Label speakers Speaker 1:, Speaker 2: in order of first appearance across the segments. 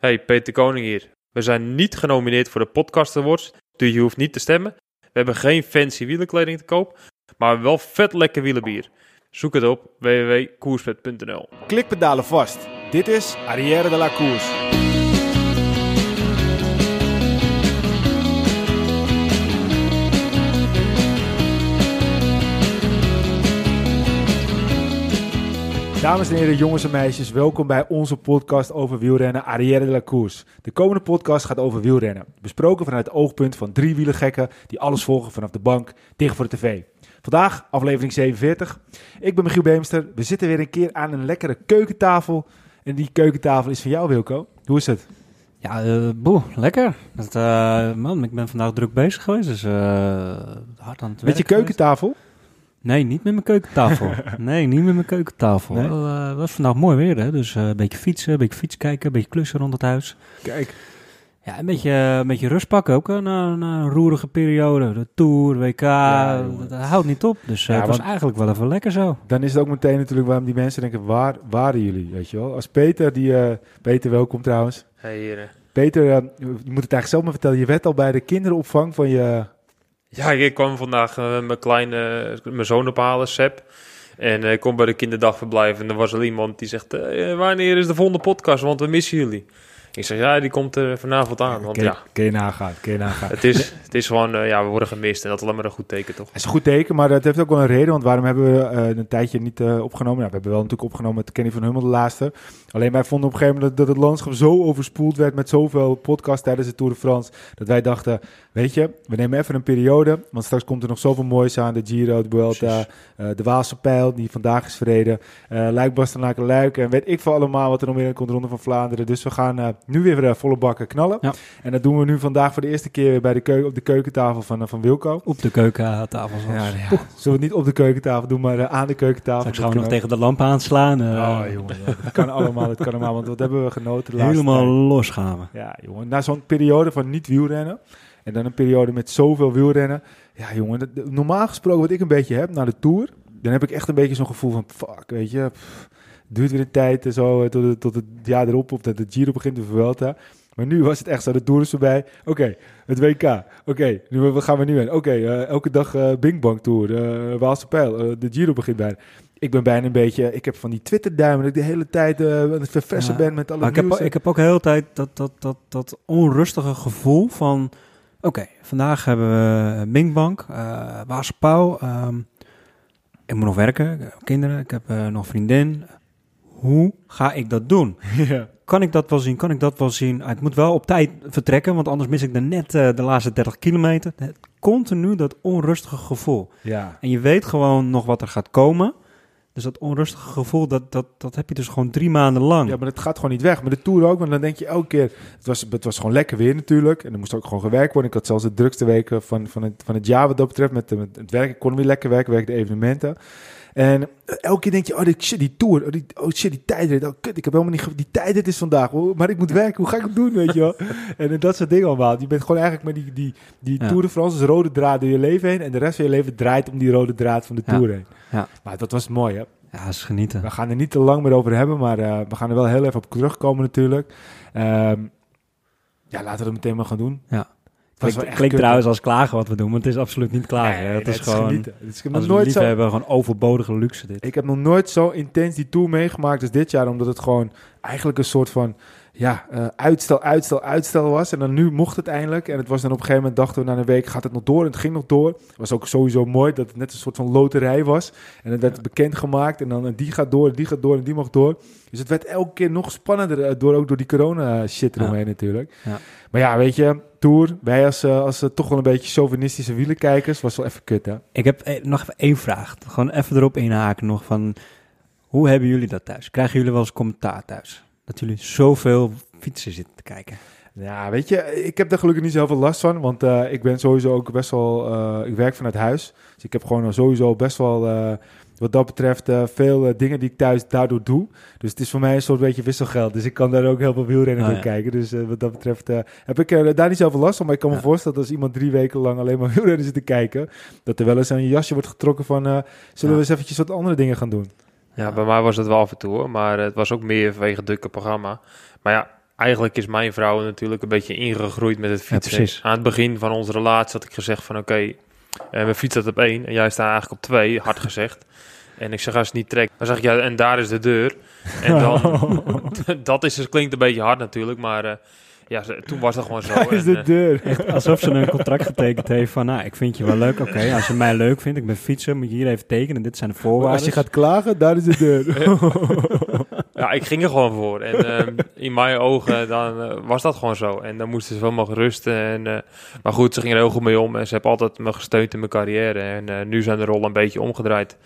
Speaker 1: Hey, Peter Koning hier. We zijn niet genomineerd voor de Podcast Awards, dus je hoeft niet te stemmen. We hebben geen fancy wielenkleding te koop, maar wel vet lekker wielenbier. Zoek het op www.koersvet.nl.
Speaker 2: Klikpedalen vast. Dit is Arrière de la Course. Dames en heren, jongens en meisjes, welkom bij onze podcast over wielrennen Arrière de la Course. De komende podcast gaat over wielrennen, besproken vanuit het oogpunt van drie wielergekken die alles volgen vanaf de bank tegen voor de tv. Vandaag aflevering 47. Ik ben Michiel Beemster. We zitten weer een keer aan een lekkere keukentafel. En die keukentafel is van jou, Wilco. Hoe is het?
Speaker 3: Ja, uh, boe, lekker. Dat, uh, man, ik ben vandaag druk bezig geweest, dus uh, hard aan het
Speaker 2: Met je keukentafel?
Speaker 3: Geweest. Nee, niet met mijn keukentafel. nee, niet met mijn keukentafel. Nee? Wel, uh, was vandaag mooi weer, hè? Dus uh, een beetje fietsen, een beetje fiets kijken, een beetje klussen rond het huis.
Speaker 2: Kijk.
Speaker 3: Ja, een beetje, een beetje rust pakken ook, hè? Na, na een roerige periode. De Tour, WK, ja, dat, houdt niet op. Dus ja, het was eigenlijk wel even lekker zo.
Speaker 2: Dan is het ook meteen natuurlijk waarom die mensen denken, waar waren jullie, weet je wel? Als Peter, die... Peter, welkom trouwens.
Speaker 1: Hey, heren.
Speaker 2: Peter, je moet het eigenlijk zelf maar vertellen. Je werd al bij de kinderopvang van je
Speaker 1: ja, ik kwam vandaag uh, mijn kleine, mijn zoon ophalen, Seb. En ik uh, kom bij de kinderdagverblijf en er was er iemand die zegt, uh, wanneer is de volgende podcast, want we missen jullie. Ik zeg, ja, die komt er vanavond aan. Want, ja,
Speaker 2: ken je nagaan, ken je nagaan.
Speaker 1: Het is, het is gewoon, uh, ja, we worden gemist en dat is alleen maar een goed teken, toch?
Speaker 2: Het is een goed teken, maar dat heeft ook wel een reden. Want waarom hebben we uh, een tijdje niet uh, opgenomen? Nou, we hebben wel natuurlijk opgenomen met Kenny van Hummel, de laatste. Alleen wij vonden op een gegeven moment dat, dat het landschap zo overspoeld werd met zoveel podcasts tijdens de Tour de France. Dat wij dachten, weet je, we nemen even een periode. Want straks komt er nog zoveel moois aan. De Giro, de Vuelta, de Waalse Pijl, die vandaag is verreden. Luik, Bastenaken, Luik. En weet ik veel allemaal wat er nog meer komt, Ronde van Vlaanderen. Dus we gaan nu weer uh, volle bakken knallen.
Speaker 3: Ja.
Speaker 2: En dat doen we nu vandaag voor de eerste keer bij de keuken, op de keukentafel van, uh, van Wilco.
Speaker 3: Op de keukentafel.
Speaker 2: Ja, ja. Zullen we het niet op de keukentafel doen, maar uh, aan de keukentafel.
Speaker 3: Straks gaan we nog tegen de lamp aanslaan.
Speaker 2: Oh jongen, dat kan allemaal, dat kan allemaal. Want wat hebben we genoten de
Speaker 3: Helemaal los gaan we.
Speaker 2: Ja jongen, na zo'n periode van niet wielrennen. En dan een periode met zoveel wielrennen. Ja jongen, dat, normaal gesproken wat ik een beetje heb na de Tour. Dan heb ik echt een beetje zo'n gevoel van, fuck, weet je... Pff, duurt weer een tijd en zo tot het, tot het jaar erop of dat de Giro begint de Vuelta. Maar nu was het echt zo, de Tour is voorbij. Oké, okay, het WK. Oké, okay, nu wat gaan we nu in? Oké, okay, uh, elke dag uh, Bing Bang Tour, uh, Waalse Pijl, de Giro begint bijna. Ik ben bijna een beetje, ik heb van die Twitter-duimen dat ik de hele tijd aan het verversen ja, ben met alle
Speaker 3: maar
Speaker 2: nieuws.
Speaker 3: Ik heb, ik heb ook de hele tijd dat, dat, dat, dat onrustige gevoel van... Oké, vandaag hebben we Bing Bang, uh, Waalse Pauw. Um, ik moet nog werken, ik heb kinderen, ik heb nog vriendin hoe ga ik dat doen?
Speaker 2: Ja.
Speaker 3: Kan ik dat wel zien? Kan ik dat wel zien? Het moet wel op tijd vertrekken, want anders mis ik er net uh, de laatste 30 kilometer. Continu dat onrustige gevoel.
Speaker 2: Ja.
Speaker 3: En je weet gewoon nog wat er gaat komen. Dus dat onrustige gevoel, dat, dat, dat heb je dus gewoon drie maanden lang.
Speaker 2: Ja, maar het gaat gewoon niet weg. Maar de Tour ook, want dan denk je elke keer... Het was, het was gewoon lekker weer natuurlijk. En er moest ook gewoon gewerkt worden. Ik had zelfs de drukste weken van, van, het, van het jaar wat dat betreft. Met, het werk, ik kon weer lekker werken, werk de evenementen. En elke keer denk je, oh die, shit, die tour, oh, die, oh shit, die tijdrit, oh kut, ik heb helemaal niet, die tijdrit is vandaag, maar ik moet werken, hoe ga ik het doen, weet je wel? en dat soort dingen allemaal. Je bent gewoon eigenlijk met die, die, die
Speaker 3: Ja.
Speaker 2: Tour de France, dus rode draad door je leven heen en de rest van je leven draait om die rode draad van de
Speaker 3: Ja.
Speaker 2: Tour heen.
Speaker 3: Ja.
Speaker 2: Maar dat was mooi, hè?
Speaker 3: Ja, dat is genieten.
Speaker 2: We gaan er niet te lang meer over hebben, maar uh, we gaan er wel heel even op terugkomen natuurlijk. Um, ja, laten we het meteen maar gaan doen.
Speaker 3: Ja. Klinkt, klinkt trouwens als klagen wat we doen, maar het is absoluut niet klagen.
Speaker 2: Nee,
Speaker 3: het
Speaker 2: nee,
Speaker 3: is gewoon.
Speaker 2: Het is
Speaker 3: als
Speaker 2: nooit zo,
Speaker 3: liefhebber, gewoon overbodige luxe dit.
Speaker 2: Ik heb nog nooit zo intens die tour meegemaakt als dit jaar, omdat het gewoon eigenlijk een soort van ja, uh, uitstel, uitstel, uitstel was. En dan nu mocht het eindelijk. En het was dan op een gegeven moment, dachten we na een week, gaat het nog door? En het ging nog door. Het was ook sowieso mooi dat het net een soort van loterij was. En het werd ja. bekendgemaakt. En dan en die gaat door, die gaat door en die mag door. Dus het werd elke keer nog spannender, door, ook door die corona shit eromheen ja. natuurlijk.
Speaker 3: Ja.
Speaker 2: Maar ja, weet je, Tour, wij als, uh, als uh, toch wel een beetje chauvinistische wielenkijkers, was wel even kut hè.
Speaker 3: Ik heb eh, nog even één vraag. Gewoon even erop inhaken nog van, hoe hebben jullie dat thuis? Krijgen jullie wel eens commentaar thuis? Dat jullie zoveel fietsen zitten te kijken.
Speaker 2: Ja, weet je, ik heb daar gelukkig niet zoveel last van, want uh, ik ben sowieso ook best wel, uh, ik werk vanuit huis. Dus ik heb gewoon sowieso best wel, uh, wat dat betreft, veel dingen die ik thuis daardoor doe. Dus het is voor mij een soort beetje wisselgeld. Dus ik kan daar ook heel veel wielrennen
Speaker 3: ja.
Speaker 2: kijken. Dus wat dat betreft heb ik daar niet zoveel last van. Maar ik kan me voorstellen dat als iemand drie weken lang alleen maar wielrennen zit te kijken, dat er wel eens aan je jasje wordt getrokken van, zullen
Speaker 3: Ja.
Speaker 2: we eens eventjes wat andere dingen gaan doen?
Speaker 1: Ja, bij mij was het wel af en toe, hoor, maar het was ook meer vanwege het drukke programma. Maar ja, eigenlijk is mijn vrouw natuurlijk een beetje ingegroeid met het fietsen. Aan het begin van onze relatie had ik gezegd van oké, eh, we fietsen op één en jij staat eigenlijk op twee, hard gezegd. En ik zeg als je het niet trekt, dan zeg ik ja, en daar is de deur. En dan, dat is, het klinkt een beetje hard natuurlijk, maar eh, ja, toen was dat gewoon zo.
Speaker 2: Daar is
Speaker 1: En,
Speaker 2: de
Speaker 1: eh,
Speaker 2: deur.
Speaker 3: Echt alsof ze een contract getekend heeft van, nou, ik vind je wel leuk. Oké, als je mij leuk vindt, ik ben fietser, moet je hier even tekenen. Dit zijn de voorwaarden.
Speaker 2: Als je gaat klagen, daar is de deur.
Speaker 1: Ja, ik ging er gewoon voor. En ehm, in mijn ogen dan eh, was dat gewoon zo. En dan moesten ze wel mogen rusten. En, eh, maar goed, ze gingen er heel goed mee om. En ze hebben altijd me gesteund in mijn carrière. En eh, nu zijn de rollen een beetje omgedraaid.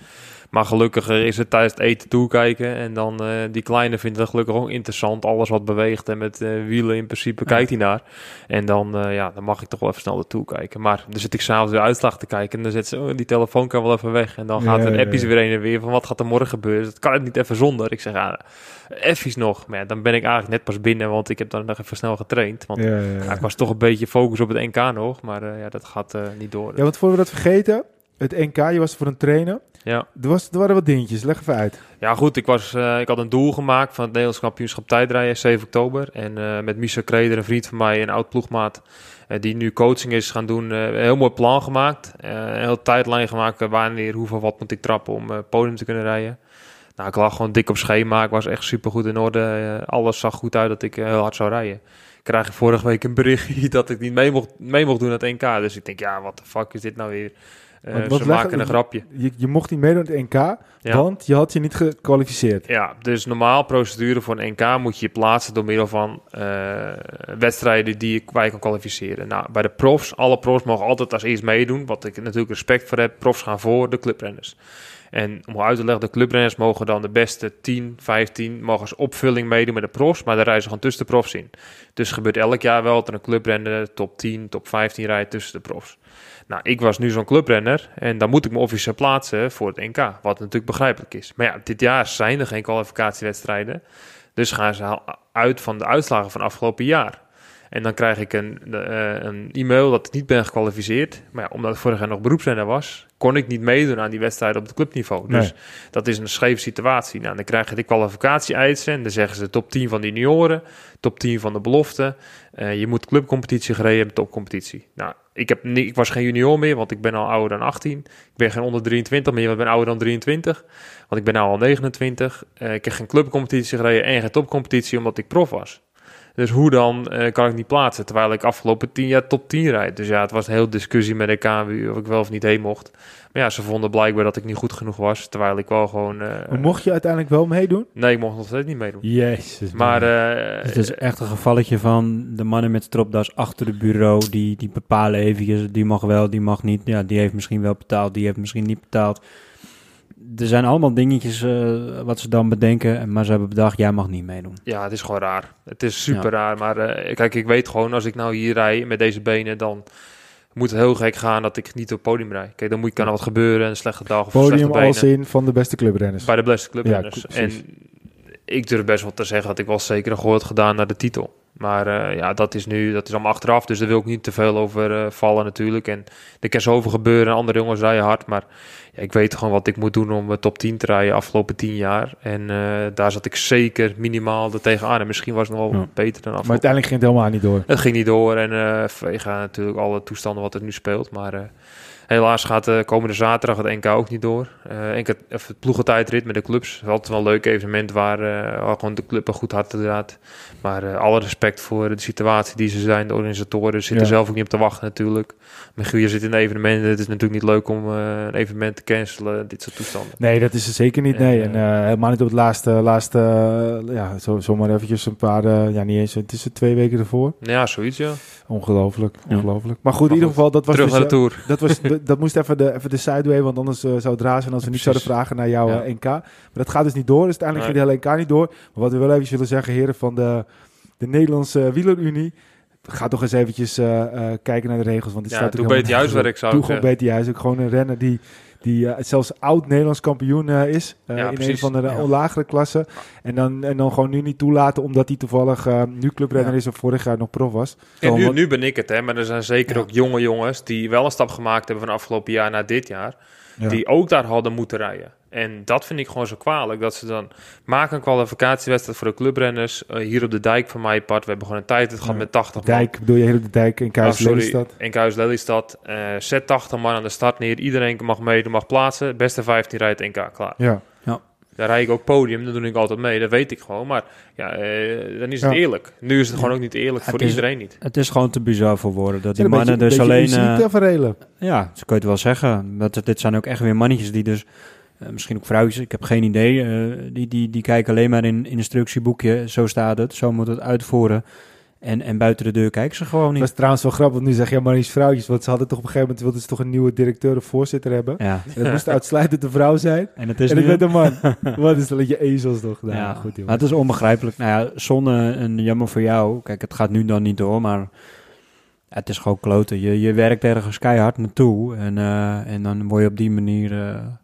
Speaker 1: Maar gelukkig eh, is het tijdens het eten toekijken. En dan eh, die kleine vindt het gelukkig ook interessant. Alles wat beweegt en met eh, wielen in principe kijkt hij naar. En dan, eh, ja, dan mag ik toch wel even snel naartoe kijken. Maar dan zit ik s'avonds de uitslag te kijken. En dan zet ze, oh, die telefoon kan wel even weg. En dan gaat er
Speaker 2: ja,
Speaker 1: appjes
Speaker 2: ja.
Speaker 1: weer heen en weer van wat gaat er morgen gebeuren. Dat kan het niet even zonder. Ik zeg, ja, effies nog. Maar ja, dan ben ik eigenlijk net pas binnen, want ik heb dan nog even snel getraind. Want ik was toch een beetje focus op het NK nog. Maar ja, dat gaat niet door.
Speaker 2: Ja, want voor we dat vergeten, het NK, je was voor een trainer.
Speaker 1: Ja.
Speaker 2: Er, was, er waren wat dingetjes, leg even uit.
Speaker 1: Ja, goed. Ik, was, eh, ik had een doel gemaakt van het Nederlands kampioenschap tijdrijden, 7 oktober. En eh, met Michel Kreder, een vriend van mij, een oud ploegmaat, eh, die nu coaching is gaan doen. een heel mooi plan gemaakt. Een heel tijdlijn gemaakt. wanneer, hoeveel, wat moet ik trappen om podium te kunnen rijden. Nou, ik lag gewoon dik op schema. Ik was echt super goed in orde. Alles zag goed uit dat ik heel hard zou rijden. Ik krijg vorige week een berichtje dat ik niet mee mocht, mee mocht doen aan het NK. Dus ik denk, ja, wat de fuck is dit nou weer? Eh,
Speaker 2: Want wat
Speaker 1: ze maken een grapje.
Speaker 2: Je, je mocht niet meedoen aan het NK,
Speaker 1: Ja.
Speaker 2: want je had je niet gekwalificeerd.
Speaker 1: Ja, dus normaal procedure voor een NK moet je je plaatsen door middel van eh, wedstrijden die je, waar je kan kwalificeren. Nou, bij de profs, alle profs mogen altijd als eerst meedoen, wat ik natuurlijk respect voor heb. Profs gaan voor de clubrenners. En om uit te leggen, de clubrenners mogen dan de beste 10, 15, mogen als opvulling meedoen met de profs, maar daar reizen gewoon tussen de profs in. Dus gebeurt elk jaar wel dat er een clubrenner top 10, top 15 rijdt tussen de profs. Nou, ik was nu zo'n clubrenner en dan moet ik me officieel plaatsen voor het NK, wat natuurlijk begrijpelijk is. Maar ja, dit jaar zijn er geen kwalificatiewedstrijden, dus gaan ze uit van de uitslagen van afgelopen jaar. En dan krijg ik een, eh, een e-mail dat ik niet ben gekwalificeerd. Maar ja, omdat ik vorig jaar nog beroepsrenner was, kon ik niet meedoen aan die wedstrijden op het clubniveau. Dus
Speaker 2: Nee.
Speaker 1: dat is een scheve situatie. Nou, dan krijg je de kwalificatie-eisen en dan zeggen ze top 10 van de junioren, top 10 van de belofte. Eh, je moet clubcompetitie gereden hebben, topcompetitie. Nou, ik, heb ik was geen junior meer, want ik ben al ouder dan 18. Ik ben geen onder 23 meer, want ik ben ouder dan 23. Want ik ben nu al 29. Eh, ik heb geen clubcompetitie gereden en geen topcompetitie, omdat ik prof was. Dus hoe dan eh, kan ik niet plaatsen, terwijl ik afgelopen 10 jaar top 10 rijd. Dus ja, het was een heel discussie met de KNWU of ik wel of niet heen mocht. Maar ja, ze vonden blijkbaar dat ik niet goed genoeg was, terwijl ik wel gewoon...
Speaker 2: Maar mocht je uiteindelijk wel meedoen?
Speaker 1: Nee, ik mocht nog steeds niet meedoen.
Speaker 2: Jezus.
Speaker 1: Maar eh,
Speaker 3: Dus het is echt een gevalletje van de mannen met stropdas achter het bureau. Die, die bepalen eventjes, die mag wel, die mag niet. Ja, die heeft misschien wel betaald, die heeft misschien niet betaald. Er zijn allemaal dingetjes eh, wat ze dan bedenken. Maar ze hebben bedacht, jij mag niet meedoen.
Speaker 1: ja, het is gewoon raar. Het is super raar. Maar eh, kijk, ik weet gewoon, als ik nou hier rij met deze benen, dan moet het heel gek gaan dat ik niet op het podium rijd. Kijk, dan moet, kan er wat gebeuren, een slechte dag of
Speaker 2: Podium
Speaker 1: slechte benen.
Speaker 2: als in van de beste clubrenners.
Speaker 1: Bij de beste clubrenners.
Speaker 2: Ja,
Speaker 1: en ik durf best wel te zeggen dat ik wel zeker een gooi had gedaan naar de titel. Maar eh, ja, dat is nu, dat is allemaal achteraf. Dus daar wil ik niet te veel over eh, vallen natuurlijk. En er kan zoveel gebeuren. En andere jongens rijden hard. Maar ja, ik weet gewoon wat ik moet doen om eh, top 10 te rijden afgelopen 10 jaar. En daar zat ik zeker minimaal er tegenaan. En misschien was het nog wel
Speaker 3: Ja.
Speaker 1: beter dan
Speaker 2: Maar
Speaker 1: afgelopen.
Speaker 2: uiteindelijk ging het helemaal niet door.
Speaker 1: Het ging niet door. En vanwege natuurlijk alle toestanden wat er nu speelt. Maar helaas gaat de komende zaterdag het NK ook niet door. Eh NK, of het ploegentijdrit met de clubs. Altijd wel een leuk evenement waar, eh, gewoon de club een goed hart draait. Maar eh, alle respect voor de situatie die ze zijn, de organisatoren. Zitten
Speaker 2: Ja.
Speaker 1: zelf ook niet op te wachten natuurlijk. Michiel, je zit in evenementen. Het is natuurlijk niet leuk om eh, een evenement te cancelen. Dit soort toestanden.
Speaker 2: Nee, dat is er zeker niet. Nee,
Speaker 1: eh,
Speaker 2: en eh, helemaal niet op het laatste, laatste eh, ja, zo, zomaar eventjes een paar, eh, ja niet eens, het is er twee weken ervoor.
Speaker 1: Ja, zoiets ja.
Speaker 2: Ongelooflijk, ongelooflijk. Maar goed, in ieder geval, dat was
Speaker 1: Terug
Speaker 2: dus,
Speaker 1: naar de Tour.
Speaker 2: dat, was, dat- moest even de, even de sideway, want anders eh, zou het raar zijn als we niet zouden vragen naar jouw eh, NK. Maar dat gaat dus niet door, dus uiteindelijk
Speaker 1: Nee.
Speaker 2: ging de hele NK niet door. Maar wat we wel even willen zeggen, heren van de, de Nederlandse wielerunie, ga toch eens eventjes eh, kijken naar de regels, want dit
Speaker 1: Ja,
Speaker 2: staat
Speaker 1: doe beter je
Speaker 2: helemaal
Speaker 1: huiswerk, zou
Speaker 2: Doe
Speaker 1: ik
Speaker 2: gewoon beter je huiswerk. Gewoon een renner die, die eh, zelfs oud-Nederlands kampioen eh, is. eh,
Speaker 1: Ja,
Speaker 2: in een van de
Speaker 3: Ja.
Speaker 2: lagere klassen. En dan, en dan gewoon nu niet toelaten omdat hij toevallig nu clubrenner
Speaker 3: Ja.
Speaker 2: is of vorig jaar nog prof was.
Speaker 3: Gewoon
Speaker 1: nu, nu ben ik het, hè, maar er zijn zeker ook jonge jongens die wel een stap gemaakt hebben van afgelopen jaar naar dit jaar.
Speaker 2: Ja.
Speaker 1: Die ook daar hadden moeten rijden. En dat vind ik gewoon zo kwalijk. Dat ze dan maken een kwalificatiewedstrijd voor de clubrenners. eh, hier op de dijk van mijn part. We hebben gewoon een tijd het gehad
Speaker 2: Ja,
Speaker 1: met 80 man.
Speaker 2: Dijk, bedoel je heel op de dijk in
Speaker 1: Oh,
Speaker 2: Kuis
Speaker 1: sorry,
Speaker 2: Lelystad?
Speaker 1: in Kuis Lelystad. Eh, zet 80 man aan de start neer. Iedereen mag meedoen, mag plaatsen. Beste 15 rijdt NK klaar.
Speaker 2: Ja.
Speaker 1: Daar rijd ik ook podium, daar doe ik altijd mee. Dat weet ik gewoon. Maar ja, eh, dan is het
Speaker 2: Ja.
Speaker 1: eerlijk. Nu is het gewoon ook niet eerlijk voor
Speaker 3: is-
Speaker 1: iedereen niet.
Speaker 3: Het is gewoon te bizar voor woorden. Dat die mannen
Speaker 2: beetje-
Speaker 3: dus alleen... Ja, zo kun je het wel zeggen. Dat, dit zijn ook echt weer mannetjes die dus... eh, misschien ook vrouwtjes, ik heb geen idee. eh, die, die, die kijken alleen maar in in instructieboekje. Zo staat het, zo moet het uitvoeren. En, en buiten de deur kijken ze gewoon
Speaker 2: Dat
Speaker 3: niet.
Speaker 2: is trouwens wel grappig, want nu zeg je maar eens vrouwtjes. Want ze hadden toch op een gegeven moment wilden ze toch een nieuwe directeur of voorzitter hebben.
Speaker 3: Ja,
Speaker 2: En het moest uitsluitend een vrouw zijn.
Speaker 3: en het is
Speaker 2: en ik ben een man. Wat is dat dat je ezels toch? Nou,
Speaker 3: ja,
Speaker 2: goed
Speaker 3: maar het is onbegrijpelijk. Nou ja, zonde en jammer voor jou. Kijk, het gaat nu dan niet door, maar het is gewoon kloten. Je, je werkt ergens keihard naartoe en, eh, en dan word je op die manier eh,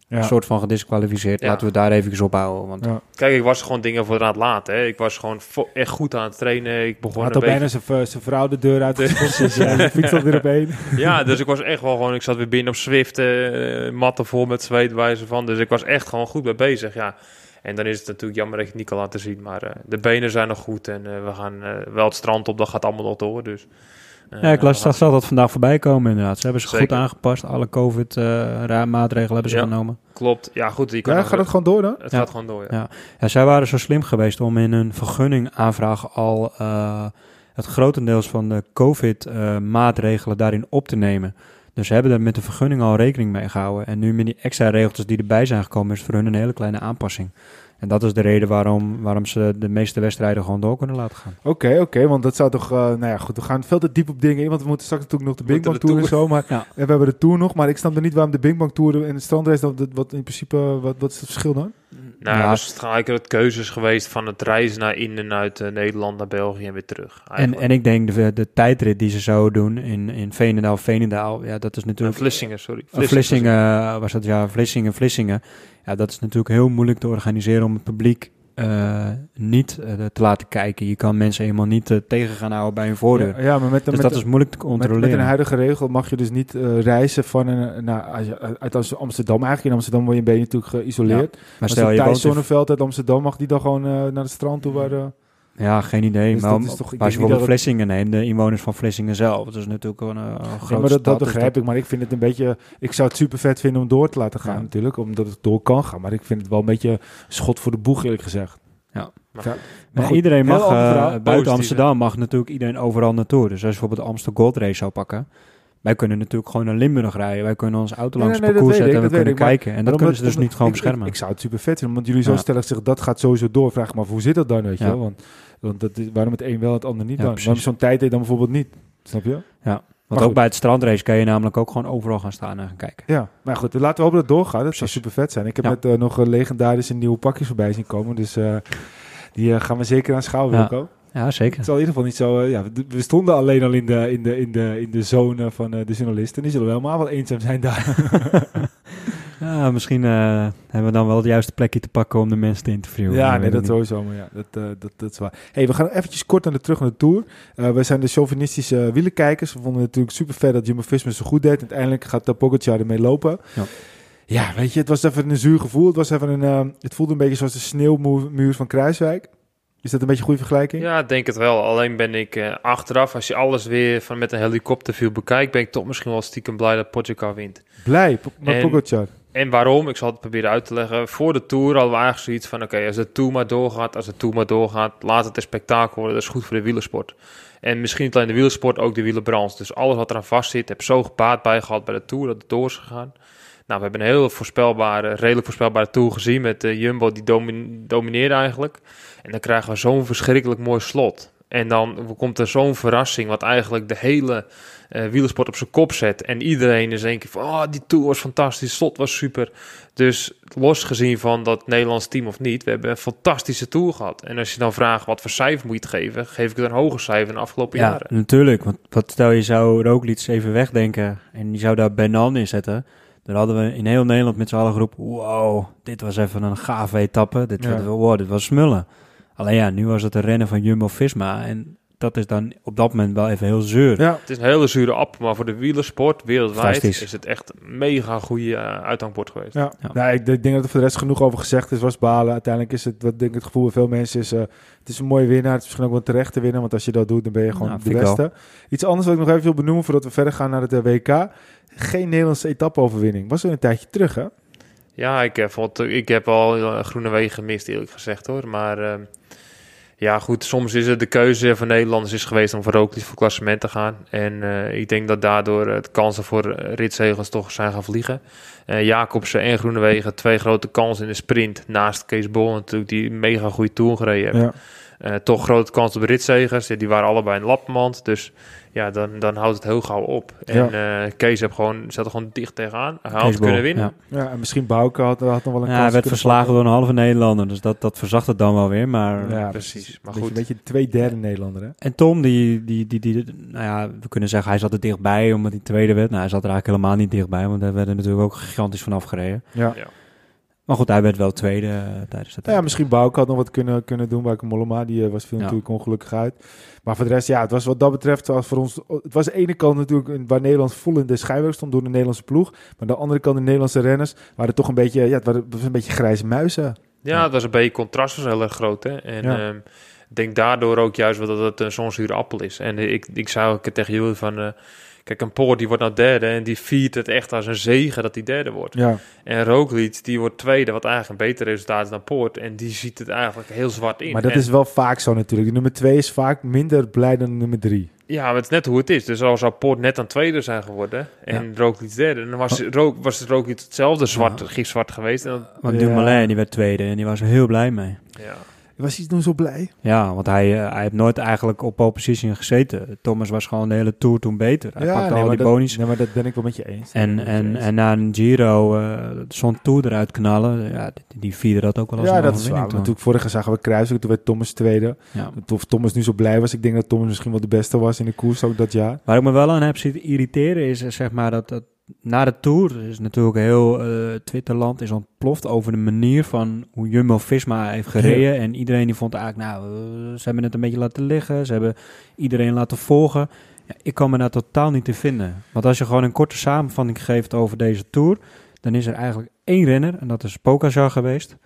Speaker 2: Ja.
Speaker 3: een soort van gedisqualificeerd.
Speaker 1: Ja.
Speaker 3: Laten we het daar even op houden. Want
Speaker 2: Ja.
Speaker 1: Kijk, ik was gewoon dingen voor aan het laten. Hè. Ik was gewoon vo- echt goed aan het trainen. Ik begon
Speaker 2: Had
Speaker 1: een
Speaker 2: al bijna
Speaker 1: beetje...
Speaker 2: zijn vrouw de deur ja, de fiets alweer op één.
Speaker 1: Ja, dus ik was echt wel gewoon... Ik zat weer binnen op Zwift, eh matten vol met zweet, wijze van. Dus ik was echt gewoon goed mee bezig, ja. En dan is het natuurlijk jammer dat je het niet kan laten zien. Maar eh, de benen zijn nog goed en we gaan eh, wel het strand op. Dat gaat allemaal nog door, dus... eh,
Speaker 3: Ja, ik las zag dat vandaag voorbij komen inderdaad. Ze hebben ze goed aangepast. Alle COVID-maatregelen hebben ze
Speaker 1: Ja.
Speaker 3: genomen.
Speaker 1: Klopt. Ja, goed. Je kan
Speaker 2: Ja, gaat het gewoon door dan?
Speaker 1: Het
Speaker 3: Ja.
Speaker 1: gaat gewoon door, ja.
Speaker 3: Ja. Ja, zij waren zo slim geweest om in hun vergunning aanvraag al eh, het grotendeels van de COVID-maatregelen daarin op te nemen. Dus ze hebben er met de vergunning al rekening mee gehouden. En nu met die extra regeltjes die erbij zijn gekomen, is het voor hun een hele kleine aanpassing. En dat is de reden waarom, waarom ze de meeste wedstrijden gewoon door kunnen laten gaan.
Speaker 2: Oké, oké, want dat zou toch... eh, nou ja, goed, we gaan veel te diep op dingen in, want we moeten straks natuurlijk nog de Big Bang Tour en zo. Maar
Speaker 3: Ja.
Speaker 2: en we hebben de Tour nog, maar ik snap er niet waarom de Big Bang Tour en de strandrace, dat, dat- wat in principe, wat, wat is het verschil dan?
Speaker 1: Nou,
Speaker 3: Ja.
Speaker 1: ja. dus het keuzes geweest van het reizen naar in en uit eh, Nederland naar België en weer terug.
Speaker 3: En,
Speaker 1: eigenlijk.
Speaker 3: en ik denk de, de tijdrit die ze zouden doen in, in Veenendaal, Veenendaal, ja, dat is
Speaker 1: Eh,
Speaker 3: natuurlijk
Speaker 1: Vlissingen, sorry.
Speaker 3: Uh, Vlissingen was het, ja, Vlissingen, Vlissingen. Ja, dat is natuurlijk heel moeilijk te organiseren om het publiek eh, niet eh, te laten kijken. Je kan mensen helemaal niet eh, tegen gaan houden bij hun voordeur.
Speaker 2: Ja, ja, maar met,
Speaker 3: dus
Speaker 2: met,
Speaker 3: dat is moeilijk te
Speaker 2: met,
Speaker 3: controleren.
Speaker 2: met een huidige regel mag je dus niet reizen van een, je- uit Amsterdam. Eigenlijk in Amsterdam word je, ben je natuurlijk geïsoleerd.
Speaker 3: maar
Speaker 2: Maar
Speaker 3: stel je
Speaker 2: Thijs Zonneveld uit Amsterdam, mag die dan gewoon naar het strand toe waar... eh,
Speaker 3: Ja, geen idee.
Speaker 2: Dus
Speaker 3: maar
Speaker 2: dat
Speaker 3: om-
Speaker 2: is toch- ik
Speaker 3: als je bijvoorbeeld
Speaker 2: dat
Speaker 3: Vlissingen neemt, de inwoners van Vlissingen zelf. Dat is natuurlijk gewoon een, een
Speaker 2: Ja,
Speaker 3: grote
Speaker 2: maar dat, begrijp ik, maar ik vind het een beetje... Ik zou het super vet vinden om door te laten gaan
Speaker 3: Ja.
Speaker 2: natuurlijk, omdat het door kan gaan. Maar ik vind het wel een beetje een schot voor de boeg eerlijk gezegd.
Speaker 3: Ja.
Speaker 1: Maar-
Speaker 2: Ja.
Speaker 3: Maar
Speaker 2: goed,
Speaker 3: iedereen mag, eh, buiten Amsterdam mag natuurlijk iedereen overal naartoe. Dus als je bijvoorbeeld de Amsterdam Gold Race zou pakken. Wij kunnen natuurlijk gewoon naar Limburg rijden. Wij kunnen onze auto langs
Speaker 2: nee,
Speaker 3: het
Speaker 2: nee,
Speaker 3: parcours
Speaker 2: ik,
Speaker 3: zetten en we kunnen
Speaker 2: ik, maar-
Speaker 3: kijken. En dat
Speaker 2: Maar
Speaker 3: kunnen ze dus niet gewoon
Speaker 2: ik-
Speaker 3: beschermen.
Speaker 2: Ik, zou het super vet vinden, want jullie zo
Speaker 3: Ja.
Speaker 2: stellig zeggen dat gaat sowieso door. Vraag af, hoe zit dat dan, weet je
Speaker 3: Ja.
Speaker 2: wel? Want, want dat is, waarom het een wel, het ander niet
Speaker 3: Ja,
Speaker 2: dan? Waarom zo'n tijd deed dan bijvoorbeeld niet? Snap je?
Speaker 3: Want
Speaker 2: Maar
Speaker 3: ook bij het strandrace kan je namelijk ook gewoon overal gaan staan en gaan kijken.
Speaker 2: Ja, maar goed, laten we hopen dat het doorgaat. Dat zou super vet zijn. Ik heb
Speaker 3: Ja.
Speaker 2: net eh, nog een legendarische nieuwe pakjes voorbij zien komen, dus eh, die eh, gaan we zeker aanschouwen,
Speaker 3: Ja.
Speaker 2: Wilco.
Speaker 3: Ja, zeker.
Speaker 2: Het zal in ieder geval niet zo... eh, ja, we- stonden alleen al in de, in de, in de, in de zone van eh, de journalisten. Die zullen wel helemaal wel eenzaam zijn daar.
Speaker 3: Ja, misschien eh, hebben we dan wel het juiste plekje te pakken om de mensen te interviewen.
Speaker 2: Ja, nee, dat sowieso. Maar ja, dat, dat, dat is waar. Hey, we gaan eventjes kort naar de terug naar de Tour. Eh wij zijn de chauvinistische uh, wielenkijkers. We vonden het natuurlijk super vet dat Jumbo-Visma zo goed deed. Uiteindelijk gaat uh, Pogacar ermee lopen.
Speaker 3: Ja.
Speaker 2: Ja, weet je, het was even een zuur gevoel. Het, was even een, het voelde een beetje zoals de sneeuwmuur van Kruiswijk. Is dat een beetje een goede vergelijking?
Speaker 1: Ja, ik denk het wel. Alleen ben ik eh, achteraf, als je alles weer van met een helikopterview bekijkt, ben ik toch misschien wel stiekem blij dat Pogacar wint.
Speaker 2: Blij, maar Pogacar.
Speaker 1: En waarom? Ik zal het proberen uit te leggen. Voor de Tour we eigenlijk zoiets van... oké, als de Tour maar doorgaat, als de Tour maar doorgaat... laat het een spektakel worden. Dat is goed voor de wielersport. En misschien niet alleen de wielersport, ook de wielerbrand. Dus alles wat eraan vast zit, heb zo gebaat bij gehad bij de Tour... dat het door is gegaan. Nou, we hebben een heel voorspelbare, redelijk voorspelbare Tour gezien... met de Jumbo, die domin domineerde eigenlijk. En dan krijgen we zo'n verschrikkelijk mooi slot. En dan komt er zo'n verrassing... wat eigenlijk de hele eh wielersport op zijn kop zet. En iedereen is één keer van, oh, die Tour was fantastisch, slot was super. Dus los gezien van dat Nederlands team of niet, we hebben een fantastische Tour gehad. En als je dan vraagt, wat voor cijfer moet je het geven? Geef ik het een hoger cijfer in de afgelopen
Speaker 3: Ja,
Speaker 1: jaren.
Speaker 3: natuurlijk. Want wat stel je zou Roglic even wegdenken en die zou daar Bernal neerzetten. Dan hadden we in heel Nederland met z'n allen geroepen, wow, dit was even een gave etappe. Dit,
Speaker 2: Ja.
Speaker 3: wow, dit was smullen. Alleen ja, nu was het een rennen van Jumbo-Visma en dat is dan op dat moment wel even heel zeur.
Speaker 2: Ja,
Speaker 1: Het is een hele zure app, maar voor de wielersport wereldwijd is het echt een mega goede uh, uithangbord geweest.
Speaker 2: ja.
Speaker 3: Ja.
Speaker 2: Nou, ik, ik denk dat er voor de rest genoeg over gezegd is. Was balen. Uiteindelijk is het, wat denk ik, het gevoel bij veel mensen is... eh, het is een mooie winnaar. Het is misschien ook wel terecht te winnen. Want als je dat doet, dan ben je gewoon
Speaker 3: Nou,
Speaker 2: de beste. Iets anders wat ik nog even wil benoemen voordat we verder gaan naar het eh, WK. Geen Nederlandse etappe-overwinning. Was er een tijdje terug, hè?
Speaker 1: Ja, ik, eh, vond, ik heb al Groene Wegen gemist, eerlijk gezegd hoor. Maar uh, ja, goed, soms is het de keuze van Nederlanders is geweest om voor Roglic voor klassement te gaan. En uh, ik denk dat daardoor de kansen voor ritzegels toch zijn gaan vliegen. Uh, Jacobsen en Groenewegen, twee grote kansen in de sprint. Naast Kees Bol natuurlijk, die mega goede tour gereden heeft. Ja. Uh, toch grote kans op ritzegers. Die waren allebei een lapmand. Dus ja, dan, dan houdt het heel gauw op. En ja. uh, Kees heb gewoon, zat er gewoon dicht tegenaan. Hij had kunnen winnen.
Speaker 2: Ja. ja, en misschien Bouke had, had nog wel een
Speaker 3: ja,
Speaker 2: kans.
Speaker 3: Hij werd verslagen door een halve Nederlander. Dus dat, dat verzacht het dan wel weer. Maar,
Speaker 2: ja, precies. Maar goed. Een beetje twee derde Nederlander. Hè?
Speaker 3: En Tom, die, die, die, die, nou ja, we kunnen zeggen, hij zat er dichtbij omdat hij tweede werd. Nou, hij zat er eigenlijk helemaal niet dichtbij. Want hij werd er natuurlijk ook gigantisch vanaf gereden.
Speaker 2: Ja.
Speaker 1: Ja.
Speaker 3: Maar goed, hij werd wel tweede uh, tijdens het.
Speaker 2: Nou ja, misschien Bouke had nog wat kunnen, kunnen doen bij Mollema. Die uh, was viel ja. natuurlijk ongelukkig uit. Maar voor de rest, ja, het was wat dat betreft was voor ons. Het was de ene kant natuurlijk waar Nederland vol in de schijnwerper stond door de Nederlandse ploeg. Maar de andere kant de Nederlandse renners waren toch een beetje, ja, het waren een beetje grijze muizen.
Speaker 1: Ja, ja. het was een beetje contrast was heel erg groot. Hè? En ja. um, ik denk daardoor ook juist wel dat het een zo'n zure appel is. En ik, ik zou ook tegen jullie van. Uh, Kijk, een Poort die wordt nou derde en die viert het echt als een zegen dat hij derde wordt.
Speaker 2: Ja.
Speaker 1: En Roglic die wordt tweede, wat eigenlijk een beter resultaat is dan Poort. En die ziet het eigenlijk heel zwart in.
Speaker 2: Maar dat
Speaker 1: en,
Speaker 2: is wel vaak zo natuurlijk. De nummer twee is vaak minder blij dan de nummer drie.
Speaker 1: Ja, maar het is net hoe het is. Dus als zou Poort net aan tweede zijn geworden en ja. Roglic derde, dan was, Ro was het Roglic hetzelfde zwart, ja. gifzwart geweest. En dan,
Speaker 3: Want Dumoulin die werd tweede en die was er heel blij mee.
Speaker 1: Ja.
Speaker 2: Was hij toen zo blij?
Speaker 3: Ja, want hij, uh, hij heeft nooit eigenlijk op pole position gezeten. Thomas was gewoon de hele Tour toen beter. Hij
Speaker 2: ja,
Speaker 3: pakte
Speaker 2: nee,
Speaker 3: al die
Speaker 2: dat,
Speaker 3: bonies.
Speaker 2: Nee, maar dat ben ik wel met je eens.
Speaker 3: En, en, en na een Giro uh, zo'n Tour eruit knallen, ja, die, die vierde dat ook wel als
Speaker 2: Ja,
Speaker 3: een
Speaker 2: dat is waar. Natuurlijk, vorige zagen we Kruiswijk, toen werd Thomas tweede.
Speaker 3: Ja.
Speaker 2: Of Thomas nu zo blij was. Ik denk dat Thomas misschien wel de beste was in de koers ook dat jaar.
Speaker 3: Waar ik me wel aan heb zitten irriteren is zeg maar dat... dat na de Tour is natuurlijk heel uh, Twitterland is ontploft over de manier van hoe Jumbo-Visma heeft gereden. Ja. En iedereen die vond eigenlijk, nou, ze hebben het een beetje laten liggen. Ze hebben iedereen laten volgen. Ja, ik kan me daar totaal niet in vinden. Want als je gewoon een korte samenvatting geeft over deze Tour, dan is er eigenlijk één renner en dat is Pogacar geweest.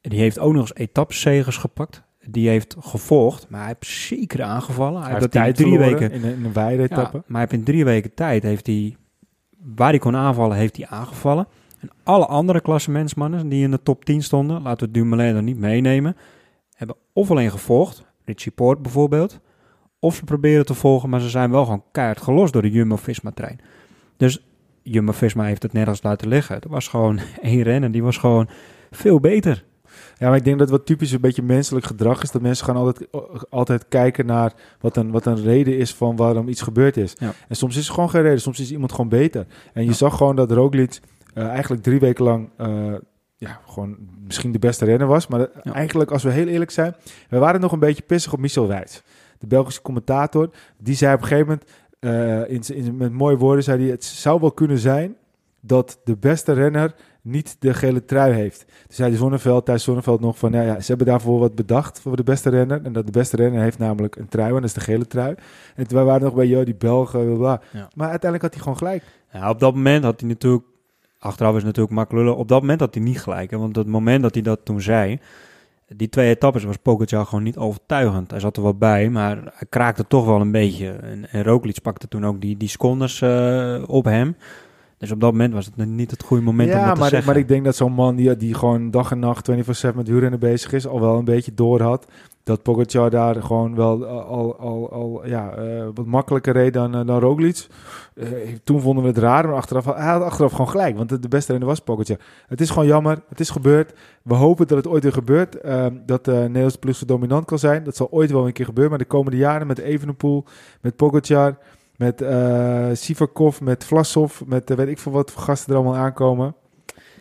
Speaker 3: Die heeft ook nog eens etappenzegers gepakt. Die heeft gevolgd, maar hij heeft zeker aangevallen. Hij,
Speaker 2: hij
Speaker 3: heeft
Speaker 2: dat
Speaker 3: in drie weken
Speaker 2: in een, in een wijde etappe.
Speaker 3: Ja, maar hij heeft in drie weken tijd heeft hij waar hij kon aanvallen, heeft hij aangevallen. En alle andere klassementsmannen die in de top 10 stonden, laten we Dumoulin er niet meenemen, hebben of alleen gevolgd, Richie Poort bijvoorbeeld, of ze proberen te volgen, maar ze zijn wel gewoon keihard gelost door de Jumbo-Visma-trein. Dus Jumbo-Visma heeft het nergens laten liggen. Er was gewoon één renner, die was gewoon veel beter.
Speaker 2: Ja, maar ik denk dat wat typisch een beetje menselijk gedrag is, dat mensen gaan altijd, altijd kijken naar wat een, wat een reden is van waarom iets gebeurd is.
Speaker 3: Ja.
Speaker 2: En soms is het gewoon geen reden, soms is iemand gewoon beter. En je ja. zag gewoon dat Roglic uh, eigenlijk drie weken lang uh, ja, gewoon misschien de beste renner was. Maar
Speaker 3: Ja.
Speaker 2: eigenlijk, als we heel eerlijk zijn, we waren nog een beetje pissig op Michel Wijts. De Belgische commentator, die zei op een gegeven moment, uh, in, in, met mooie woorden, zei hij, het zou wel kunnen zijn dat de beste renner niet de gele trui heeft. Toen zei de Zonneveld, Thijs Zonneveld nog van, nou ja, ze hebben daarvoor wat bedacht voor de beste renner. En dat de beste renner heeft namelijk een trui, en dat is de gele trui. En toen waren nog bij, joh, die Belgen, bla.
Speaker 3: Ja.
Speaker 2: Maar uiteindelijk had hij gewoon gelijk.
Speaker 3: Ja, op dat moment had hij natuurlijk, achteraf is natuurlijk makkelijk lullen, op dat moment had hij niet gelijk. Hè, want op het moment dat hij dat toen zei, die twee etappes was Pogacar gewoon niet overtuigend. Hij zat er wel bij, maar hij kraakte toch wel een beetje. En, en Roglic pakte toen ook die, die secondes uh, op hem. Dus op dat moment was het niet het goede moment
Speaker 2: ja,
Speaker 3: om dat te
Speaker 2: maar,
Speaker 3: zeggen.
Speaker 2: maar ik denk dat zo'n man die, die gewoon dag en nacht 24-7 met wielrennen bezig is, al wel een beetje door had dat Pogacar daar gewoon wel al, al, al ja, uh, wat makkelijker reed dan, uh, dan Roglic. Uh, toen vonden we het raar, maar achteraf, hij had achteraf gewoon gelijk, want de, de beste renner was Pogacar. Het is gewoon jammer, het is gebeurd. We hopen dat het ooit weer gebeurt, dat de Nederlandse ploeg zo dominant kan zijn. Dat zal ooit wel een keer gebeuren, maar de komende jaren met Evenepoel, met Pogacar, met uh, Sivakov, met Vlasov, met uh, weet ik veel wat voor gasten er allemaal aankomen.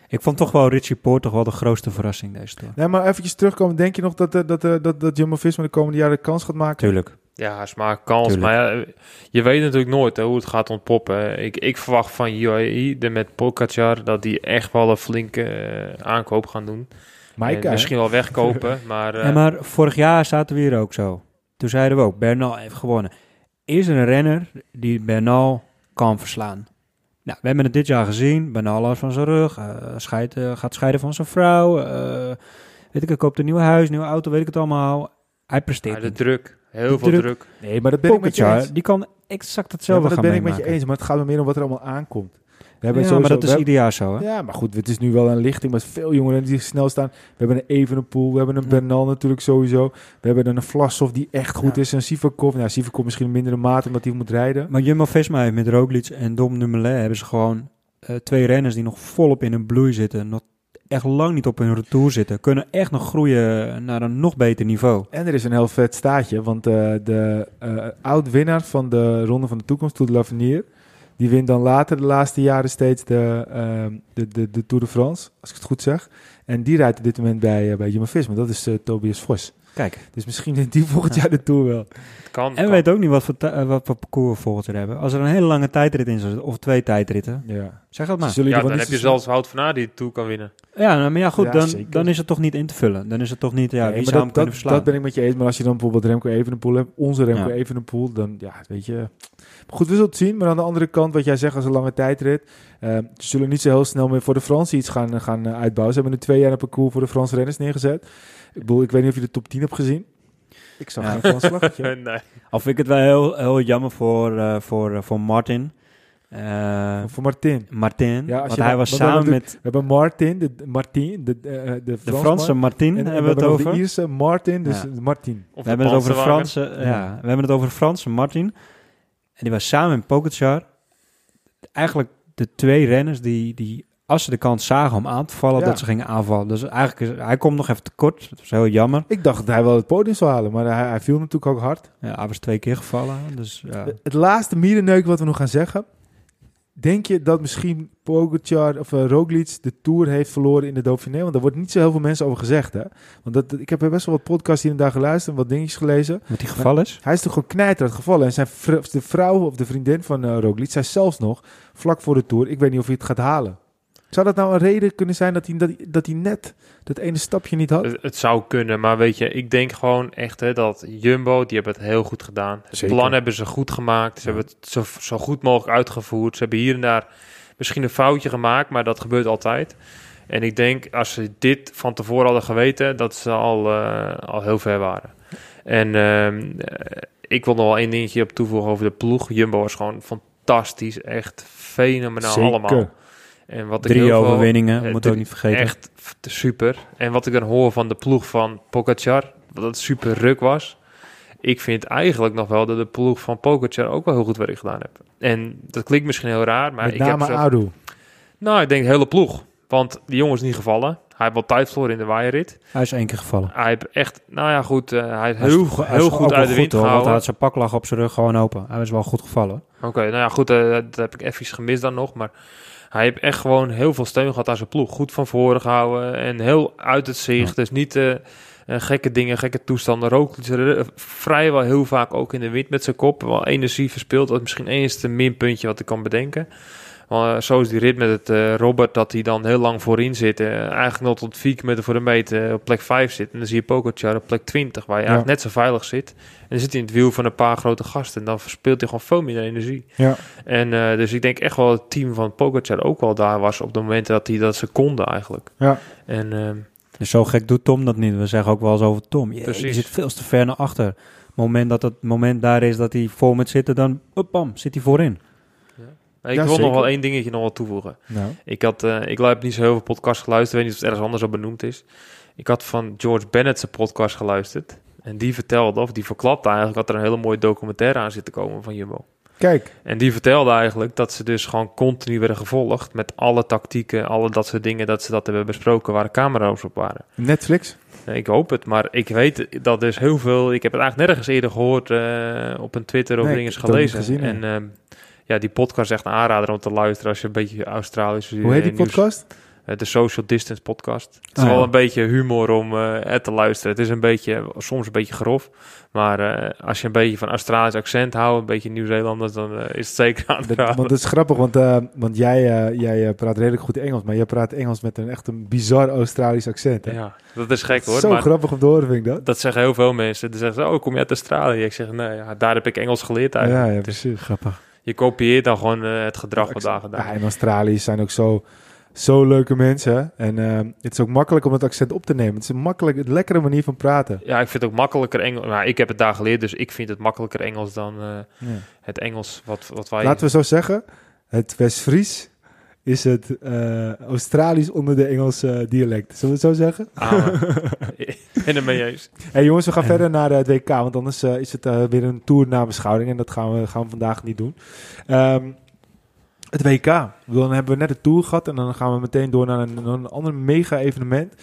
Speaker 3: Ik vond toch wel Richie Poort toch wel de grootste verrassing deze tour.
Speaker 2: Nee, maar eventjes terugkomen. Denk je nog dat, uh, dat, dat, dat Jumbo-Visma de komende jaren de kans gaat maken?
Speaker 3: Tuurlijk.
Speaker 1: Ja, ze maken kans. Tuurlijk. Maar ja, je weet natuurlijk nooit hè, hoe het gaat ontpoppen. Ik, ik verwacht van UAE, de met Pogacar, dat die echt wel een flinke uh, aankoop gaan doen.
Speaker 2: Maaike,
Speaker 1: misschien wel wegkopen, maar...
Speaker 3: Uh, ja, maar vorig jaar zaten we hier ook zo. toen zeiden we ook, Bernal heeft gewonnen. Is er een renner die Bernal kan verslaan? Nou, we hebben het dit jaar gezien. Bernal last van zijn rug, eh, eh, gaat scheiden van zijn vrouw. eh, weet ik, hij koopt een nieuw huis, nieuwe auto, weet ik het allemaal. Hij presteert
Speaker 1: Ja, de
Speaker 3: niet.
Speaker 1: druk. Heel
Speaker 3: De
Speaker 1: veel
Speaker 3: druk.
Speaker 1: druk.
Speaker 2: Nee, maar dat ben ik met je
Speaker 3: Pogacar,
Speaker 2: eens.
Speaker 3: die kan exact
Speaker 2: Ja,
Speaker 3: hetzelfde
Speaker 2: maar dat
Speaker 3: gaan
Speaker 2: ben ik met je eens, maar het gaat me meer om wat er allemaal aankomt. We
Speaker 3: Ja,
Speaker 2: hebben
Speaker 3: maar
Speaker 2: sowieso-
Speaker 3: dat is ieder jaar zo, hè?
Speaker 2: Ja, maar goed, het is nu wel een lichting met veel jongeren die snel staan. We hebben een Evenepoel, we hebben een
Speaker 3: Ja.
Speaker 2: Bernal natuurlijk sowieso. We hebben een Vlasov die echt goed
Speaker 3: Ja.
Speaker 2: is. Een Sivakov, nou Sivakov misschien in mindere mate omdat hij moet rijden.
Speaker 3: Maar Jumbo-Visma heeft met Roglic en Dom Dumoulin hebben ze gewoon eh, twee renners die nog volop in hun bloei zitten. Nog echt lang niet op hun retour zitten. Kunnen echt nog groeien naar een nog beter niveau.
Speaker 2: En er is een heel vet staatje, want eh, de eh oud-winnaar van de Ronde van de Toekomst, Tour de l'Avenir, die wint dan later de laatste jaren steeds de, ehm, de, de, de Tour de France, als ik het goed zeg. En die rijdt op dit moment bij, eh, bij Jumbo-Visma, dat is eh, Tobias Vos.
Speaker 3: Kijk.
Speaker 2: Dus misschien wint die volgend jaar de Tour wel.
Speaker 1: Het kan.
Speaker 3: En we
Speaker 1: kan.
Speaker 3: weten ook niet wat voor, eh, wat voor parcours we volgend jaar hebben. Als er een hele lange tijdrit in zit, of twee tijdritten,
Speaker 2: Ja.
Speaker 3: zeg dat maar.
Speaker 2: Ze
Speaker 1: Ja, dan heb je zelfs Wout van Aert die het toe kan winnen.
Speaker 3: Ja, nou, maar ja, goed,
Speaker 2: Ja,
Speaker 3: dan,
Speaker 2: zeker.
Speaker 3: dan is het toch niet in te vullen. Dan is het toch niet, ja,
Speaker 2: Nee,
Speaker 3: wie
Speaker 2: maar
Speaker 3: zou hem
Speaker 2: dat,
Speaker 3: kunnen
Speaker 2: dat,
Speaker 3: verslaan?
Speaker 2: dat ben ik met je eens. Maar als je dan bijvoorbeeld Remco Evenepoel hebt, onze Remco
Speaker 3: Ja.
Speaker 2: Evenepoel, dan ja, weet je... Maar goed, we zullen het zien. Maar aan de andere kant, wat jij zegt als een lange tijdrit. eh, ze zullen niet zo heel snel meer voor de Fransen iets gaan, gaan eh, uitbouwen. Ze hebben nu twee jaar een parcours voor de Franse renners neergezet. Ik bedoel, ik weet niet of je de top 10 hebt gezien. Ik zag
Speaker 3: Ja.
Speaker 2: geen Frans slaggetje.
Speaker 1: nee.
Speaker 3: Al vind ik het wel heel, heel jammer voor, eh, voor, eh, voor Martin. Eh,
Speaker 2: voor Martin.
Speaker 3: Martin,
Speaker 2: Ja, als
Speaker 3: want
Speaker 2: je
Speaker 3: hij
Speaker 2: dan-
Speaker 3: was samen
Speaker 2: doet-
Speaker 3: met
Speaker 2: We hebben Martin, de, Martin, de, eh, de.
Speaker 3: Franse Martin,
Speaker 2: En, en
Speaker 3: hebben we het over.
Speaker 2: de Ierse Martin, dus
Speaker 3: Ja.
Speaker 2: Martin.
Speaker 1: Of
Speaker 3: We hebben het over. Franse, ja. we hebben het over de Franse Martin. En die was samen met Pogacar eigenlijk de twee renners die, die als ze de kans zagen om aan te vallen,
Speaker 2: Ja.
Speaker 3: dat ze gingen aanvallen. Dus eigenlijk is, hij komt nog even tekort. Dat was heel jammer.
Speaker 2: Ik dacht dat hij wel het podium zou halen, maar hij, hij viel natuurlijk ook hard.
Speaker 3: Ja, hij was twee keer gevallen. Dus ja.
Speaker 2: Het laatste mierenneuk wat we nog gaan zeggen. Denk je dat misschien Pogacar of uh, Roglic de Tour heeft verloren in de Dauphiné? Want daar wordt niet zo heel veel mensen over gezegd, hè? Want dat, ik heb best wel wat podcasts hier en daar geluisterd en wat dingetjes gelezen.
Speaker 3: met die geval is.
Speaker 2: Hij is toch gewoon knijterend gevallen. En zijn de vrouw of de vriendin van uh, Roglic zei zelfs nog, vlak voor de Tour, ik weet niet of hij het gaat halen. Zou dat nou een reden kunnen zijn dat hij, dat, hij- dat hij net dat ene stapje niet had?
Speaker 1: Het, het zou kunnen, maar weet je, ik denk gewoon echt hè, dat Jumbo, die hebben het heel goed gedaan. Het
Speaker 2: Zeker.
Speaker 1: plan hebben ze goed gemaakt. Ze
Speaker 2: Ja.
Speaker 1: hebben het zo, zo goed mogelijk uitgevoerd. Ze hebben hier en daar misschien een foutje gemaakt, maar dat gebeurt altijd. En ik denk, als ze dit van tevoren hadden geweten, dat ze al, eh, al heel ver waren. En ehm, eh, ik wil nog wel één dingetje op toevoegen over de ploeg. Jumbo was gewoon fantastisch, echt fenomenaal
Speaker 2: Zeker.
Speaker 1: allemaal. En wat ik
Speaker 3: Drie
Speaker 1: heel veel-
Speaker 3: overwinningen,
Speaker 1: eh,
Speaker 3: moet
Speaker 1: drie-
Speaker 3: ook niet vergeten.
Speaker 1: Echt super. En wat ik dan hoor van de ploeg van Pogacar, dat het super ruk was. Ik vind eigenlijk nog wel dat de ploeg van Pogacar ook wel heel goed werk gedaan heeft. En dat klinkt misschien heel raar, maar
Speaker 2: Met
Speaker 1: ik
Speaker 2: name
Speaker 1: heb... zelf-
Speaker 2: Adu.
Speaker 1: Nou, ik denk de hele ploeg. Want die jongen is niet gevallen. Hij heeft wel tijd verloren in de waaierrit.
Speaker 3: Hij is één keer gevallen.
Speaker 1: Hij heeft echt, nou ja goed, eh, hij heeft
Speaker 3: Hij is
Speaker 1: heel,
Speaker 3: hij
Speaker 1: heel
Speaker 3: is
Speaker 1: goed uit de wind
Speaker 3: hoor, Want hij had zijn pak lag op zijn rug gewoon open. Hij was wel goed gevallen.
Speaker 1: Oké, nou ja, goed, eh, dat heb ik even gemist dan nog. Maar hij heeft echt gewoon heel veel steun gehad aan zijn ploeg. Goed van voren gehouden en heel uit het zicht. Dus niet eh, gekke dingen, gekke toestanden. Roglic eh, vrijwel heel vaak ook in de wind met zijn kop. Wel energie verspeeld. Dat is misschien enigste minpuntje wat ik kan bedenken. Want, eh, zo is die rit met het eh, Robert, dat hij dan heel lang voorin zit. eh, eigenlijk nog tot 4 kilometer voor de meet eh, op plek 5 zit. En dan zie je Pogacar op plek 20, waar je
Speaker 2: Ja.
Speaker 1: eigenlijk net zo veilig zit. En dan zit hij in het wiel van een paar grote gasten. En dan verspeelt hij gewoon veel minder energie.
Speaker 2: Ja.
Speaker 1: En eh, dus ik denk echt wel dat het team van Pogacar ook wel daar was op de momenten dat hij dat ze konden eigenlijk.
Speaker 2: Ja.
Speaker 1: En ehm,
Speaker 3: Dus zo gek doet Tom dat niet. We zeggen ook wel eens over Tom. Je, zit veel te ver naar achter. Het moment dat het moment daar is dat hij voor moet zitten, dan up, bam, zit hij voorin.
Speaker 1: Ik
Speaker 2: Ja,
Speaker 1: wil nog wel één dingetje nog wel toevoegen.
Speaker 2: Nou,
Speaker 1: Ik, had, eh, ik heb niet zo heel veel podcasts geluisterd. Ik weet niet of het ergens anders al benoemd is. Ik had van George Bennett zijn podcast geluisterd. En die vertelde, of die verklapte eigenlijk... dat er een hele mooie documentaire aan zit te komen van Jumbo.
Speaker 2: kijk,
Speaker 1: En die vertelde eigenlijk dat ze dus gewoon continu werden gevolgd... met alle tactieken, alle dat soort dingen... dat ze dat hebben besproken waar de camera's op waren.
Speaker 2: Netflix.
Speaker 1: Ik hoop het, maar ik weet dat dus heel veel... Ik heb het eigenlijk nergens eerder gehoord eh, op een Twitter of
Speaker 2: Nee,
Speaker 1: dingen gelezen.
Speaker 2: gezien,
Speaker 1: en ehm, ja, die podcast is echt een aanrader om te luisteren als je een beetje Australisch...
Speaker 2: Hoe heet die
Speaker 1: eh, nieuws-
Speaker 2: podcast?
Speaker 1: eh, de Social Distance podcast. Het is
Speaker 3: Ah,
Speaker 1: wel een beetje humor om eh, het te luisteren. Het is een beetje, soms een beetje grof. Maar eh, als je een beetje van Australisch accent houdt, een beetje Nieuw-Zeelanders, dan eh, is het zeker aan te
Speaker 2: want dat is grappig, want, eh, want jij, eh, jij eh, praat redelijk goed Engels, maar jij praat Engels met een echt een bizar Australisch accent. Hè?
Speaker 1: Ja, dat is gek hoor.
Speaker 2: Zo
Speaker 1: maar
Speaker 2: grappig om te horen, vind ik dat.
Speaker 1: dat zeggen heel veel mensen. Dan zeggen ze, oh, kom je uit Australië? Ik zeg, nee, ja, daar heb ik Engels geleerd eigenlijk.
Speaker 2: Ja, ja,
Speaker 1: Dus
Speaker 2: precies.
Speaker 3: Grappig.
Speaker 1: Je kopieert dan gewoon eh, het gedrag wat daar
Speaker 2: Ja,
Speaker 1: gedaan
Speaker 2: en Australiërs zijn ook zo, zo leuke mensen. En eh, het is ook makkelijk om het accent op te nemen. Het is een makkelijk, een lekkere manier van praten.
Speaker 1: Ja, ik vind het ook makkelijker Engels. Maar ik heb het daar geleerd, dus ik vind het makkelijker Engels dan eh,
Speaker 2: Ja.
Speaker 1: het Engels wat, wat wij...
Speaker 2: Laten we zo zeggen, het West-Fries is het Australisch onder de Engelse dialect. Zullen we het zo zeggen?
Speaker 1: Ah, het mee eens.
Speaker 2: Hey jongens, we gaan
Speaker 3: Ja.
Speaker 2: verder naar eh, het WK, want anders eh, is het eh, weer een tour na beschouwing en dat gaan we, gaan we vandaag niet doen. Ehm, het WK, dan hebben we net de tour gehad en dan gaan we meteen door naar een, naar een ander mega evenement.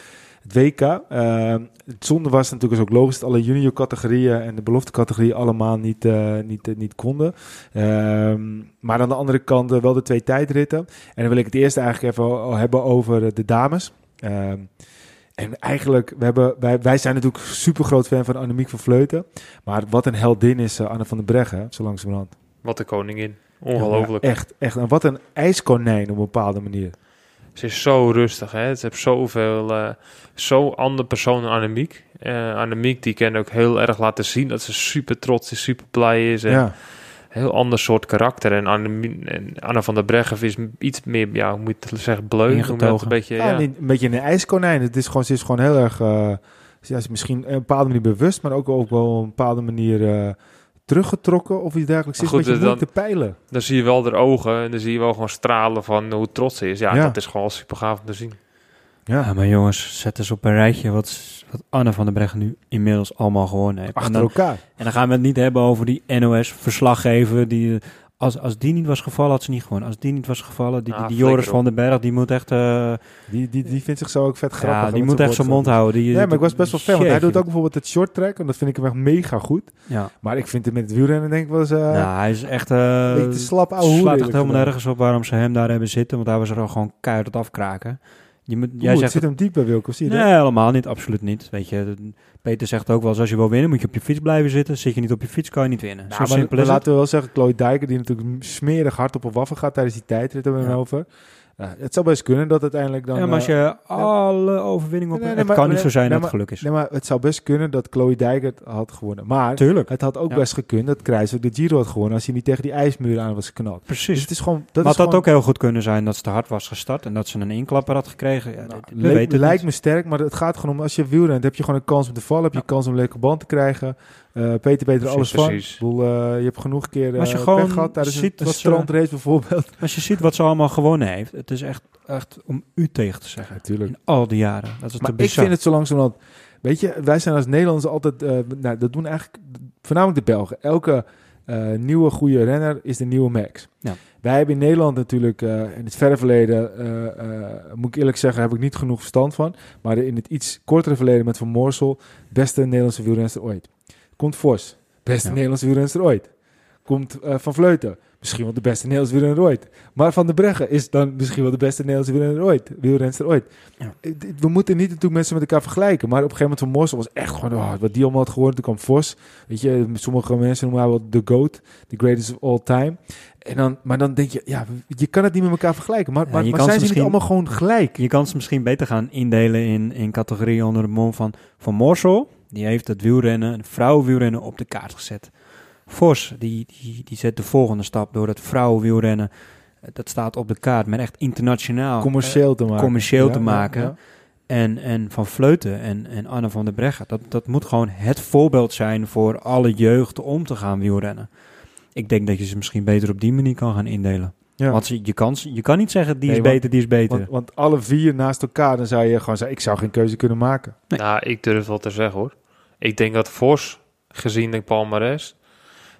Speaker 2: Het WK. Ehm, het zonde was natuurlijk is ook logisch dat alle junior categorieën en de belofte categorieën allemaal niet, eh, niet, eh, niet konden. Ehm, maar aan de andere kant eh, wel de twee tijdritten. En dan wil ik het eerst eigenlijk even hebben over eh, de dames. En eigenlijk, we hebben, wij, wij zijn natuurlijk super groot fan van Annemiek van Vleuten. Maar wat een heldin is eh, Anne van den Breggen, zo langzamerhand.
Speaker 1: Wat de koningin. Ongelooflijk.
Speaker 2: Ja, echt, echt. En wat een ijskonijn op een bepaalde manier.
Speaker 1: Ze is zo rustig, hè. Ze heeft zoveel... eh zo andere persoon dan Annemiek. Eh Annemiek, die kan ook heel erg laten zien dat ze super trots is, super blij is. En
Speaker 2: Ja,
Speaker 1: heel ander soort karakter. En Anne van der Breggen is iets meer, ja, hoe moet je het zeggen, bleu. Dat
Speaker 3: Ingetogen.
Speaker 1: Een beetje,
Speaker 2: ja.
Speaker 1: ja.
Speaker 2: niet- een beetje een ijskonijn. Het is gewoon, ze is gewoon heel erg... ja, ze is misschien op een bepaalde manier bewust, maar ook, ook wel op een bepaalde manier eh, teruggetrokken of iets dergelijks. Ze is een
Speaker 1: goed,
Speaker 2: beetje
Speaker 1: eh,
Speaker 2: te peilen.
Speaker 1: Dan zie je wel haar ogen en dan zie je wel gewoon stralen van hoe trots ze is. Ja,
Speaker 2: Ja.
Speaker 1: dat is gewoon super gaaf om te zien.
Speaker 3: Ja, maar jongens, zet eens op een rijtje wat, wat Anne van der Breggen nu inmiddels allemaal gewonnen heeft. En
Speaker 2: Achter
Speaker 3: dan,
Speaker 2: elkaar.
Speaker 3: en dan gaan we het niet hebben over die NOS-verslaggever. Die, eh, als, als die niet was gevallen, had ze niet gewonnen. Als die niet was gevallen, die, die,
Speaker 1: Ah,
Speaker 3: die Joris van den Berg, die moet echt... eh,
Speaker 2: Die, die, die vindt zich zo ook vet grappig.
Speaker 3: ja, die moet echt zijn mond houden. Die,
Speaker 2: Nee, maar ik was best wel fan. Want hij doet ook bijvoorbeeld het short track. En dat vind ik hem echt mega goed.
Speaker 3: Ja,
Speaker 2: Maar ik vind het met het wielrennen denk ik wel eens... eh,
Speaker 3: nou, hij is echt... eh
Speaker 2: een beetje te slap ouwe
Speaker 3: slaat echt helemaal nergens op waarom ze hem daar hebben zitten. Want hij was er al gewoon keihard afkraken. Je moet,
Speaker 2: Oeh,
Speaker 3: jij
Speaker 2: het zit hem diep bij Wilco, zie je
Speaker 3: Nee,
Speaker 2: dat?
Speaker 3: helemaal niet. Absoluut niet. Weet je, Peter zegt ook wel eens, als je wil winnen, moet je op je fiets blijven zitten. Zit je niet op je fiets, kan je niet winnen.
Speaker 2: Nou,
Speaker 3: Zo
Speaker 2: maar,
Speaker 3: simpel
Speaker 2: maar
Speaker 3: is het.
Speaker 2: laten we wel zeggen, Chloe Dijker, die natuurlijk smerig hard op een waffen gaat tijdens die tijdrit, hebben we
Speaker 3: Ja.
Speaker 2: over. Ja, het zou best kunnen dat uiteindelijk dan...
Speaker 3: ja, maar als
Speaker 2: eh,
Speaker 3: je alle overwinningen op...
Speaker 2: Nee, nee,
Speaker 3: het
Speaker 2: maar-
Speaker 3: kan niet zo zijn
Speaker 2: nee,
Speaker 3: dat het geluk is.
Speaker 2: Nee, maar het zou best kunnen dat Chloe Dijker had gewonnen. Maar
Speaker 3: Tuurlijk.
Speaker 2: het had ook
Speaker 3: Ja.
Speaker 2: best gekund dat Kruijs de Giro had gewonnen als hij niet tegen die ijsmuur aan was geknald. Dus
Speaker 3: Precies.
Speaker 2: het is gewoon... Dat
Speaker 3: maar
Speaker 2: is
Speaker 3: het had ook heel goed kunnen zijn dat ze te hard was gestart en dat ze een inklapper had gekregen. Ja,
Speaker 2: Nou,
Speaker 3: dit- we
Speaker 2: leek-
Speaker 3: weten het
Speaker 2: lijkt
Speaker 3: niet.
Speaker 2: me sterk, maar het gaat gewoon om als je wielrent, heb je gewoon een kans om te vallen, heb je kans om een leuke band te krijgen. Eh, Peter weet er
Speaker 1: Precies,
Speaker 2: alles van.
Speaker 1: precies.
Speaker 2: Ik bedoel, eh, je hebt genoeg keer
Speaker 3: Maar als je
Speaker 2: eh,
Speaker 3: gewoon
Speaker 2: pech gehad tijdens
Speaker 3: ziet
Speaker 2: een
Speaker 3: wat ze-
Speaker 2: strandrace bijvoorbeeld.
Speaker 3: Als je ziet wat ze allemaal gewonnen heeft, het is echt, echt om u tegen te zeggen.
Speaker 2: Natuurlijk.
Speaker 3: In al die jaren. Dat is
Speaker 2: Maar
Speaker 3: te
Speaker 2: ik vind het zo langzamerhand... Weet je, wij zijn als Nederlanders altijd... eh, nou, dat doen eigenlijk voornamelijk de Belgen. Elke eh, nieuwe goede renner is de nieuwe Max.
Speaker 3: Ja.
Speaker 2: Wij hebben in Nederland natuurlijk eh, in het verre verleden... eh, eh, moet ik eerlijk zeggen, heb ik niet genoeg verstand van. Maar in het iets kortere verleden met Van Moorsel... beste Nederlandse wielrenster ooit. Komt Vos, beste
Speaker 3: Ja.
Speaker 2: Nederlandse wielrenster ooit. Komt eh, Van Vleuten, misschien wel de beste Nederlandse wielrenner ooit. Maar Van der Breggen is dan misschien wel de beste Nederlandse wielrenner ooit. Wielrenster ooit.
Speaker 3: Ja.
Speaker 2: Eh, We moeten niet natuurlijk mensen met elkaar vergelijken. Maar op een gegeven moment van Morsel was echt gewoon... Oh, wat die allemaal had geworden. Toen kwam Vos. Weet je, sommige mensen noemen hij wel de GOAT. The greatest of all time. En dan, maar dan denk je, ja, je kan het niet met elkaar vergelijken. Maar,
Speaker 3: Ja,
Speaker 2: maar, zijn
Speaker 3: ze
Speaker 2: niet allemaal gewoon gelijk?
Speaker 3: Je kan ze misschien beter gaan indelen in, in categorieën onder de mond van Van Morsel. Die heeft het wielrennen, vrouwenwielrennen op de kaart gezet. Vos, die, die, die zet de volgende stap door het vrouwenwielrennen. eh, Dat staat op de kaart, maar echt internationaal.
Speaker 2: commercieel te maken.
Speaker 3: commercieel
Speaker 2: Ja,
Speaker 3: te
Speaker 2: ja,
Speaker 3: maken.
Speaker 2: ja.
Speaker 3: En, en Van Vleuten en, en Anne van der Breggen. Dat, dat moet gewoon het voorbeeld zijn voor alle jeugd om te gaan wielrennen. Ik denk dat je ze misschien beter op die manier kan gaan indelen.
Speaker 2: Ja.
Speaker 3: Want je kan, je kan niet zeggen die is
Speaker 2: want-
Speaker 3: beter, die is beter.
Speaker 2: Want, want alle vier naast elkaar, dan zou je gewoon zeggen, ik zou geen keuze kunnen maken.
Speaker 3: Nee.
Speaker 1: Nou, ik durf wel te zeggen hoor. Ik denk dat Vos, gezien de palmares,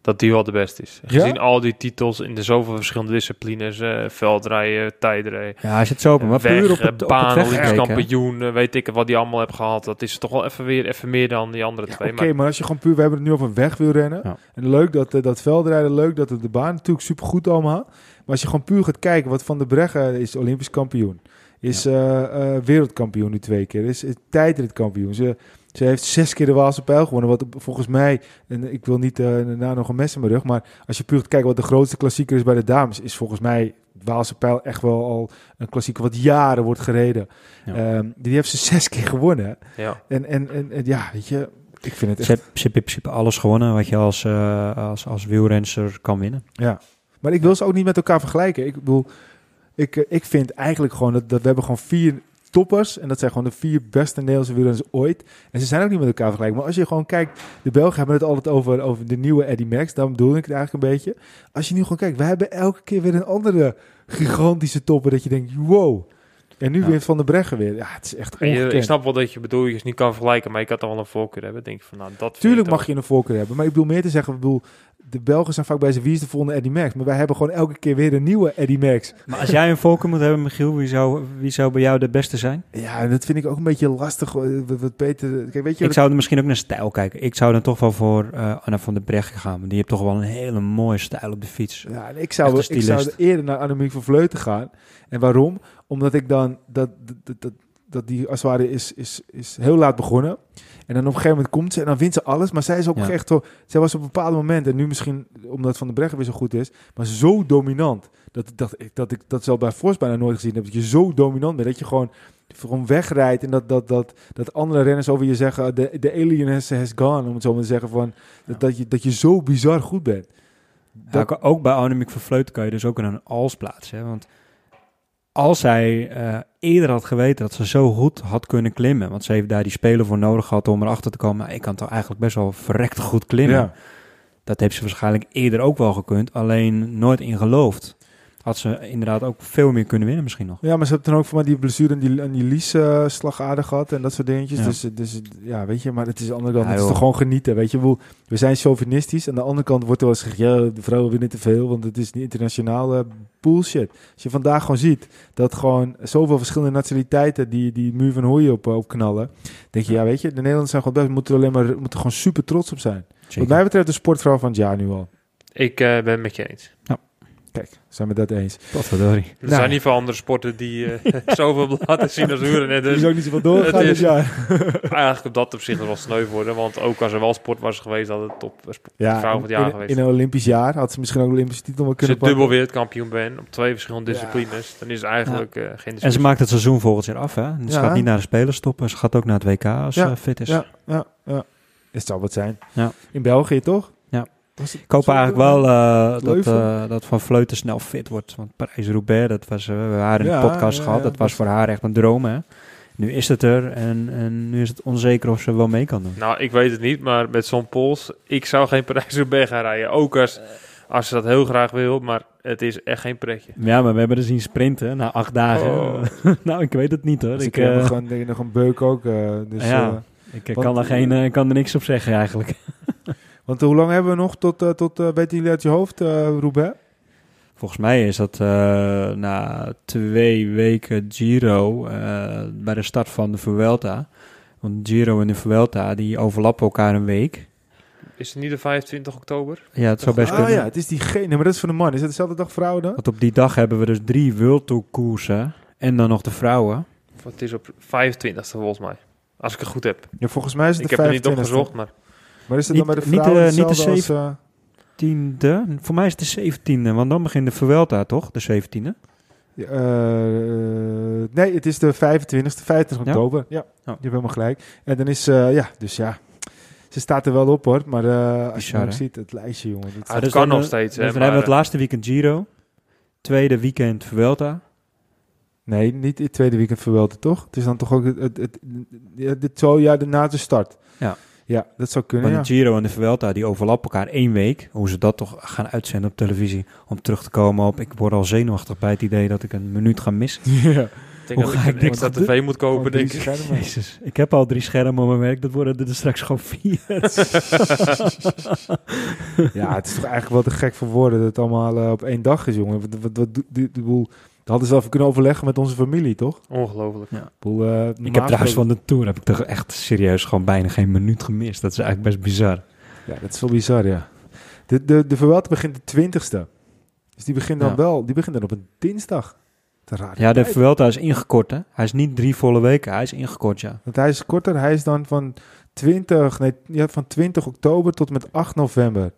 Speaker 1: dat die wel de beste is.
Speaker 2: Ja?
Speaker 1: Gezien al die titels in de zoveel verschillende disciplines, eh, veldrijden, tijdrijden,
Speaker 3: ja, als je het zo op maar
Speaker 1: weg,
Speaker 3: puur op het, op
Speaker 1: baan,
Speaker 3: het weg hè?
Speaker 1: kampioen, eh, weet ik wat die allemaal hebben gehad. Dat is toch wel even weer even meer dan die andere
Speaker 2: Ja,
Speaker 1: twee.
Speaker 2: Oké, maar als je gewoon puur, we hebben het nu over wegwielrennen.
Speaker 3: Ja.
Speaker 2: En leuk dat, eh, dat veldrijden, leuk dat het de baan natuurlijk supergoed allemaal. Maar als je gewoon puur gaat kijken, wat Van der Breggen is Olympisch kampioen. Is eh, eh, wereldkampioen nu twee keer. Is, is tijdritkampioen. Ze, ze heeft zes keer de Waalse pijl gewonnen. Wat volgens mij, en ik wil niet daarna nog een mes in mijn rug, maar als je puur kijkt wat de grootste klassieker is bij de dames, is volgens mij Waalse pijl echt wel al een klassieker wat jaren wordt gereden.
Speaker 3: Ja.
Speaker 2: Ehm, die heeft ze zes keer gewonnen.
Speaker 1: Ja.
Speaker 2: En, en, en, en ja, weet je, ik vind het echt
Speaker 3: Ze, heeft- in principe alles gewonnen wat je als, eh, als, als wielrenster kan winnen.
Speaker 2: Ja, maar ik wil ze ook niet met elkaar vergelijken. Ik bedoel, ik, eh, ik vind eigenlijk gewoon dat, dat we hebben gewoon vier toppers. En dat zijn gewoon de vier beste Nederlandse wielrenners ooit. En ze zijn ook niet met elkaar vergelijken. Maar als je gewoon kijkt, de Belgen hebben het altijd over, over de nieuwe Eddie Merckx. Daarom bedoel ik het eigenlijk een beetje. Als je nu gewoon kijkt, we hebben elke keer weer een andere gigantische topper. Dat je denkt, wow. En nu
Speaker 3: Ja.
Speaker 2: weer Van de Breggen weer. Ja, het is echt
Speaker 1: je, ik snap wel dat je bedoelingen niet kan vergelijken, maar ik had er wel een voorkeur hebben. Denk van, nou, dat
Speaker 2: Tuurlijk mag je een voorkeur hebben. Maar ik bedoel meer te zeggen, ik bedoel, de Belgen zijn vaak bij zijn wie is de volgende Eddie Merckx. Maar wij hebben gewoon elke keer weer een nieuwe Eddie Merckx.
Speaker 3: Maar als jij een voorkeur moet hebben, Michiel, wie zou, wie zou bij jou de beste zijn?
Speaker 2: Ja, dat vind ik ook een beetje lastig. Wat, Peter, kijk, weet je,
Speaker 3: Ik zou er misschien ook naar stijl kijken. Ik zou dan toch wel voor eh, Anna van der Breggen gaan. Want die heeft toch wel een hele mooie stijl op de fiets.
Speaker 2: ja, ik zou, ik zou eerder naar Annemiek van Vleuten gaan. En waarom? Omdat ik dan dat, dat, dat, dat, dat die als het ware is, is, is heel laat begonnen. En dan op een gegeven moment komt ze en dan wint ze alles. Maar zij is ook
Speaker 3: Ja.
Speaker 2: echt zo. Zij was op een bepaald moment, en nu misschien omdat Van der Breggen weer zo goed is, maar zo dominant. Dat, dat, ik, dat ik dat zelf bij Force bijna nooit gezien heb. Dat je zo dominant bent. Dat je gewoon, gewoon wegrijdt. En dat, dat, dat, dat andere renners over je zeggen: de, de alien has, has gone. Om het zo maar te zeggen. Van, dat, dat, je, dat je zo bizar goed bent.
Speaker 3: Ja, ook- ook bij Annemiek van Vleuten kan je dus ook in een als plaatsen. Hè? Want als zij eh, eerder had geweten dat ze zo goed had kunnen klimmen... want ze heeft daar die speler voor nodig gehad om erachter te komen... "Nou, ik kan toch eigenlijk best wel verrekt goed klimmen.
Speaker 2: Ja.
Speaker 3: Dat heeft ze waarschijnlijk eerder ook wel gekund, alleen nooit in geloofd. Had ze inderdaad ook veel meer kunnen winnen misschien nog.
Speaker 2: Ja, maar ze hebben dan ook voor mij die blessure en die, en die lies-slagader gehad en dat soort dingetjes.
Speaker 3: Ja.
Speaker 2: Dus, dus ja, weet je, maar het is aan de andere kant,
Speaker 3: Ja,
Speaker 2: het is toch gewoon genieten, weet je. Bedoel, We zijn chauvinistisch. Aan de andere kant wordt er wel eens gezegd, ja, de vrouwen winnen te veel, want het is niet internationaal eh, bullshit. Als je vandaag gewoon ziet dat gewoon zoveel verschillende nationaliteiten die, die muur van Hooien op, op knallen, denk je, ja, weet je, de Nederlanders zijn gewoon best, moeten er alleen maar, moeten gewoon super trots op zijn. Wat mij betreft de sportvrouw van het jaar nu al.
Speaker 1: Ik eh, ben het met je eens.
Speaker 2: Kijk, zijn we dat eens.
Speaker 3: Potverdorie.
Speaker 1: Er
Speaker 2: Nou.
Speaker 1: zijn niet veel andere sporten die eh, zoveel laten zien als huren.
Speaker 2: Er
Speaker 1: Dus
Speaker 2: is ook niet zoveel doorgegaan
Speaker 1: het
Speaker 2: dit jaar.
Speaker 1: eigenlijk op dat opzicht wel sneu worden. Want ook als er wel sport was geweest, had het top sport
Speaker 2: Ja,
Speaker 1: vrouw van het jaar
Speaker 2: in,
Speaker 1: geweest.
Speaker 2: in een Olympisch jaar had ze misschien ook een Olympische titel wel
Speaker 1: Als je
Speaker 2: kunnen pakken.
Speaker 1: dubbel wereldkampioen bent op twee verschillende
Speaker 2: Ja.
Speaker 1: disciplines, dan is het eigenlijk eh, geen
Speaker 3: En ze maakt het seizoen volgend jaar af, hè? Dus Ze
Speaker 2: Ja.
Speaker 3: gaat niet naar de Spelen stoppen. Ze gaat ook naar het WK als
Speaker 2: Ja.
Speaker 3: ze fit is.
Speaker 2: Ja, ja, ja. Het zou wat zijn.
Speaker 3: Ja.
Speaker 2: In België toch?
Speaker 3: Ja.
Speaker 2: Was het
Speaker 3: Ik hoop eigenlijk wel eh, dat, eh, dat Van Vleuten snel fit wordt. Want Parijs-Roubaix, dat was, eh, we hebben haar in
Speaker 2: Ja,
Speaker 3: de podcast
Speaker 2: ja,
Speaker 3: gehad.
Speaker 2: ja,
Speaker 3: Dat was voor haar echt een droom, hè? Nu is het er en, en nu is het onzeker of ze wel mee kan doen.
Speaker 1: Nou, ik weet het niet, maar met zo'n pols, ik zou geen Parijs-Roubaix gaan rijden. Ook als, als ze dat heel graag wil, maar het is echt geen pretje.
Speaker 3: Ja, maar we hebben er zien sprinten na acht dagen.
Speaker 1: Oh.
Speaker 3: nou, ik weet het niet hoor.
Speaker 2: Dus
Speaker 3: Ik,
Speaker 2: ik heb
Speaker 3: eh,
Speaker 2: nog, een, denk ik, nog een beuk ook. eh, dus,
Speaker 3: Ja.
Speaker 2: eh,
Speaker 3: ik
Speaker 2: want-
Speaker 3: kan, er geen, eh, kan er niks op zeggen eigenlijk.
Speaker 2: want hoe lang hebben we nog tot, eh, tot eh, weten jullie uit je hoofd, eh Roubaix?
Speaker 3: Volgens mij is dat eh, na twee weken Giro eh, bij de start van de Vuelta. Want Giro en de Vuelta die overlappen elkaar een week.
Speaker 1: Is het niet de 25 oktober?
Speaker 3: Ja, het zou best
Speaker 2: Ah
Speaker 3: kunnen.
Speaker 2: ja, het is diegene. Maar dat is voor de man. Is het dezelfde dag vrouwen dan?
Speaker 3: Want op die dag hebben we dus drie World Tour koersen. En dan nog de vrouwen.
Speaker 1: Het is op 25 volgens mij. Als ik het goed heb.
Speaker 2: Ja, volgens mij is het
Speaker 1: Ik
Speaker 2: de
Speaker 1: heb er niet
Speaker 2: 25e.
Speaker 1: opgezocht, maar
Speaker 2: Maar is het
Speaker 3: Niet-
Speaker 2: dan bij de
Speaker 3: niet,
Speaker 2: vrouwen
Speaker 3: eh, niet de
Speaker 2: hetzelfde als,
Speaker 3: zeven-
Speaker 2: eh,
Speaker 3: Tiende. Voor mij is het de zeventiende. Want dan begint de Vuelta toch? De zeventiende.
Speaker 2: Eh, nee, het is de 25e, 25
Speaker 3: Ja?
Speaker 2: oktober. Ja, je
Speaker 3: Ja.
Speaker 2: hebt helemaal gelijk. En dan is, eh, ja, dus ja, ze staat er wel op hoor. Maar eh, als je
Speaker 3: hè?
Speaker 2: ziet, het lijstje jongen. Dat
Speaker 1: Ah, dat kan nog steeds.
Speaker 3: Dus
Speaker 1: hè,
Speaker 3: dan hebben we
Speaker 1: maar,
Speaker 3: het laatste weekend Giro. Tweede weekend Vuelta.
Speaker 2: nee, niet het tweede weekend verwelten, toch? Het is dan toch ook het, het, het, zo, ja, de na de start.
Speaker 3: Ja.
Speaker 2: Ja, dat zou kunnen,
Speaker 3: Want
Speaker 2: ja.
Speaker 3: de Giro en de Vuelta die overlappen elkaar één week. Hoe ze dat toch gaan uitzenden op televisie. Om terug te komen op... Ik word al zenuwachtig bij het idee dat ik een minuut ga missen.
Speaker 2: ja.
Speaker 1: ik denk
Speaker 3: hoe
Speaker 1: dat
Speaker 3: ga
Speaker 1: ik
Speaker 3: ik
Speaker 1: een
Speaker 3: dit
Speaker 1: extra
Speaker 2: doen?
Speaker 1: tv moet kopen, denk ik.
Speaker 3: Jezus, ik heb al drie schermen op mijn werk. Dat worden er straks gewoon vier.
Speaker 2: Ja, het is toch eigenlijk wel te gek voor woorden dat het allemaal eh, op één dag is, jongen. Wat, wat, wat, doe- die, die boel, dat hadden ze wel even kunnen overleggen met onze familie, toch?
Speaker 1: Ongelooflijk.
Speaker 2: Boel, eh,
Speaker 3: ik
Speaker 2: normaal
Speaker 3: heb trouwens van de Tour heb ik toch echt serieus gewoon bijna geen minuut gemist. Dat is eigenlijk best bizar.
Speaker 2: Ja, dat is wel bizar, ja. De, de, de Vuelta begint de twintigste. Dus die begint dan
Speaker 3: Ja.
Speaker 2: wel, die begint dan op een dinsdag. Te raar.
Speaker 3: Ja, de. Vuelta is ingekort, hè? Hij is niet drie volle weken, hij is ingekort, ja.
Speaker 2: Want hij is korter. Hij is dan van 20, nee, ja, van 20 oktober tot met 8 november.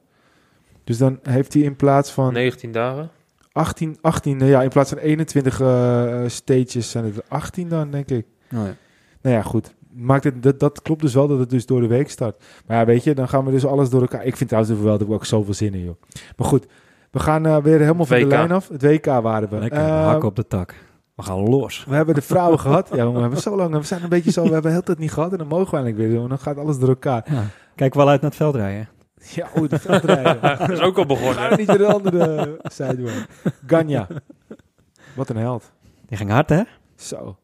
Speaker 2: Dus dan heeft hij in plaats van
Speaker 1: 19 dagen.
Speaker 2: 18, 18 nou ja, in plaats van 21 eh, stages zijn het er 18 dan, denk ik.
Speaker 3: Oh, ja.
Speaker 2: Nou ja, goed. Maakt het, dat, dat klopt dus wel dat het dus door de week start. Maar ja, weet je, dan gaan we dus alles door elkaar. Ik vind trouwens wel dat we ook zoveel zin in, joh. Maar goed, we gaan eh, weer helemaal van de lijn af. Het WK waren we.
Speaker 3: Lekker,
Speaker 2: Eh,
Speaker 3: hak op de tak. We gaan los.
Speaker 2: we hebben de vrouwen gehad. Ja, we hebben zo lang. We zijn een beetje zo. We hebben heel tijd niet gehad. En dan mogen we eigenlijk weer doen. Dan gaat alles door elkaar.
Speaker 3: Ja. Kijk wel uit naar het veld rijden.
Speaker 2: Ja, oh, de veldrijden.
Speaker 1: Dat is ook al
Speaker 2: Ga
Speaker 1: begonnen.
Speaker 2: niet naar de andere zijde doen. Ganja. Wat een held.
Speaker 3: Die ging hard, hè?
Speaker 2: Zo.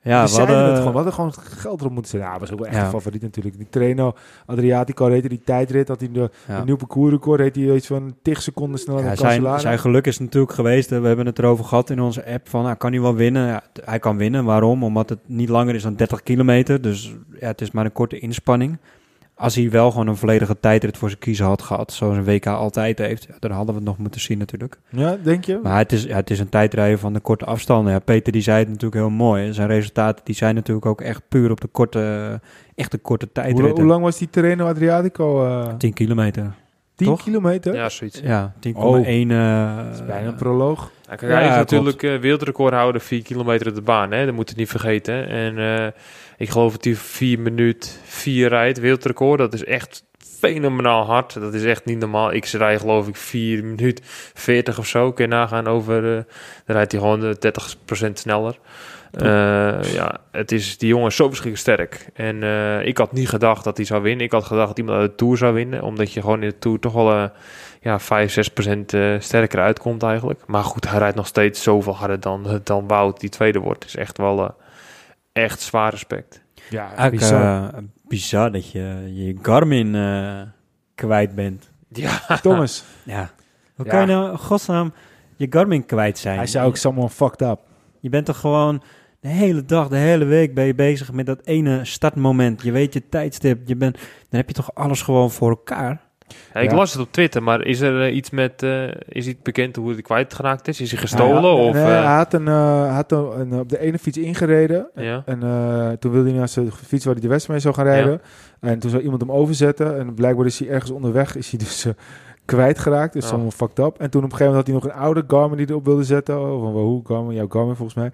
Speaker 3: Ja,
Speaker 2: we
Speaker 3: hadden...
Speaker 2: het gewoon. We hadden gewoon geld erop moeten zetten. Ja, was ook wel echt
Speaker 3: Ja.
Speaker 2: een favoriet natuurlijk. Die Treno Adriatico reed hij die tijdrit. Had hij de,
Speaker 3: ja.
Speaker 2: een nieuw parcoursrecord. Reed hij iets van 10 seconden sneller
Speaker 3: Ja,
Speaker 2: dan
Speaker 3: zijn, zijn geluk is natuurlijk geweest, we hebben het erover gehad in onze app, van nou, kan hij wel winnen? Ja, hij kan winnen, waarom? Omdat het niet langer is dan 30 kilometer, dus ja, het is maar een korte inspanning. Als hij wel gewoon een volledige tijdrit voor zijn kiezen had gehad, zoals een WK altijd heeft, ja, dan hadden we het nog moeten zien natuurlijk.
Speaker 2: Ja, denk je?
Speaker 3: Maar het is, ja, het is een tijdrijden van de korte afstanden. Ja, Peter die zei het natuurlijk heel mooi. Zijn resultaten die zijn natuurlijk ook echt puur op de korte, echt de korte
Speaker 2: hoe,
Speaker 3: tijdritten.
Speaker 2: hoe lang was die Treno Adriatico? eh
Speaker 3: 10 kilometer.
Speaker 2: 10
Speaker 3: toch?
Speaker 2: kilometer?
Speaker 1: Ja, zoiets.
Speaker 3: Ja, 10,1.
Speaker 2: Oh.
Speaker 3: eh,
Speaker 2: Dat is bijna een proloog.
Speaker 1: Ja, kijk,
Speaker 3: Ja,
Speaker 1: hij is
Speaker 3: klopt.
Speaker 1: natuurlijk eh wereldrecordhouder 4 kilometer op de baan. Hè? Dat moet je niet vergeten. En eh, ik geloof dat hij 4 minuut 4 rijdt, wereldrecord. Dat is echt fenomenaal hard. Dat is echt niet normaal. Ik rij geloof ik 4 minuut 40 of zo. Kun je nagaan over... eh, dan rijdt hij gewoon eh, 30% sneller. Eh, ja, het is, die jongen is zo verschrikkelijk sterk. En eh, ik had niet gedacht dat hij zou winnen. Ik had gedacht dat iemand uit de Tour zou winnen. Omdat je gewoon in de Tour toch wel eh, ja, 5, 6 procent eh, sterker uitkomt eigenlijk. Maar goed, hij rijdt nog steeds zoveel harder dan, dan Wout, die tweede wordt. is echt wel eh, echt zwaar respect.
Speaker 2: Ja,
Speaker 3: Eigenlijk
Speaker 2: bizar.
Speaker 3: bizar. bizar dat je je Garmin eh, kwijt bent.
Speaker 1: Ja,
Speaker 2: Thomas,
Speaker 3: Ja. Hoe
Speaker 2: Ja.
Speaker 3: kan je nou in godsnaam je Garmin kwijt zijn?
Speaker 2: hij zei ook someone fucked up.
Speaker 3: Je bent toch gewoon de hele dag, de hele week ben je bezig met dat ene startmoment. Je weet je tijdstip. Je bent, dan heb je toch alles gewoon voor elkaar.
Speaker 1: Ja, ik
Speaker 2: Ja.
Speaker 1: las het op Twitter, maar is er eh, iets met, eh, is het bekend hoe hij kwijtgeraakt is? Is hij gestolen?
Speaker 2: Ja,
Speaker 1: of,
Speaker 2: nee,
Speaker 1: eh,
Speaker 2: hij had, een, had een, een- op de ene fiets ingereden.
Speaker 1: ja?
Speaker 2: En toen wilde hij naar zijn fiets waar hij de West mee zou gaan rijden. En toen zou iemand hem overzetten. En blijkbaar is hij ergens onderweg, is hij dus kwijtgeraakt. Dus
Speaker 1: Oh.
Speaker 2: someone fucked up. En toen op een gegeven moment had hij nog een oude Garmin die erop wilde zetten. Oh, van hoe Garmin? Jouw Garmin volgens mij.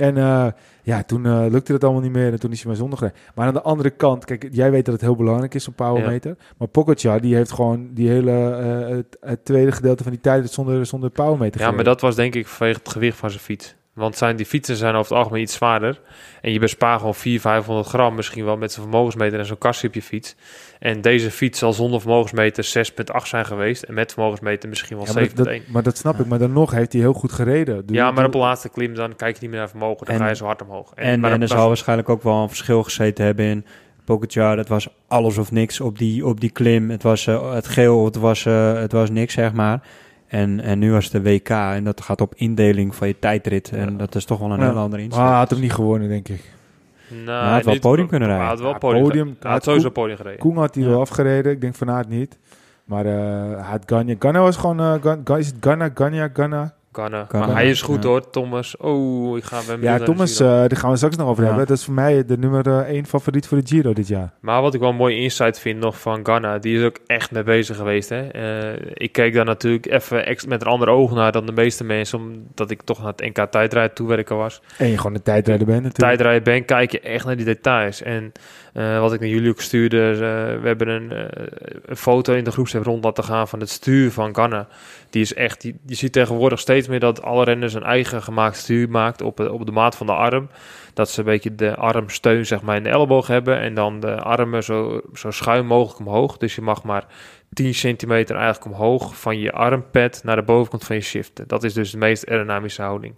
Speaker 2: En eh, ja, toen eh, lukte het allemaal niet meer. En toen is hij maar zonder gereden. Maar aan de andere kant, kijk, jij weet dat het heel belangrijk is, zo'n powermeter. Maar Pogacar, die heeft gewoon die hele, eh, het, het tweede gedeelte van die tijd zonder, zonder powermeter
Speaker 1: ja, maar dat was denk ik vanwege het gewicht van zijn fiets. Want zijn, die fietsen zijn over het algemeen iets zwaarder. En je bespaart gewoon 400, 500 gram misschien wel met zo'n vermogensmeter en zo'n kastje op je fiets. En deze fiets zal zonder vermogensmeter 6,8 zijn geweest. En met vermogensmeter misschien wel
Speaker 2: Ja, maar,
Speaker 1: 7,1.
Speaker 2: dat, dat- maar dat snap ik. Maar dan nog heeft hij heel goed gereden. Doe-
Speaker 1: Ja, maar op de laatste klim dan kijk je niet meer naar vermogen. Dan
Speaker 3: En-
Speaker 1: ga je zo hard omhoog.
Speaker 3: En,
Speaker 1: maar
Speaker 3: en er zal waarschijnlijk ook wel een verschil gezeten hebben in Pogacar. Het was alles of niks op die, op die klim. Het was eh, het geel, het was, eh, het was niks, zeg maar. En, en nu was het de WK en dat gaat op indeling van je tijdrit. En
Speaker 1: Ja.
Speaker 3: dat is toch wel een
Speaker 2: Ja.
Speaker 3: heel andere
Speaker 2: Maar
Speaker 3: insteek.
Speaker 2: hij had hem niet gewonnen, denk ik.
Speaker 1: Nou,
Speaker 3: hij had wel podium kunnen rijden.
Speaker 1: Hij had wel podium,
Speaker 2: podium.
Speaker 1: podium
Speaker 2: Hij
Speaker 1: Hij
Speaker 2: had
Speaker 1: had sowieso
Speaker 2: Koen-
Speaker 1: podium gereden.
Speaker 2: Koen had hij
Speaker 3: Ja.
Speaker 2: wel afgereden. Ik denk van Aert niet. Maar eh, hij had Ganya. Ganya was gewoon... eh, Gan- Gan- is het Ganna, Ganya, Ganna?
Speaker 1: Maar hij is goed
Speaker 3: ja.
Speaker 1: hoor, Thomas. Oh, ik ga hem
Speaker 2: Ja, Thomas, eh daar gaan we straks nog over
Speaker 3: Ja.
Speaker 2: hebben. Dat is voor mij de nummer eh, één favoriet voor de Giro dit jaar.
Speaker 1: Maar wat ik wel een mooie insight vind nog van Ganna, die is ook echt mee bezig geweest. Hè? Eh, ik keek daar natuurlijk even met een andere oog naar dan de meeste mensen, omdat ik toch naar het NK tijdrijden toewerken was.
Speaker 2: En je gewoon een tijdrijder bent natuurlijk.
Speaker 1: Tijdrijden ben, kijk je echt naar die details. En eh, wat ik naar jullie ook stuurde, eh, we hebben een, een foto in de groepsapp rond laten gaan van het stuur van Ganna. Die is echt, je ziet tegenwoordig steeds meer dat alle renners een eigen gemaakt stuur maakt op, op de maat van de arm. Dat ze een beetje de armsteun zeg maar in de elleboog hebben en dan de armen zo, zo schuin mogelijk omhoog. Dus je mag maar 10 centimeter eigenlijk omhoog van je armpad naar de bovenkant van je shiften. Dat is dus de meest aerodynamische houding.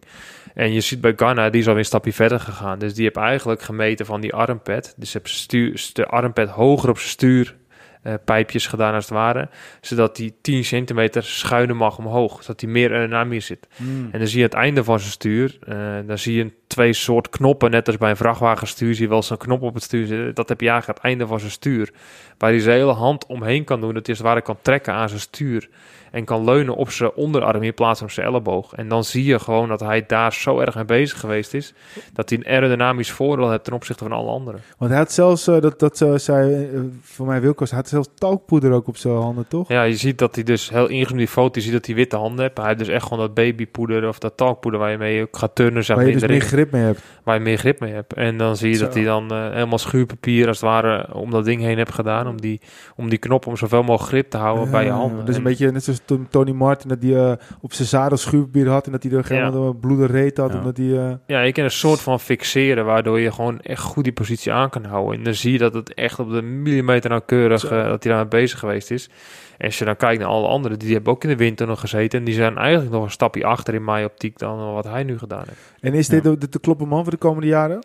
Speaker 1: En je ziet bij Ghana, die is alweer een stapje verder gegaan. Dus die heeft eigenlijk gemeten van die armpad. Dus heeft stuur, de armpad hoger op zijn stuur eh, pijpjes gedaan als het ware. Zodat hij 10 centimeter schuiner mag omhoog. Zodat hij meer aerodynamisch zit.
Speaker 2: Hmm.
Speaker 1: En dan zie je het einde van zijn stuur. eh, dan zie je twee soort knoppen. Net als bij een vrachtwagenstuur zie je wel zo'n knop op het stuur zitten. Dat heb je eigenlijk aan het einde van zijn stuur. Waar hij zijn hele hand omheen kan doen. Dat hij als het ware kan trekken aan zijn stuur. En kan leunen op zijn onderarm in plaats van op zijn elleboog. En dan zie je gewoon dat hij daar zo erg mee bezig geweest is. Dat hij een aerodynamisch voordeel heeft ten opzichte van alle anderen.
Speaker 2: Want hij had zelfs, eh, dat, dat zei eh, voor mij Wilkos, hij had zelfs talkpoeder ook op zijn handen, toch?
Speaker 1: Ja, je ziet dat hij dus heel ingenomen die foto, je ziet dat hij witte handen heeft. Hij heeft dus echt gewoon dat babypoeder of dat talkpoeder waar je mee gaat turnen, zeg
Speaker 2: waar je dus meer grip mee hebt.
Speaker 1: waar je meer grip mee hebt. En dan zie je dat hij dan helemaal schuurpapier als het ware om dat ding heen heeft gedaan. Om die, om die knop om zoveel mogelijk grip te houden bij je handen.
Speaker 2: Is een
Speaker 1: En-
Speaker 2: beetje net zoals toen Tony Martin, dat hij eh, op zijn zadel schuurpapier had en dat hij er
Speaker 1: Ja.
Speaker 2: helemaal een bloede reet had.
Speaker 3: Ja.
Speaker 2: Omdat hij, eh,
Speaker 1: Ja, je kan een soort van fixeren, waardoor je gewoon echt goed die positie aan kan houden. En dan zie je dat het echt op de millimeter nauwkeurig, eh, dat hij daar bezig geweest is. En als je dan kijkt naar alle anderen, die hebben ook in de winter gezeten. En die zijn eigenlijk nog een stapje achter in mijn optiek dan wat hij nu gedaan heeft.
Speaker 2: En is dit
Speaker 3: Ja.
Speaker 2: de, de, de kloppen man voor de komende jaren?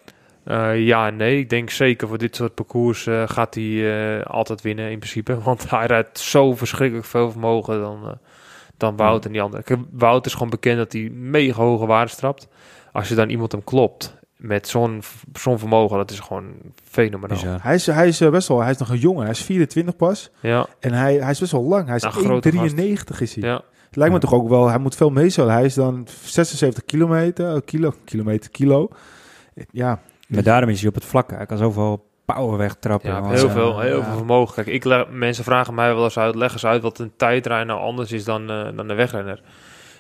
Speaker 1: Eh, ja nee, ik denk zeker voor dit soort parcours eh, gaat hij eh, altijd winnen in principe. Want hij rijdt zo verschrikkelijk veel vermogen dan, eh, dan Wout en die anderen. Kijk, Wout is gewoon bekend dat hij mega hoge waarden strapt. Als je dan iemand hem klopt met zo'n zo'n vermogen, dat is gewoon fenomenaal.
Speaker 2: Hij is, hij is best wel, hij is nog een jongen, hij is 24 pas.
Speaker 1: Ja,
Speaker 2: En hij, hij is best wel lang, hij is
Speaker 1: Nou, grote
Speaker 2: 1,93 is hij.
Speaker 1: ja.
Speaker 2: Het lijkt me
Speaker 3: Ja.
Speaker 2: toch ook wel, hij moet veel meezalen. Hij is dan 76 kilometer, kilo, kilometer, kilo. Ja,
Speaker 3: Maar daarom is hij op het vlak. Hij kan zoveel power wegtrappen.
Speaker 1: Ja, heel veel, heel
Speaker 3: ja.
Speaker 1: veel vermogen. Kijk, ik leg- mensen vragen mij wel eens uit, leg eens uit wat een tijdrijder nou anders is dan, eh, dan een wegrenner.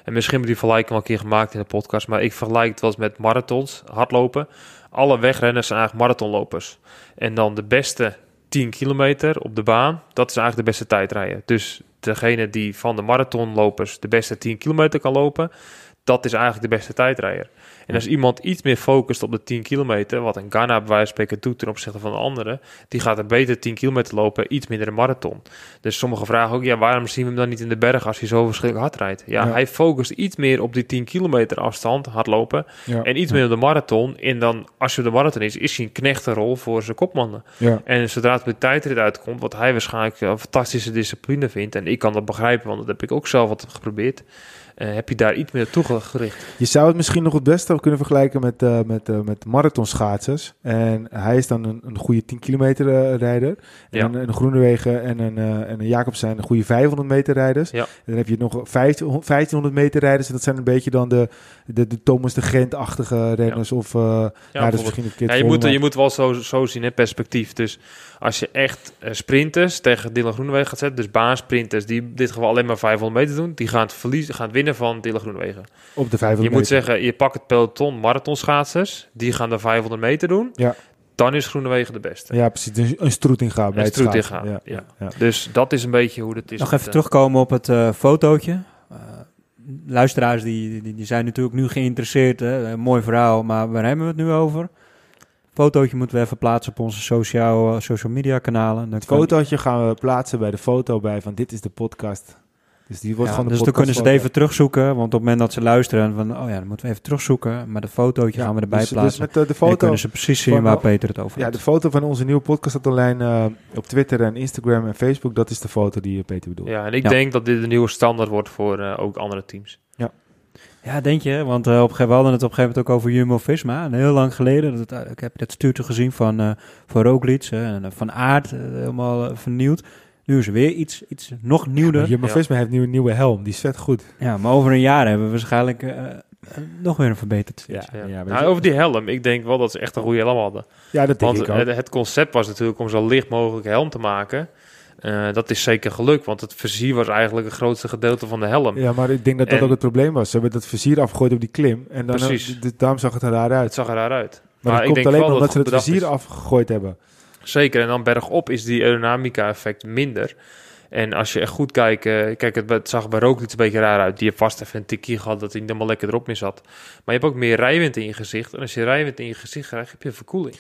Speaker 1: En misschien moet die vergelijking wel een keer gemaakt in de podcast, maar ik vergelijk het wel eens met marathons, hardlopen. Alle wegrenners zijn eigenlijk marathonlopers. En dan de beste 10 kilometer op de baan, dat is eigenlijk de beste tijdrijden. Dus degene die van de marathonlopers de beste 10 kilometer kan lopen, dat is eigenlijk de beste tijdrijder. En als iemand iets meer focust op de 10 kilometer, wat een Ghana bij wijze van spreken doet ten opzichte van de anderen, die gaat een beter 10 kilometer lopen, iets minder een marathon. Dus sommigen vragen ook, ja, waarom zien we hem dan niet in de berg als hij zo verschrikkelijk hard rijdt? Ja,
Speaker 2: Ja.
Speaker 1: hij focust iets meer op die 10 kilometer afstand, hardlopen,
Speaker 2: ja,
Speaker 1: en iets meer op de marathon. En dan, als je de marathon is, is hij een knechtenrol voor zijn kopmannen.
Speaker 2: ja.
Speaker 1: En zodra het de tijdrit uitkomt, wat hij waarschijnlijk een fantastische discipline vindt, en ik kan dat begrijpen, want dat heb ik ook zelf wat geprobeerd, heb je daar iets meer naartoe gericht.
Speaker 2: Je zou het misschien nog het beste kunnen vergelijken met, eh met, eh met marathonschaatsers. En hij is dan een, een goede 10 kilometer eh, rijder. En
Speaker 1: Ja.
Speaker 2: een, een Groenewegen en een, eh en een Jacobs zijn een goede 500 meter rijders.
Speaker 1: Ja.
Speaker 2: En dan heb je nog 15 1500 meter rijders. En dat zijn een beetje dan de, de, de Thomas de Gent-achtige renners. Of, eh, ja, is
Speaker 1: bijvoorbeeld.
Speaker 2: misschien een keer
Speaker 1: Ja, je, moet, je moet wel zo, zo zien in perspectief. Dus als je echt eh, sprinters tegen Dylan Groenewegen gaat zetten, dus baansprinters die in dit geval alleen maar 500 meter doen, die gaan het verliezen, gaan het winnen van Dylan Groenewegen.
Speaker 2: op de 500
Speaker 1: Je moet
Speaker 2: meter.
Speaker 1: zeggen, je pakt het peloton marathonschaatsers, die gaan de 500 meter doen.
Speaker 2: Ja.
Speaker 1: Dan is Groenewegen de beste.
Speaker 2: Ja, precies. Dus een stroeting gaan bij
Speaker 1: Een
Speaker 2: het
Speaker 1: stroeting gaan,
Speaker 2: Ja,
Speaker 1: ja.
Speaker 2: ja.
Speaker 1: Dus dat is een beetje hoe het is.
Speaker 3: Nog even
Speaker 1: eh,
Speaker 3: terugkomen op het eh, fotootje. Eh, luisteraars die, die, die zijn natuurlijk nu geïnteresseerd. Hè? Een mooi verhaal, maar waar hebben we het nu over? Fotootje moeten we even plaatsen op onze social, social media kanalen. Dan
Speaker 2: Het
Speaker 3: kan-
Speaker 2: fotootje gaan we plaatsen bij de foto bij van dit is de podcast. Dus die wordt
Speaker 3: Ja,
Speaker 2: gewoon de
Speaker 3: dus dan kunnen ze het even terugzoeken. Want op het moment dat ze luisteren, van, oh ja, dan moeten we even terugzoeken. Maar de fotootje
Speaker 2: Ja,
Speaker 3: gaan we erbij
Speaker 2: dus,
Speaker 3: plaatsen.
Speaker 2: Dus met de, de
Speaker 3: En dan
Speaker 2: foto,
Speaker 3: kunnen ze precies zien
Speaker 2: van-
Speaker 3: waar Peter het over
Speaker 2: ja,
Speaker 3: heeft.
Speaker 2: de foto van onze nieuwe podcast staat online eh, op Twitter en Instagram en Facebook. Dat is de foto die eh, Peter bedoelt.
Speaker 1: Ja, en ik
Speaker 3: Ja.
Speaker 1: denk dat dit een nieuwe standaard wordt voor eh, ook andere teams.
Speaker 3: Ja, denk je? Want eh, op, we hadden het op een gegeven moment ook over Jumbo-Visma. En heel lang geleden, dat, ik heb dat stuurtje gezien van, eh van Roglic eh, en eh, van eh, helemaal eh, vernieuwd. Nu is er weer iets, iets nog nieuwder.
Speaker 2: Jumbo Visma heeft nu een nieuwe helm. Die vet goed.
Speaker 3: Ja, maar over een jaar hebben we waarschijnlijk eh, eh, nog weer een verbeterd
Speaker 2: Ja.
Speaker 1: Ja.
Speaker 2: ja,
Speaker 1: nou, over die helm, ik denk wel dat ze echt een goede helm hadden.
Speaker 2: ja dat denk
Speaker 1: Want
Speaker 2: ik ook.
Speaker 1: het, het concept was natuurlijk om zo licht mogelijk helm te maken. Eh, dat is zeker gelukt, want het vizier was eigenlijk het grootste gedeelte van de helm.
Speaker 2: ja, maar ik denk dat dat
Speaker 1: En-
Speaker 2: ook het probleem was. Ze hebben dat vizier afgegooid op die klim. En dan,
Speaker 1: Precies.
Speaker 2: daarom zag het er raar
Speaker 1: Het
Speaker 2: uit.
Speaker 1: zag er raar uit.
Speaker 2: Maar,
Speaker 1: Maar
Speaker 2: dat
Speaker 1: ik
Speaker 2: komt
Speaker 1: denk
Speaker 2: alleen omdat ze het
Speaker 1: het
Speaker 2: vizier afgegooid hebben.
Speaker 1: Zeker, en dan bergop is die aerodynamica-effect minder. En als je echt goed kijkt, eh, kijk, het, zag bij Roglic een beetje raar uit. Die heeft vast even een tikkie gehad dat hij helemaal lekker erop mee zat. Maar je hebt ook meer rijwind in je gezicht. En als je rijwind in je gezicht krijgt, heb je verkoeling.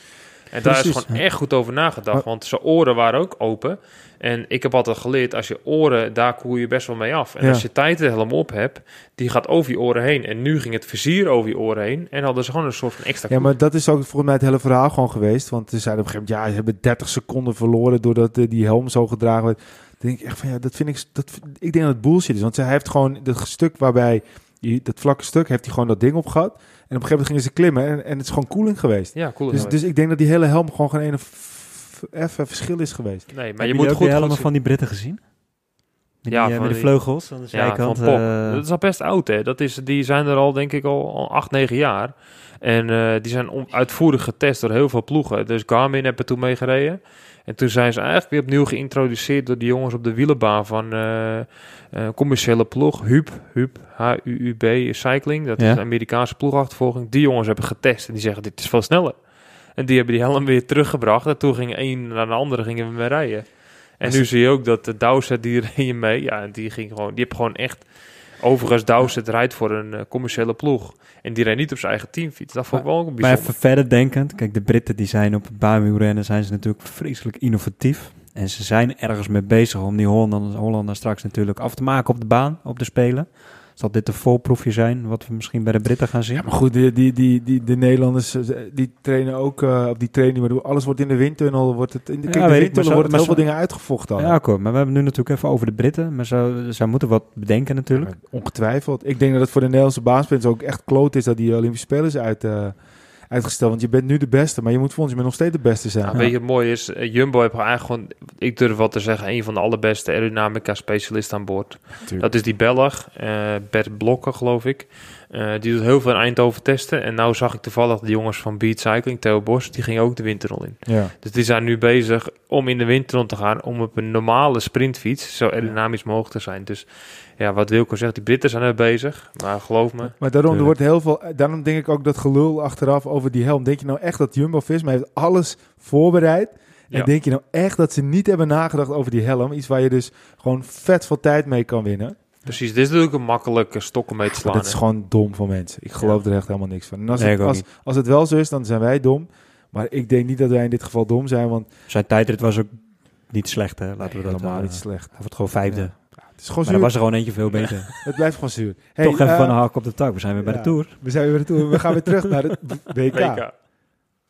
Speaker 1: En daar is gewoon echt goed over nagedacht. Want zijn oren waren ook open. En ik heb altijd geleerd, als je oren, daar koel je best wel mee af. En
Speaker 2: Ja.
Speaker 1: als je tijdhelm op hebt, die gaat over je oren heen. En nu ging het vizier over je oren heen. En hadden ze gewoon een soort van extra
Speaker 2: Ja, maar dat is ook volgens mij het hele verhaal gewoon geweest. Want ze zeiden op een gegeven moment, ja, ze hebben 30 seconden verloren doordat eh, die helm zo gedragen werd. Dan denk ik echt van, ja, dat vind ik, dat, ik denk dat het bullshit is. Want hij heeft gewoon dat stuk waarbij, die, dat vlakke stuk, heeft hij gewoon dat ding op gehad. En op een gegeven moment gingen ze klimmen en, en het is gewoon koeling geweest.
Speaker 1: Ja.
Speaker 2: Dus, dus ik denk dat die hele helm gewoon geen ene f- even verschil is geweest.
Speaker 1: nee, maar je
Speaker 3: jullie
Speaker 1: moet
Speaker 3: ook
Speaker 1: goed,
Speaker 3: helmen
Speaker 1: goed
Speaker 3: van die Britten gezien? Met,
Speaker 1: Ja,
Speaker 3: die, eh,
Speaker 1: van
Speaker 3: met de
Speaker 1: die-
Speaker 3: vleugels aan de
Speaker 1: Ja,
Speaker 3: zijkant.
Speaker 1: van Pop.
Speaker 3: eh,
Speaker 1: dat is al best oud, hè. Dat is, die zijn er al, denk ik, al, al 8, 9 jaar. En eh, die zijn uitvoerig getest door heel veel ploegen. Dus Garmin hebben toen meegereden. En toen zijn ze eigenlijk weer opnieuw geïntroduceerd door die jongens op de wielenbaan van eh, eh, commerciële ploeg. HUB, HUB, H-U-U-B Cycling. Dat
Speaker 3: Ja.
Speaker 1: is een Amerikaanse ploegachtervolging. Die jongens hebben getest en die zeggen, dit is veel sneller. En die hebben die helm weer teruggebracht. En toen ging een naar de andere gingen we mee rijden. En nu zie je ook dat de Dowsett, die reed je mee. Ja, en die ging gewoon, die heeft gewoon echt... Overigens, Dowsett rijdt voor een eh, commerciële ploeg. En die rijdt niet op zijn eigen teamfiets. Dat vond ik wel
Speaker 3: Maar
Speaker 1: bijzonder.
Speaker 3: even verder denkend. Kijk, de Britten die zijn op baanwielrennen zijn ze natuurlijk vreselijk innovatief. En ze zijn ergens mee bezig om die Hollanders, Hollanders straks natuurlijk af te maken op de baan, op de Spelen. Zal dit een voorproefje zijn, wat we misschien bij de Britten gaan zien?
Speaker 2: Ja, maar goed, die, die, die, die, de Nederlanders, eh, die trainen ook, eh, op die training, maar alles wordt in de windtunnel, wordt het, in de,
Speaker 3: Ja,
Speaker 2: de windtunnel worden heel veel dingen uitgevochten. al.
Speaker 3: Ja, akkoord. Maar we hebben nu natuurlijk even over de Britten. Maar ze, zij moeten wat bedenken natuurlijk.
Speaker 2: Ja, ongetwijfeld. Ik denk dat het voor de Nederlandse baansprints ook echt kloot is dat die Olympische Spelen is uit, eh, uitgesteld. Want je bent nu de beste, maar je moet volgens mij nog steeds de beste zijn.
Speaker 1: Nou, weet je, het mooie is, eh, Jumbo heeft eigenlijk gewoon, ik durf wel te zeggen, een van de allerbeste aerodynamica specialisten aan boord. Dat is die Belg, eh, Bert Blokker, geloof ik. Eh, die doet heel veel in Eindhoven testen. En nou zag ik toevallig de jongens van Beat Cycling, Theo Bos, die gingen ook de windtunnel in.
Speaker 2: Ja.
Speaker 1: Dus die zijn nu bezig om in de windtunnel te gaan, om op een normale sprintfiets zo aerodynamisch mogelijk te zijn. Dus ja, wat Wilco zegt, die Britten zijn er bezig. Maar geloof me,
Speaker 2: Maar daarom, er wordt heel veel, daarom denk ik ook dat gelul achteraf over die helm. Denk je nou echt dat Jumbo-Visma heeft alles voorbereid? En
Speaker 1: Ja.
Speaker 2: denk je nou echt dat ze niet hebben nagedacht over die helm? Iets waar je dus gewoon vet veel tijd mee kan winnen.
Speaker 1: precies. Dit is natuurlijk een makkelijke stok om mee te slaan.
Speaker 2: dat is gewoon dom van mensen. Ik geloof er echt helemaal niks van. En als,
Speaker 3: Nee,
Speaker 2: het, als, het wel zo is, dan zijn wij dom. Maar ik denk niet dat wij in dit geval dom zijn, want
Speaker 3: Zijn tijdrit was ook niet slecht, hè? Laten we dat
Speaker 2: helemaal niet slecht.
Speaker 3: Hij wordt gewoon vijfde.
Speaker 2: Ja. Het is gewoon
Speaker 3: Maar er
Speaker 2: zuur.
Speaker 3: was er gewoon eentje veel beter.
Speaker 2: Het blijft gewoon zuur. Hey,
Speaker 3: Toch even
Speaker 2: eh,
Speaker 3: van een hak op de tak. We zijn weer bij
Speaker 2: ja.
Speaker 3: de Tour.
Speaker 2: We zijn weer naartoe. We gaan weer terug naar het WK.
Speaker 1: WK.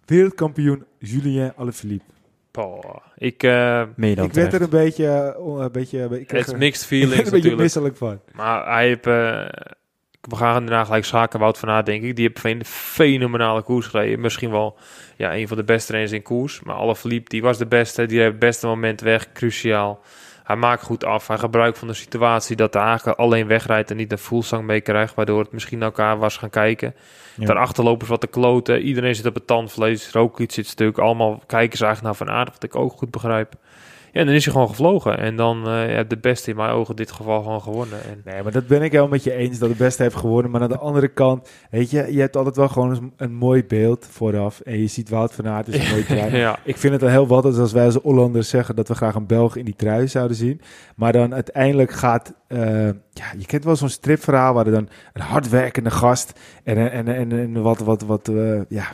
Speaker 2: Wereldkampioen Julien Alaphilippe.
Speaker 1: Poh, ik, eh,
Speaker 3: dan
Speaker 2: Ik werd er een beetje, eh, een beetje, ik kreeg
Speaker 1: het is
Speaker 2: er-
Speaker 1: mixed feelings
Speaker 2: een beetje
Speaker 1: natuurlijk.
Speaker 2: misselijk van.
Speaker 1: Maar hij heeft... we gaan daarna gelijk zaken Wout van Aert, denk ik. Die heeft een fenomenale koers gereden. Misschien wel ja, een van de beste renners in koers. Maar Alaphilippe, die was de beste. Die heeft het beste moment weg. Cruciaal. Hij maakt goed af. Hij gebruikt van de situatie dat hij eigenlijk alleen wegrijdt en niet een voelsang mee krijgt. Waardoor het misschien naar elkaar was gaan kijken.
Speaker 2: Ja.
Speaker 1: Daarachter lopen ze wat te kloten. Iedereen zit op het tandvlees. Roglic zit stuk. Allemaal kijken ze eigenlijk naar Van Aert, wat ik ook goed begrijp. Ja, en dan is hij gewoon gevlogen. En dan eh ja, de beste in mijn ogen dit geval gewoon gewonnen. En
Speaker 2: Nee, maar dat ben ik helemaal met je eens dat de beste heeft geworden. Maar aan de andere kant, weet je, je hebt altijd wel gewoon een, mooi beeld vooraf. En je ziet Wout van Aert is een mooi trui.
Speaker 1: ja,
Speaker 2: Ik vind het dan heel wat als wij als Hollanders zeggen dat we graag een Belg in die trui zouden zien. Maar dan uiteindelijk gaat, eh, ja, je kent wel zo'n stripverhaal waar er dan een hardwerkende gast en, en, en, en wat, wat, wat, eh, ja,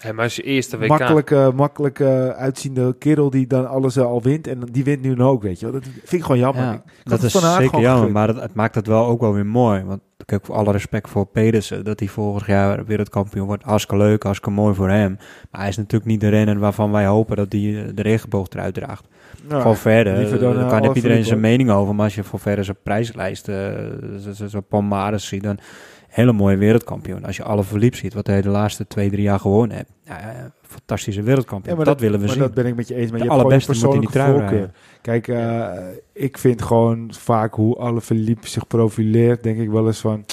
Speaker 1: en maar als je eerste WK...
Speaker 2: makkelijke, makkelijke uitziende kerel die dan alles eh, al wint. En die wint nu dan ook, weet je wel. Dat vind ik gewoon jammer.
Speaker 3: Ja,
Speaker 2: Ik- ik
Speaker 3: dat is zeker jammer, maar het, het maakt het wel ook wel weer mooi. Want kijk, voor alle respect voor Pedersen, dat hij vorig jaar wereldkampioen wordt. Hartstikke leuk, hartstikke mooi voor hem. Maar hij is natuurlijk niet de renner waarvan wij hopen dat hij eh, de regenboog eruit draagt. Voor verder, daar
Speaker 2: eh,
Speaker 3: kan heb iedereen zijn mening over. Maar als je voor verder zijn prijslijst, eh, zo- zo- ziet, dan hele mooie wereldkampioen. Als je alle verliep ziet, wat hij de laatste twee, drie jaar gewonnen heeft. Ja, fantastische wereldkampioen.
Speaker 2: Ja, maar
Speaker 3: dat, willen we
Speaker 2: maar
Speaker 3: zien.
Speaker 2: dat ben ik met je eens. Maar
Speaker 3: De
Speaker 2: je
Speaker 3: allerbeste moet in die trui.
Speaker 2: Kijk, eh, ik vind gewoon vaak hoe alle Philippe zich profileert, denk ik wel eens van...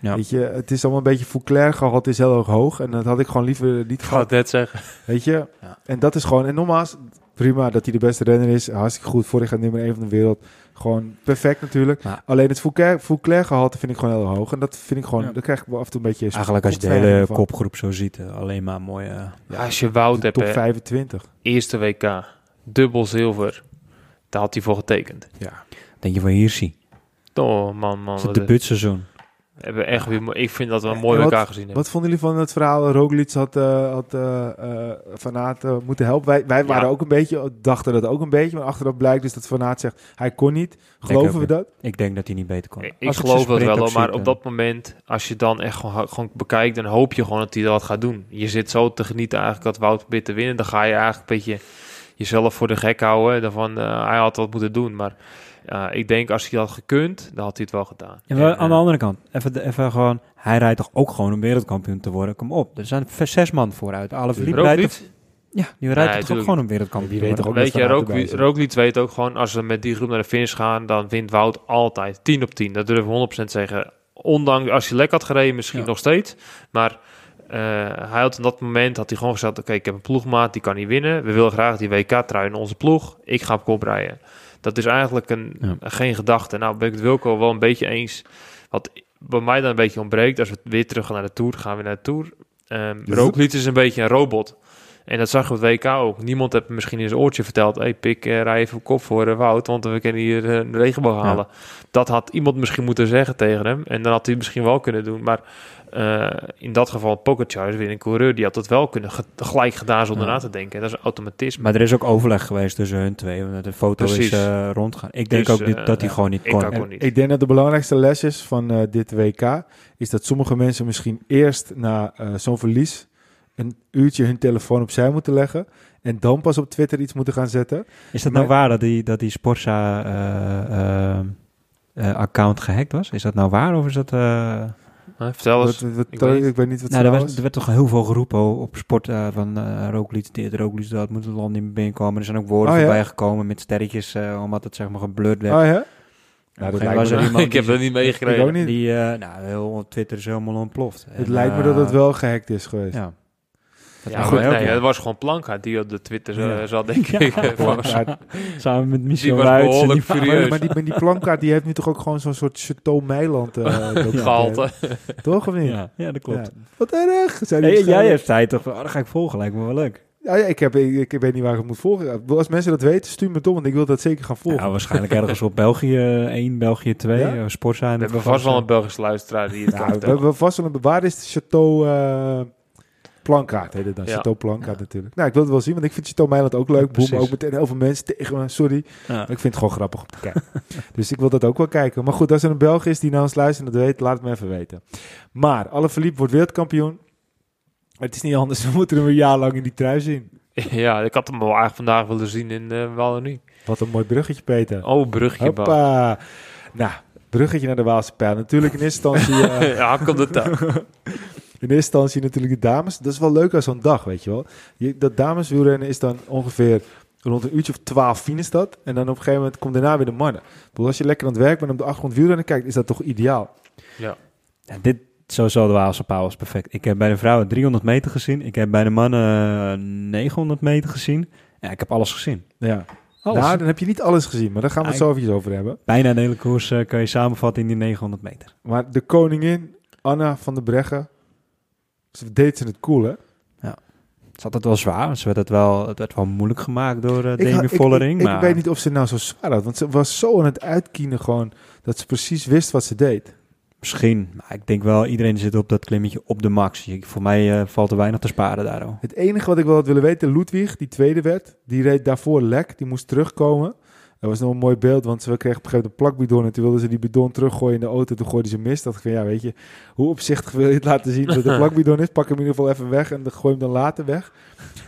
Speaker 3: Ja.
Speaker 2: Weet je, het is allemaal een beetje Fouclair gehalte is heel erg hoog. En dat had ik gewoon liever niet gehad.
Speaker 1: net zeggen.
Speaker 2: Weet je?
Speaker 3: Ja.
Speaker 2: En dat is gewoon... En nogmaals, prima dat hij de beste renner is. Hartstikke goed. Vorig jaar nummer 1 van de wereld. Gewoon perfect natuurlijk.
Speaker 3: Maar-
Speaker 2: Alleen het Fouclair, gehalte vind ik gewoon heel hoog. En dat vind ik gewoon...
Speaker 3: Ja.
Speaker 2: Daar krijg ik wel af en toe een beetje...
Speaker 3: Eigenlijk als je de hele
Speaker 2: van.
Speaker 3: kopgroep zo ziet, eh, alleen maar mooie... eh,
Speaker 2: Ja,
Speaker 1: als je Wout hebt,
Speaker 2: top
Speaker 1: hè,
Speaker 2: 25.
Speaker 1: eerste WK, dubbel zilver. Daar had hij voor getekend.
Speaker 2: Ja.
Speaker 3: denk je van hier zie.
Speaker 1: Oh man, man.
Speaker 3: Het is het
Speaker 1: een-
Speaker 3: debuutseizoen.
Speaker 1: Hebben echt weer, ik vind dat we mooi
Speaker 2: wat-
Speaker 1: elkaar gezien hebben.
Speaker 2: Wat vonden jullie van het verhaal? Roglic had, eh had eh, eh, Van Aert moeten helpen. Wij, wij waren
Speaker 1: Ja.
Speaker 2: ook een beetje, dachten dat ook een beetje. Maar achteraf blijkt dus dat Van Aert zegt, hij kon niet. Geloven we dat?
Speaker 3: Ik denk dat hij niet beter kon.
Speaker 1: Ik, geloof dat wel, maar op dat moment, als je dan echt gewoon, gewoon bekijkt, dan hoop je gewoon dat hij dat gaat doen. Je zit zo te genieten eigenlijk dat Wout probeert te winnen. Dan ga je eigenlijk een beetje jezelf voor de gek houden. Dan van, eh, hij had wat moeten doen. Maar eh, ik denk, als hij had gekund, dan had hij het wel gedaan.
Speaker 3: Ja, maar
Speaker 1: En,
Speaker 3: aan de andere kant, even, even gewoon, hij rijdt toch ook gewoon om wereldkampioen te worden? Kom op, er zijn zes man vooruit. Alle rijdt toch, ja, die rijdt toch ook gewoon om wereldkampioen te
Speaker 2: weet toch
Speaker 3: worden?
Speaker 2: ook
Speaker 1: Weet je, Roglic, weet ook gewoon, als ze met die groep naar de finish gaan, dan wint Wout altijd 10 op 10. Dat durf ik 100% zeggen. Ondanks als je lek had gereden, misschien
Speaker 3: Ja.
Speaker 1: nog steeds. Maar eh, hij had in dat moment had hij gewoon gezegd: Oké, ik heb een ploegmaat, die kan niet winnen. We willen graag die WK-trui in onze ploeg. Ik ga op kop rijden. Dat is eigenlijk een,
Speaker 3: Ja.
Speaker 1: geen gedachte. Nou, ben ik het Wilco wel een beetje eens. Wat bij mij dan een beetje ontbreekt, als we weer terug gaan naar de Tour, gaan we naar de Tour. Roglic is een beetje een robot. En dat zag het WK ook. Niemand heeft misschien in zijn oortje verteld... hey, pik, eh, rij even op kop voor eh, Wout... want we kunnen hier eh, een regenboog halen. Dat had iemand misschien moeten zeggen tegen hem... en dan had hij het misschien wel kunnen doen. Maar eh, in dat geval, Pogacar is weer een coureur... die had het wel kunnen ge- gelijk gedaan zonder
Speaker 3: Ja.
Speaker 1: na te denken. Dat is een automatisme.
Speaker 3: Maar er is ook overleg geweest tussen hun twee, want de foto
Speaker 1: Precies.
Speaker 3: is eh, rondgaan. Ik denk
Speaker 1: Dus,
Speaker 3: ook niet,
Speaker 1: eh,
Speaker 3: dat hij
Speaker 2: ja.
Speaker 3: gewoon niet
Speaker 1: Ik
Speaker 3: kon.
Speaker 1: niet.
Speaker 2: Ik denk dat de belangrijkste les is van eh, dit WK... is dat sommige mensen misschien eerst na eh, zo'n verlies... een uurtje hun telefoon opzij moeten leggen... en dan pas op Twitter iets moeten gaan zetten.
Speaker 3: Is dat nou waar dat die, dat die Sporza account gehackt was? Is dat nou waar of is dat...
Speaker 1: Huh? Vertel eens.
Speaker 2: Wat- wat-
Speaker 1: ik weet niet.
Speaker 2: ik weet niet wat
Speaker 3: Nou, er
Speaker 2: nou
Speaker 3: werd, er werd toch heel veel geroepen op sport eh, van eh Roglic dit, Roglic dat, moet het land niet meer binnenkomen. Er zijn ook woorden
Speaker 2: Oh, ja?
Speaker 3: voorbij gekomen met sterretjes, eh, omdat het zeg maar geblurred werd.
Speaker 2: Oh ja? Nou, dat
Speaker 3: was er iemand
Speaker 1: ik heb dat niet meegekregen.
Speaker 3: Die, eh, nou, heel, Twitter is helemaal ontploft.
Speaker 2: Het
Speaker 3: En,
Speaker 2: lijkt me dat het wel gehackt is geweest.
Speaker 3: Ja. Dat
Speaker 1: Ja, goed, nee,
Speaker 3: ja.
Speaker 1: het was gewoon Planka die op de Twitter eh,
Speaker 2: Ja.
Speaker 1: zat, denk ik.
Speaker 3: Samen met Michel
Speaker 1: behoorlijk
Speaker 3: die-
Speaker 1: furieus.
Speaker 2: Maar, maar die, maar die plankaart die heeft nu toch ook gewoon zo'n soort Chateau Meiland eh, documentaire.
Speaker 1: Gehalte.
Speaker 2: Toch of niet?
Speaker 3: Ja, ja, dat klopt.
Speaker 2: Ja. Wat erg! Zei die
Speaker 3: Hey, jij hebt tijd toch, van, oh, dat ga ik volgen, lijkt me wel leuk.
Speaker 2: Ja, ja, ik, heb, ik, ik weet niet waar ik het moet volgen. Als mensen dat weten, stuur me het op, want ik wil dat zeker gaan volgen.
Speaker 3: Ja, waarschijnlijk ergens op België 1, België 2,
Speaker 2: Ja?
Speaker 3: Sportza. in
Speaker 1: We
Speaker 3: het
Speaker 1: hebben vast wel een Belgische luisteraar die het
Speaker 2: Ja, we hebben vast wel een... Waar is de Chateau eh Plankaart? Heet het dan?
Speaker 1: Ja.
Speaker 2: Chateau Plankaart natuurlijk. Nou, ik wil het wel zien, want ik vind Chateau Meiland ook leuk. Boem, ook meteen heel veel mensen tegen me. Sorry.
Speaker 3: Ja.
Speaker 2: Maar ik vind het gewoon grappig om te kijken. dus ik wil dat ook wel kijken. Maar goed, als er een Belg is die naar ons luistert en dat weet, laat het me even weten. Maar Alaphilippe wordt wereldkampioen. Het is niet anders, we moeten hem een jaar lang in die trui zien.
Speaker 1: Ja, ik had hem wel eigenlijk vandaag willen zien in uh, Wallonie.
Speaker 2: Wat een mooi bruggetje, Peter.
Speaker 1: Oh, brugje. Bas.
Speaker 2: Hoppa. Nou, bruggetje naar de Waalse pijl. Natuurlijk in eerste instantie... eh,
Speaker 1: ja, op de touw.
Speaker 2: In eerste instantie natuurlijk de dames. Dat is wel leuk als zo'n dag, weet je wel. Je, dat dameswielrennen is dan ongeveer rond een uurtje of twaalf finish dat. En dan op een gegeven moment komt daarna weer de mannen. Bedoel, als je lekker aan het werk bent en op de achtergrond wielrennen kijkt, is dat toch ideaal.
Speaker 1: Ja.
Speaker 3: Ja, dit sowieso de Waalse Pauw is perfect. Ik heb bij de vrouwen 300 meter gezien. Ik heb bij de mannen eh, 900 meter gezien. Ja, ik heb alles gezien.
Speaker 2: Ja.
Speaker 3: Alles.
Speaker 2: Nou, dan heb je niet alles gezien, maar daar gaan we het zo eventjes over hebben.
Speaker 3: Bijna de hele koers eh, kan je samenvatten in die 900 meter.
Speaker 2: Maar de koningin, Anna van der Breggen, ze deed ze het cool, hè?
Speaker 3: Het is altijd wel zwaar. want Ze werd het, wel, het werd wel moeilijk gemaakt door uh, Demi Vollering.
Speaker 2: ik,
Speaker 3: maar
Speaker 2: ik weet niet of ze nou zo zwaar had, want ze was zo aan het uitkienen gewoon, dat ze precies wist wat ze deed.
Speaker 3: Misschien. Maar ik denk wel, iedereen zit op dat klimmetje op de max. Voor mij eh, valt er weinig te sparen daarom.
Speaker 2: Het enige wat ik wel had willen weten, Ludwig, die tweede werd, die reed daarvoor lek, die moest terugkomen. Dat was nog een mooi beeld, want ze kregen op een gegeven moment een plakbidon en toen wilden ze die bidon teruggooien in de auto. Toen gooiden ze mis. Dat ik van, ja, weet je, hoe opzichtig wil je het laten zien dat een plakbidon is? Pak hem in ieder geval even weg en dan gooi hem dan later weg.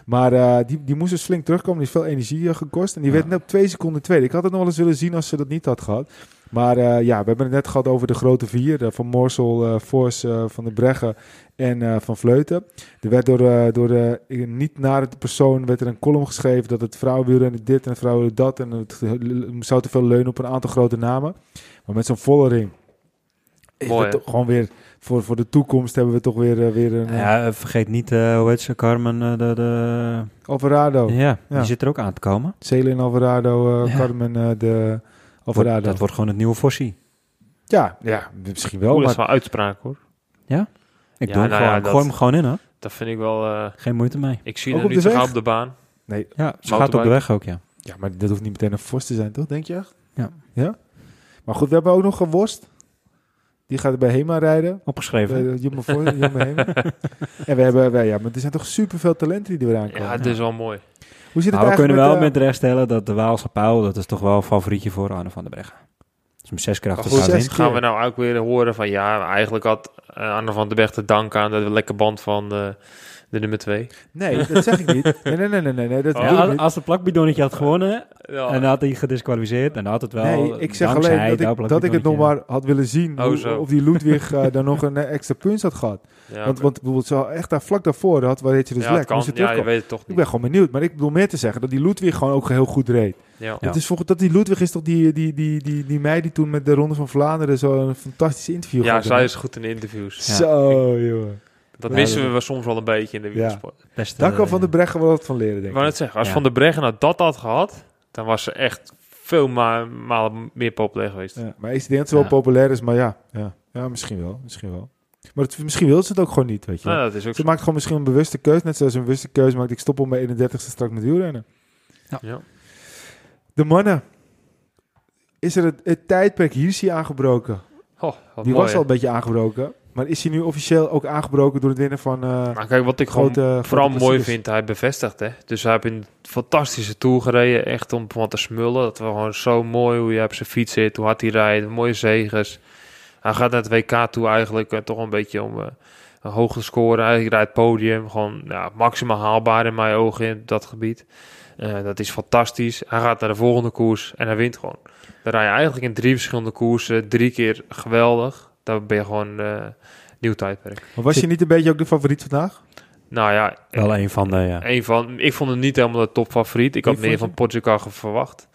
Speaker 2: Maar eh, die, die moest dus flink terugkomen. Die is veel energie eh, gekost en die
Speaker 3: Ja.
Speaker 2: werd net op twee seconden tweede. Ik had het nog wel eens willen zien als ze dat niet had gehad. Maar eh, ja, we hebben het net gehad over de grote vier. eh, van Morsel, eh Fors, eh, Van de Breggen en eh, Van Vleuten. Er werd door, eh, door de niet naar de persoon werd er een column geschreven dat het vrouwenwielrennen dit en het vrouwen dat. En het zou te veel leunen op een aantal grote namen. Maar met zo'n volle ring.
Speaker 1: Mooi,
Speaker 2: gewoon weer voor, voor de toekomst hebben we toch weer, weer een
Speaker 3: Ja, vergeet niet, eh, hoe heet ze, Carmen? eh, de, de...
Speaker 2: Alvarado.
Speaker 3: Ja,
Speaker 2: Ja.
Speaker 3: die zit er ook aan te komen.
Speaker 2: Celine Alvarado, eh,
Speaker 3: Ja.
Speaker 2: Carmen eh,
Speaker 3: Wordt- dat wordt gewoon het nieuwe Fossi.
Speaker 2: ja, ja, misschien wel.
Speaker 1: Dat
Speaker 2: Maar
Speaker 1: is wel uitspraak hoor.
Speaker 3: Ik
Speaker 1: Ja,
Speaker 3: doe hem
Speaker 1: nou
Speaker 3: gewoon.
Speaker 1: ja,
Speaker 3: Ik
Speaker 1: dat-
Speaker 3: gooi hem gewoon in, hoor.
Speaker 1: Dat vind ik wel... eh,
Speaker 3: Geen moeite mee.
Speaker 1: ik zie
Speaker 2: Ook
Speaker 1: hem
Speaker 2: op
Speaker 1: niet
Speaker 2: de
Speaker 1: zo op de baan.
Speaker 2: nee,
Speaker 3: Ja, ze gaat op de weg ook, ja.
Speaker 2: ja, maar dat hoeft niet meteen een Vos te zijn, toch? Denk je echt?
Speaker 3: Ja.
Speaker 2: Ja? Maar goed, we hebben ook nog een worst. Die gaat bij Hema rijden.
Speaker 3: Opgeschreven.
Speaker 2: Jumbo voor, Jumbo Hema. en we hebben, wij, ja, maar er zijn toch superveel talenten die eraan komen.
Speaker 1: Ja, het is wel mooi.
Speaker 2: Hoe zit het
Speaker 3: Maar we kunnen wel
Speaker 2: met,
Speaker 3: met recht stellen dat de Waalse Pauw, dat is toch wel een favorietje voor Arne van der Breggen. Dus hem zes keer achter
Speaker 1: goed, gaan we nou ook weer horen van ja, eigenlijk had uh, Arne van den Berg te danken aan de lekke band van de, nummer 2.
Speaker 2: uh, Nee, dat zeg ik niet. Nee, nee, nee, nee, nee, nee dat
Speaker 1: Oh.
Speaker 3: Ja, als,
Speaker 2: niet.
Speaker 3: als de plakbidonnetje had gewonnen
Speaker 1: Ja.
Speaker 3: en dan had hij gedisqualificeerd, dan had het wel
Speaker 2: Nee, ik zeg alleen dat ik,
Speaker 3: dat
Speaker 2: ik het nog maar had willen zien
Speaker 1: Oh,
Speaker 2: hoe- of die Ludwig eh, dan nog een eh, extra punt had gehad.
Speaker 1: ja,
Speaker 2: want,
Speaker 1: oké.
Speaker 2: want bijvoorbeeld zo echt daar vlak daarvoor had, waar heet je dus
Speaker 1: ja,
Speaker 2: lekker.
Speaker 1: kan. Ja, je weet het toch
Speaker 2: Ik ben gewoon benieuwd, maar ik bedoel meer te zeggen dat die Ludwig gewoon ook heel goed reed.
Speaker 1: Ja.
Speaker 3: Ja.
Speaker 2: Het is volgens dat die Ludwig is toch die, die, die, die, die meid die toen met de Ronde van Vlaanderen zo'n fantastisch interview
Speaker 1: Ja,
Speaker 2: gehad
Speaker 1: zij is goed in de interviews.
Speaker 3: Ja.
Speaker 2: Zo, jongen.
Speaker 1: Dat
Speaker 2: Ja,
Speaker 1: missen
Speaker 2: dat-
Speaker 1: we soms wel een beetje in de wielersport.
Speaker 3: Beste,
Speaker 2: Daar kan Van de Breggen wel wat van leren,
Speaker 1: Ik
Speaker 2: denk ik.
Speaker 1: net zeggen, als
Speaker 3: Ja.
Speaker 1: Van der Breggen nou dat had gehad, dan was ze echt veel ma malen meer populair geweest.
Speaker 2: Ja, maar ik denk dat ze wel
Speaker 3: Ja.
Speaker 2: populair is, maar ja, ja, ja misschien wel. Misschien wel. Maar het, misschien wil ze het ook gewoon niet, weet je.
Speaker 1: Nou, dat is ook
Speaker 2: Ze
Speaker 1: zo.
Speaker 2: maakt gewoon misschien een bewuste keuze. Net zoals een bewuste keuze maakt. Ik stop op mijn 31ste straks met wielrennen.
Speaker 1: Ja.
Speaker 2: De mannen. Is er het, het tijdperk Hirschi aangebroken?
Speaker 1: Oh, wat
Speaker 2: Die
Speaker 1: mooi,
Speaker 2: was
Speaker 1: hè?
Speaker 2: al een beetje aangebroken. Maar is hij nu officieel ook aangebroken door het winnen van eh
Speaker 1: Maar kijk, wat ik gewoon vooral mooi vind, hij bevestigt. Hè? Dus hij heeft een fantastische tour gereden. Echt om van te smullen. Dat was gewoon zo mooi hoe hij op zijn fiets zit. Hoe hard hij rijdt. Mooie zegers. Hij gaat naar het WK toe eigenlijk eh, toch een beetje om eh, een hoge score. Hij rijdt podium. Gewoon ja, maximaal haalbaar in mijn ogen in dat gebied. Dat is fantastisch. Hij gaat naar de volgende koers en hij wint gewoon. Dan rij je eigenlijk in drie verschillende koersen. Drie keer geweldig. Dan ben je gewoon eh, nieuw tijdperk.
Speaker 2: Maar was je niet een beetje ook de favoriet vandaag?
Speaker 1: Nou ja,
Speaker 3: Wel een van de, ja.
Speaker 1: een van, ik vond hem niet helemaal de topfavoriet. Ik had meer van Pogacar verwacht.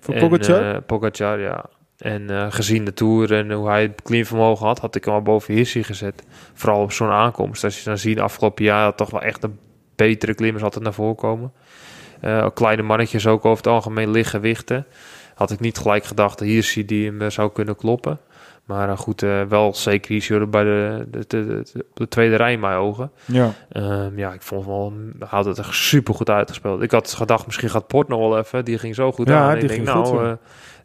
Speaker 2: Voor
Speaker 1: En,
Speaker 2: Pogacar?
Speaker 1: eh, Pogacar, ja. En eh, gezien de Tour en hoe hij het klimvermogen had, had ik hem al boven Hirschi gezet. Vooral op zo'n aankomst. Als je dan ziet, afgelopen jaar had toch wel echt een betere klimmers altijd naar voren komen. Eh, kleine mannetjes ook over het algemeen lichtgewichten. Had ik niet gelijk gedacht dat Hirschi die hem zou kunnen kloppen. Maar eh, goed, eh, wel zeker bij de, de, de, de, de tweede rij in mijn ogen.
Speaker 2: ja.
Speaker 1: Ehm, ja, ik vond wel, had het echt super goed uitgespeeld. Ik had gedacht, misschien gaat Port nog wel even. Die ging zo goed
Speaker 2: Ja,
Speaker 1: aan.
Speaker 2: Die ging
Speaker 1: nou, eh,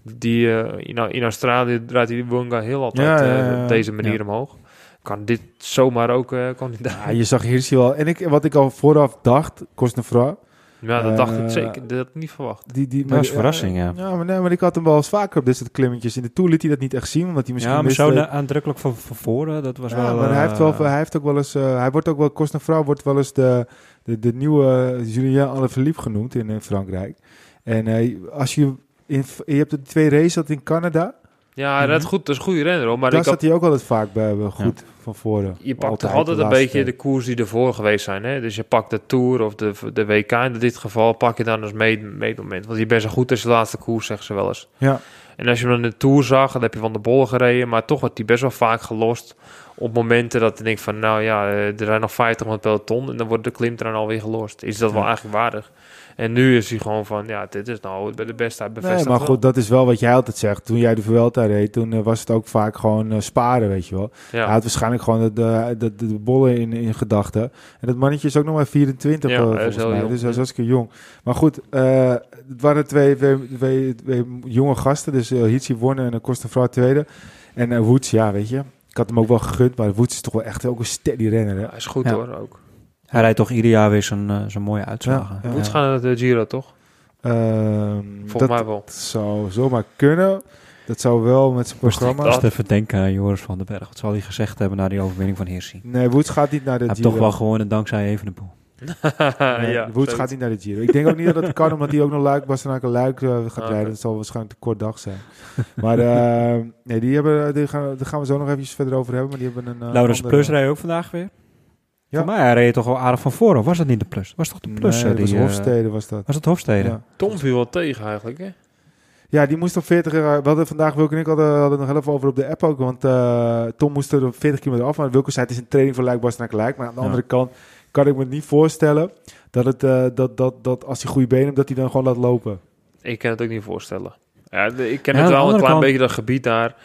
Speaker 1: die, in, in Australië draait die Bunga heel altijd op deze manier omhoog. Kan dit zomaar ook uh, kandidaat?
Speaker 2: ja, je zag Hirschi wel. En ik, wat ik al vooraf dacht, Cosnefra,
Speaker 1: Ja, dat dacht
Speaker 2: Eh,
Speaker 1: ik zeker. Dat had ik niet verwacht.
Speaker 2: Die, die,
Speaker 3: Dat is een verrassing, ja.
Speaker 2: Ja, maar, nee, maar ik had hem wel eens vaker op dit soort klimmetjes. In de Tour liet hij dat niet echt zien, omdat hij misschien
Speaker 3: Ja, maar zo
Speaker 2: eh,
Speaker 3: na- aandrukkelijk van, van voren, dat was
Speaker 2: ja,
Speaker 3: wel...
Speaker 2: maar hij heeft, wel,
Speaker 3: eh,
Speaker 2: hij heeft ook wel eens... eh, hij wordt ook wel... Cosnefra wordt wel eens de, de, de nieuwe Julien Alaphilippe genoemd in, eh, Frankrijk. En eh, als je... In, je hebt de twee races had in Canada.
Speaker 1: Ja, hij redt goed. Dat is een goede renner hoor. Maar
Speaker 2: daar
Speaker 1: ik had,
Speaker 2: zat hij ook altijd vaak bij, eh, goed van voren.
Speaker 1: je pakt altijd,
Speaker 2: de
Speaker 1: een beetje de koers die ervoor geweest zijn. Hè? Dus je pakt de Tour of de, de WK in dit geval. Pak je dan als meet- meetmoment. Want je bent zo goed als de laatste koers, zeggen ze wel eens.
Speaker 2: Ja,
Speaker 1: En als je hem dan in de Tour zag, dan heb je van de bollen gereden. Maar toch wordt hij best wel vaak gelost. Op momenten dat je denkt van, nou ja, eh, er zijn nog 50 op het peloton. En dan wordt de klimtrein alweer gelost. Is dat wel eigenlijk waardig? En nu is hij gewoon van, ja, dit is nou bij de beste bevestigd.
Speaker 2: nee, maar
Speaker 1: wel.
Speaker 2: goed, dat is wel wat jij altijd zegt. Toen jij de Vuelta reed, toen eh, was het ook vaak gewoon eh, sparen, weet je wel.
Speaker 1: Ja.
Speaker 2: Hij had waarschijnlijk gewoon de, de, de, de bollen in, in gedachten. En dat mannetje is ook nog maar 24
Speaker 1: Ja,
Speaker 2: eh, volgens mij.
Speaker 1: jong,
Speaker 2: Dus hij is hartstikke jong. Maar goed, het waren twee, twee, twee, twee jonge gasten. Dus uh, Hitsi wonnen en Kostevrouw tweede. En Woods, ja, weet je. Ik had hem ook wel gegund, maar Woods is toch wel echt ook een steady renner. Hè?
Speaker 1: Hij is goed
Speaker 3: Ja.
Speaker 1: hoor, ook.
Speaker 3: Hij rijdt toch ieder jaar weer zijn, eh, zijn mooie uitslagen.
Speaker 2: Ja, ja.
Speaker 1: Moet gaan naar de Giro, toch?
Speaker 2: Ehm,
Speaker 1: Volgens
Speaker 2: dat
Speaker 1: mij wel.
Speaker 2: zou zomaar kunnen. Dat zou wel met zijn programma...
Speaker 3: Als even denken aan Joris van den Berg. Wat zal hij gezegd hebben na die overwinning van Hirschi?
Speaker 2: Nee, Woods gaat niet naar de
Speaker 3: Hij heeft
Speaker 2: Giro.
Speaker 3: toch wel gewonnen dankzij Evenepoel.
Speaker 2: Nee,
Speaker 1: ja,
Speaker 2: Woods gaat niet naar de Giro. Ik denk ook niet dat het kan, omdat hij ook nog Luik, Bastenaken Luik eh, gaat
Speaker 1: Ah,
Speaker 2: rijden. Dat zal waarschijnlijk een kort dag zijn. maar eh, nee, die hebben, die gaan, daar gaan we zo nog even verder over hebben. Maar die hebben een... eh,
Speaker 3: Laurens
Speaker 2: andere-
Speaker 3: Plus reed ook vandaag weer.
Speaker 2: Ja.
Speaker 3: Voor mij hij reed toch wel aardig van voren. Of was dat niet de Plus? Was toch de Plus?
Speaker 2: Nee,
Speaker 3: eh,
Speaker 2: dat was
Speaker 3: die, eh,
Speaker 2: Hofstede was dat.
Speaker 3: was het Hofstede?
Speaker 2: Ja.
Speaker 1: Tom viel wel tegen eigenlijk, hè?
Speaker 2: ja, die moest op 40... jaar- We hadden vandaag, Wilke en ik hadden, hadden het nog heel even over op de app ook. Want eh, Tom moest er op 40 kilometer af. Maar Wilke zei het is een training voor Luik, Bastenaken Luik. Maar aan de
Speaker 3: Ja.
Speaker 2: andere kant kan ik me niet voorstellen... Dat, het, eh, dat, dat, dat als hij goede benen heeft, dat hij dan gewoon laat lopen.
Speaker 1: Ik kan het ook niet voorstellen. Ja, ik ken
Speaker 3: Ja, aan
Speaker 1: het wel een klein
Speaker 3: kant-
Speaker 1: beetje, dat gebied daar.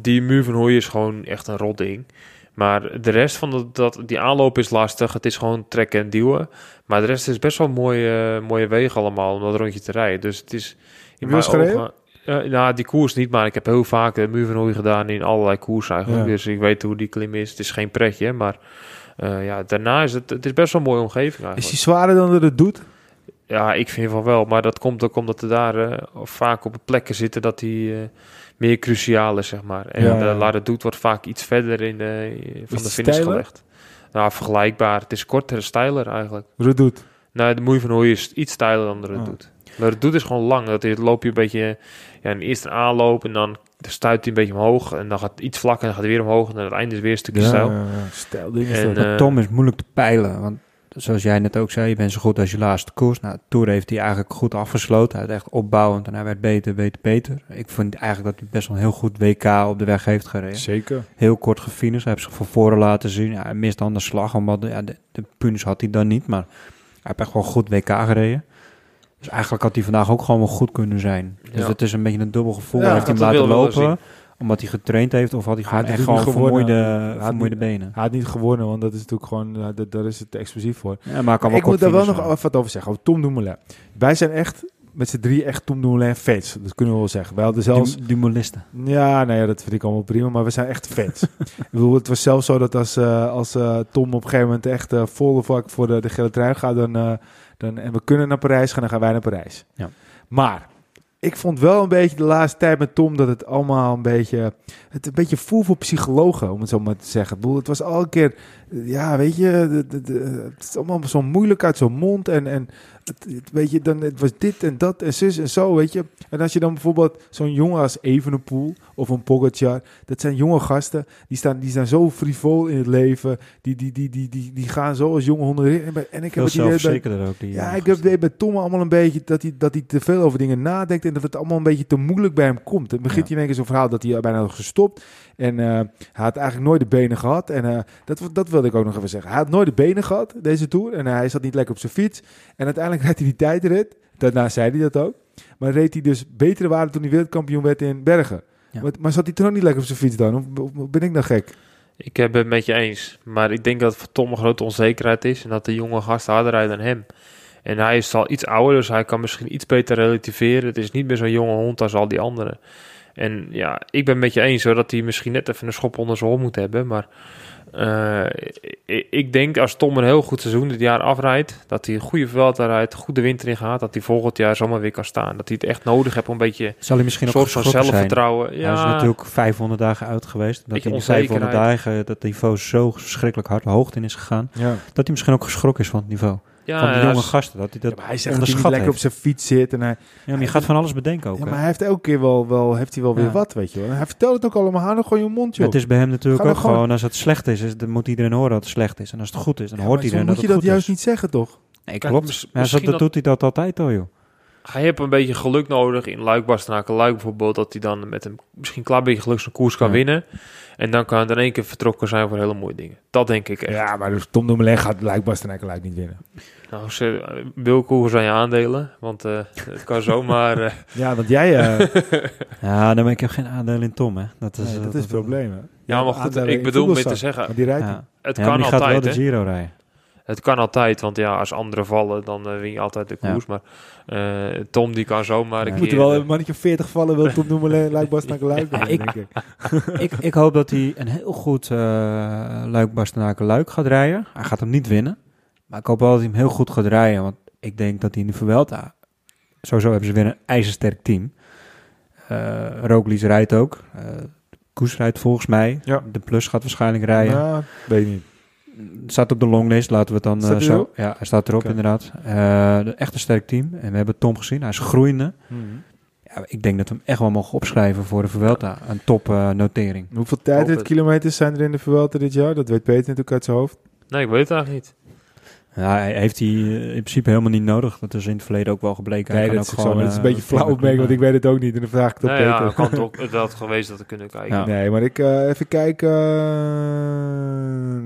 Speaker 1: Die muur van Hooi is gewoon echt een rot ding. Maar de rest van dat, dat, die aanloop is lastig. Het is gewoon trekken en duwen. Maar de rest is best wel mooie, mooie wegen allemaal om dat rondje te rijden. Dus het is
Speaker 2: wel eens gereden?
Speaker 1: Eh, nou, die koers niet, maar ik heb heel vaak de muur van gedaan in allerlei koers eigenlijk.
Speaker 2: Ja.
Speaker 1: Dus ik weet hoe die klim is. Het is geen pretje, maar eh, ja, daarna is het, het is best wel een mooie omgeving
Speaker 2: Is
Speaker 1: eigenlijk.
Speaker 2: hij zwaarder dan dat het doet?
Speaker 1: Ja, ik vind van wel, maar dat komt ook omdat er daar eh, vaak op plekken zitten dat die eh, meer cruciaal is, zeg maar. En
Speaker 2: Ja,
Speaker 1: ja,
Speaker 2: ja.
Speaker 1: Doet wordt vaak iets verder in de, van
Speaker 2: het
Speaker 1: de finish gelegd. Nou, vergelijkbaar. Het is korter en steiler eigenlijk.
Speaker 2: Doet?
Speaker 1: Nou, de moeite van Hooy is iets steiler dan de
Speaker 2: Oh.
Speaker 1: doet. Maar het doet is gewoon lang. Dat is- loop je een beetje ja, een eerste aanloop en dan stuit hij een beetje omhoog en dan gaat het iets vlakker en dan gaat weer omhoog en aan het einde is weer een stukje stijl.
Speaker 2: stijl ding is
Speaker 1: En,
Speaker 2: dat.
Speaker 1: eh,
Speaker 3: Tom is moeilijk te peilen, want zoals jij net ook zei, je bent zo goed als je laatste koers. Nou, Tour heeft hij eigenlijk goed afgesloten. Hij is echt opbouwend en hij werd beter, beter, beter. Ik vind eigenlijk dat hij best wel een heel goed WK op de weg heeft gereden.
Speaker 2: Zeker.
Speaker 3: Heel kort gefinished, hij heeft zich van voren laten zien. Ja, hij mist dan de slag, omdat de, ja, de, de punis had hij dan niet, maar hij heeft echt wel goed WK gereden. Dus eigenlijk had hij vandaag ook gewoon wel goed kunnen zijn. Dus
Speaker 1: Ja.
Speaker 3: het is een beetje een dubbel gevoel.
Speaker 2: Ja,
Speaker 3: heeft hij hem
Speaker 1: dat
Speaker 3: laten lopen, omdat hij getraind heeft, of had hij gewoon
Speaker 2: had
Speaker 3: echt gewoon vermoeide, vermoeide
Speaker 2: niet-
Speaker 3: benen.
Speaker 2: Hij had niet gewonnen, want dat is natuurlijk gewoon, dat, daar is het explosief voor.
Speaker 3: Ja, maar kan wel
Speaker 2: ik moet daar wel nog wat over zeggen, over Tom Dumoulin. Wij zijn echt met z'n drie echt Tom Dumoulin fans. Dat kunnen we wel zeggen. Wij hadden zelfs...
Speaker 3: Du- Dumolisten.
Speaker 2: Ja, nou ja, dat vind ik allemaal prima, maar we zijn echt fans. ik bedoel, het was zelfs zo dat als, eh, als eh, Tom op een gegeven moment echt eh, volle vak voor de, de gele trui gaat, dan, dan, en we kunnen naar Parijs gaan, dan gaan wij naar Parijs.
Speaker 3: Ja.
Speaker 2: Maar ik vond wel een beetje de laatste tijd met Tom dat het allemaal een beetje, het een beetje voel voor psychologen, om het zo maar te zeggen. Ik bedoel, het was al een keer, ja, weet je, de, de, de- het is allemaal zo moeilijk uit zo'n mond en, en het, het- weet je, dan het was dit en dat en zus en zo, weet je. En als je dan bijvoorbeeld zo'n jongen als Evenepoel of een Pogacar, dat zijn jonge gasten, die staan, die staan zo frivol in het leven, die, die, die, die, die, die gaan zo als jonge honden. En En ik heb het idee bij,
Speaker 3: ook. Die,
Speaker 2: ja, ik heb het bij Tom allemaal een beetje dat hij, dat hij te veel over dingen nadenkt en dat het allemaal een beetje te moeilijk bij hem komt. Dan begint
Speaker 3: Ja.
Speaker 2: hij in één keer zo'n verhaal dat hij bijna had gestopt en eh, hij had eigenlijk nooit de benen gehad. En eh, dat, dat wilde ik ook nog even zeggen. Hij had nooit de benen gehad, deze Tour, en hij zat niet lekker op zijn fiets. En uiteindelijk rijdt hij die tijdrit, daarna zei hij dat ook. Maar reed hij dus betere waarde toen hij wereldkampioen werd in Bergen.
Speaker 3: Ja.
Speaker 2: Maar, maar zat hij toen ook niet lekker op zijn fiets dan? Of, of ben ik nou gek?
Speaker 1: Ik heb het met je eens. Maar ik denk dat het voor Tom een grote onzekerheid is. En dat de jonge gasten harder rijden dan hem. En hij is al iets ouder, dus hij kan misschien iets beter relativeren. Het is niet meer zo'n jonge hond als al die anderen. En ja, ik ben het met je eens hoor, dat hij misschien net even een schop onder zijn hol moet hebben. Maar eh, ik, denk als Tom een heel goed seizoen dit jaar afrijdt, dat hij een goede veld rijdt, goed de winter in gaat, dat hij volgend jaar zomaar weer kan staan. Dat hij het echt nodig heeft om een beetje
Speaker 3: Zal hij misschien
Speaker 1: een soort van
Speaker 3: geschrokken zijn?
Speaker 1: zelfvertrouwen.
Speaker 3: Hij is
Speaker 1: Ja,
Speaker 3: natuurlijk 500 dagen uit geweest. Dat hij in die 500
Speaker 1: onzekerheid.
Speaker 3: dagen dat niveau zo verschrikkelijk hard hoogte in is gegaan.
Speaker 2: Ja.
Speaker 3: Dat hij misschien ook geschrokken is van het niveau.
Speaker 1: Ja,
Speaker 3: van de
Speaker 1: hij
Speaker 3: jonge
Speaker 1: is-
Speaker 3: gasten. Dat hij dat
Speaker 2: maar hij zegt dat hij lekker op zijn fiets zit en hij,
Speaker 3: Ja, maar je gaat van alles bedenken ook.
Speaker 2: Ja,
Speaker 3: hè.
Speaker 2: maar hij heeft elke keer wel, wel, heeft hij wel weer
Speaker 3: Ja.
Speaker 2: wat, weet je wel. Hij vertelt het ook allemaal, hou nog gewoon je mond, joh.
Speaker 3: Het is bij hem natuurlijk ook
Speaker 2: gewoon-
Speaker 3: gewoon, als het slecht is, is, dan moet iedereen horen dat het slecht is. En als het goed is, dan
Speaker 2: Ja,
Speaker 3: hoort
Speaker 2: maar zo
Speaker 3: iedereen
Speaker 2: moet
Speaker 3: dat
Speaker 2: je
Speaker 3: het
Speaker 2: dat
Speaker 3: goed
Speaker 2: juist
Speaker 3: is.
Speaker 2: niet zeggen, toch?
Speaker 3: Nee, klopt. Maar dat
Speaker 1: dat-
Speaker 3: doet hij dat altijd al, joh.
Speaker 1: Hij heeft een beetje geluk nodig in Luik, Bastenaken, Luik bijvoorbeeld. Dat hij dan met een misschien een klein beetje geluk zijn koers kan
Speaker 3: Ja.
Speaker 1: winnen. En dan kan hij in één keer vertrokken zijn voor hele mooie dingen. Dat denk ik echt.
Speaker 2: Ja, maar dus Tom Dumoulin gaat Luik Bastenaken Luik niet winnen.
Speaker 1: Nou, ze, Wilco, zijn je aandelen? Want eh, het kan zomaar... eh,
Speaker 2: Ja, want jij... eh,
Speaker 3: Ja, dan ben ik heb geen aandeel in Tom, hè. Dat is,
Speaker 2: nee, dat is het probleem, hè.
Speaker 1: ja, maar goed, ik bedoel met te zeggen...
Speaker 2: Maar die rijdt
Speaker 3: Ja.
Speaker 1: Het
Speaker 3: Ja, maar
Speaker 1: kan
Speaker 3: die gaat wel
Speaker 1: altijd,
Speaker 3: de. Giro rijden.
Speaker 1: Het kan altijd, want ja, als anderen vallen, dan eh, win je altijd de
Speaker 3: Ja.
Speaker 1: koers. Maar eh, Tom, die kan zomaar
Speaker 3: Ja.
Speaker 1: een
Speaker 2: Moet er wel
Speaker 1: eh,
Speaker 2: een mannetje 40 vallen, wil Tom Dumoulin Luik Bastenaken Luik
Speaker 3: Ja, ik-
Speaker 2: denk ik.
Speaker 3: ik, ik hoop dat hij een heel goed eh luik bastenaken luik gaat rijden. Hij gaat hem niet winnen. Maar ik hoop wel dat hij hem heel goed gaat rijden. Want ik denk dat hij in de Vuelta... Sowieso hebben ze weer een ijzersterk team. Eh Roglic rijdt ook. Eh Koes rijdt volgens mij.
Speaker 2: Ja.
Speaker 3: De Plus gaat waarschijnlijk rijden.
Speaker 2: Nou, weet ik niet.
Speaker 3: Staat op de longlist, laten we het dan eh, zo... Ja, hij staat erop inderdaad. Eh, de- echt een sterk team. En we hebben Tom gezien. Hij is groeiende.
Speaker 2: Mhm.
Speaker 3: Ja, ik denk dat we hem echt wel mogen opschrijven voor de Vuelta. Een top eh, notering.
Speaker 2: Hoeveel tijdritkilometers zijn er in de Vuelta dit jaar? Dat weet Peter natuurlijk uit zijn hoofd.
Speaker 1: Nee, ik weet het eigenlijk niet.
Speaker 3: Ja, hij heeft hij eh, in principe helemaal niet nodig. Dat is in het verleden ook wel gebleken. Hij
Speaker 2: Nee,
Speaker 3: kan
Speaker 2: dat
Speaker 3: ook
Speaker 2: is, zo, dat is een
Speaker 3: eh,
Speaker 2: beetje flauw opmerking, want ik weet het ook niet. En dan vraag ik het op
Speaker 1: Nee, ja,
Speaker 2: Peter.
Speaker 1: kan het ook het had geweest dat we kunnen kijken.
Speaker 3: Ja.
Speaker 2: Nee, maar ik eh, even kijken.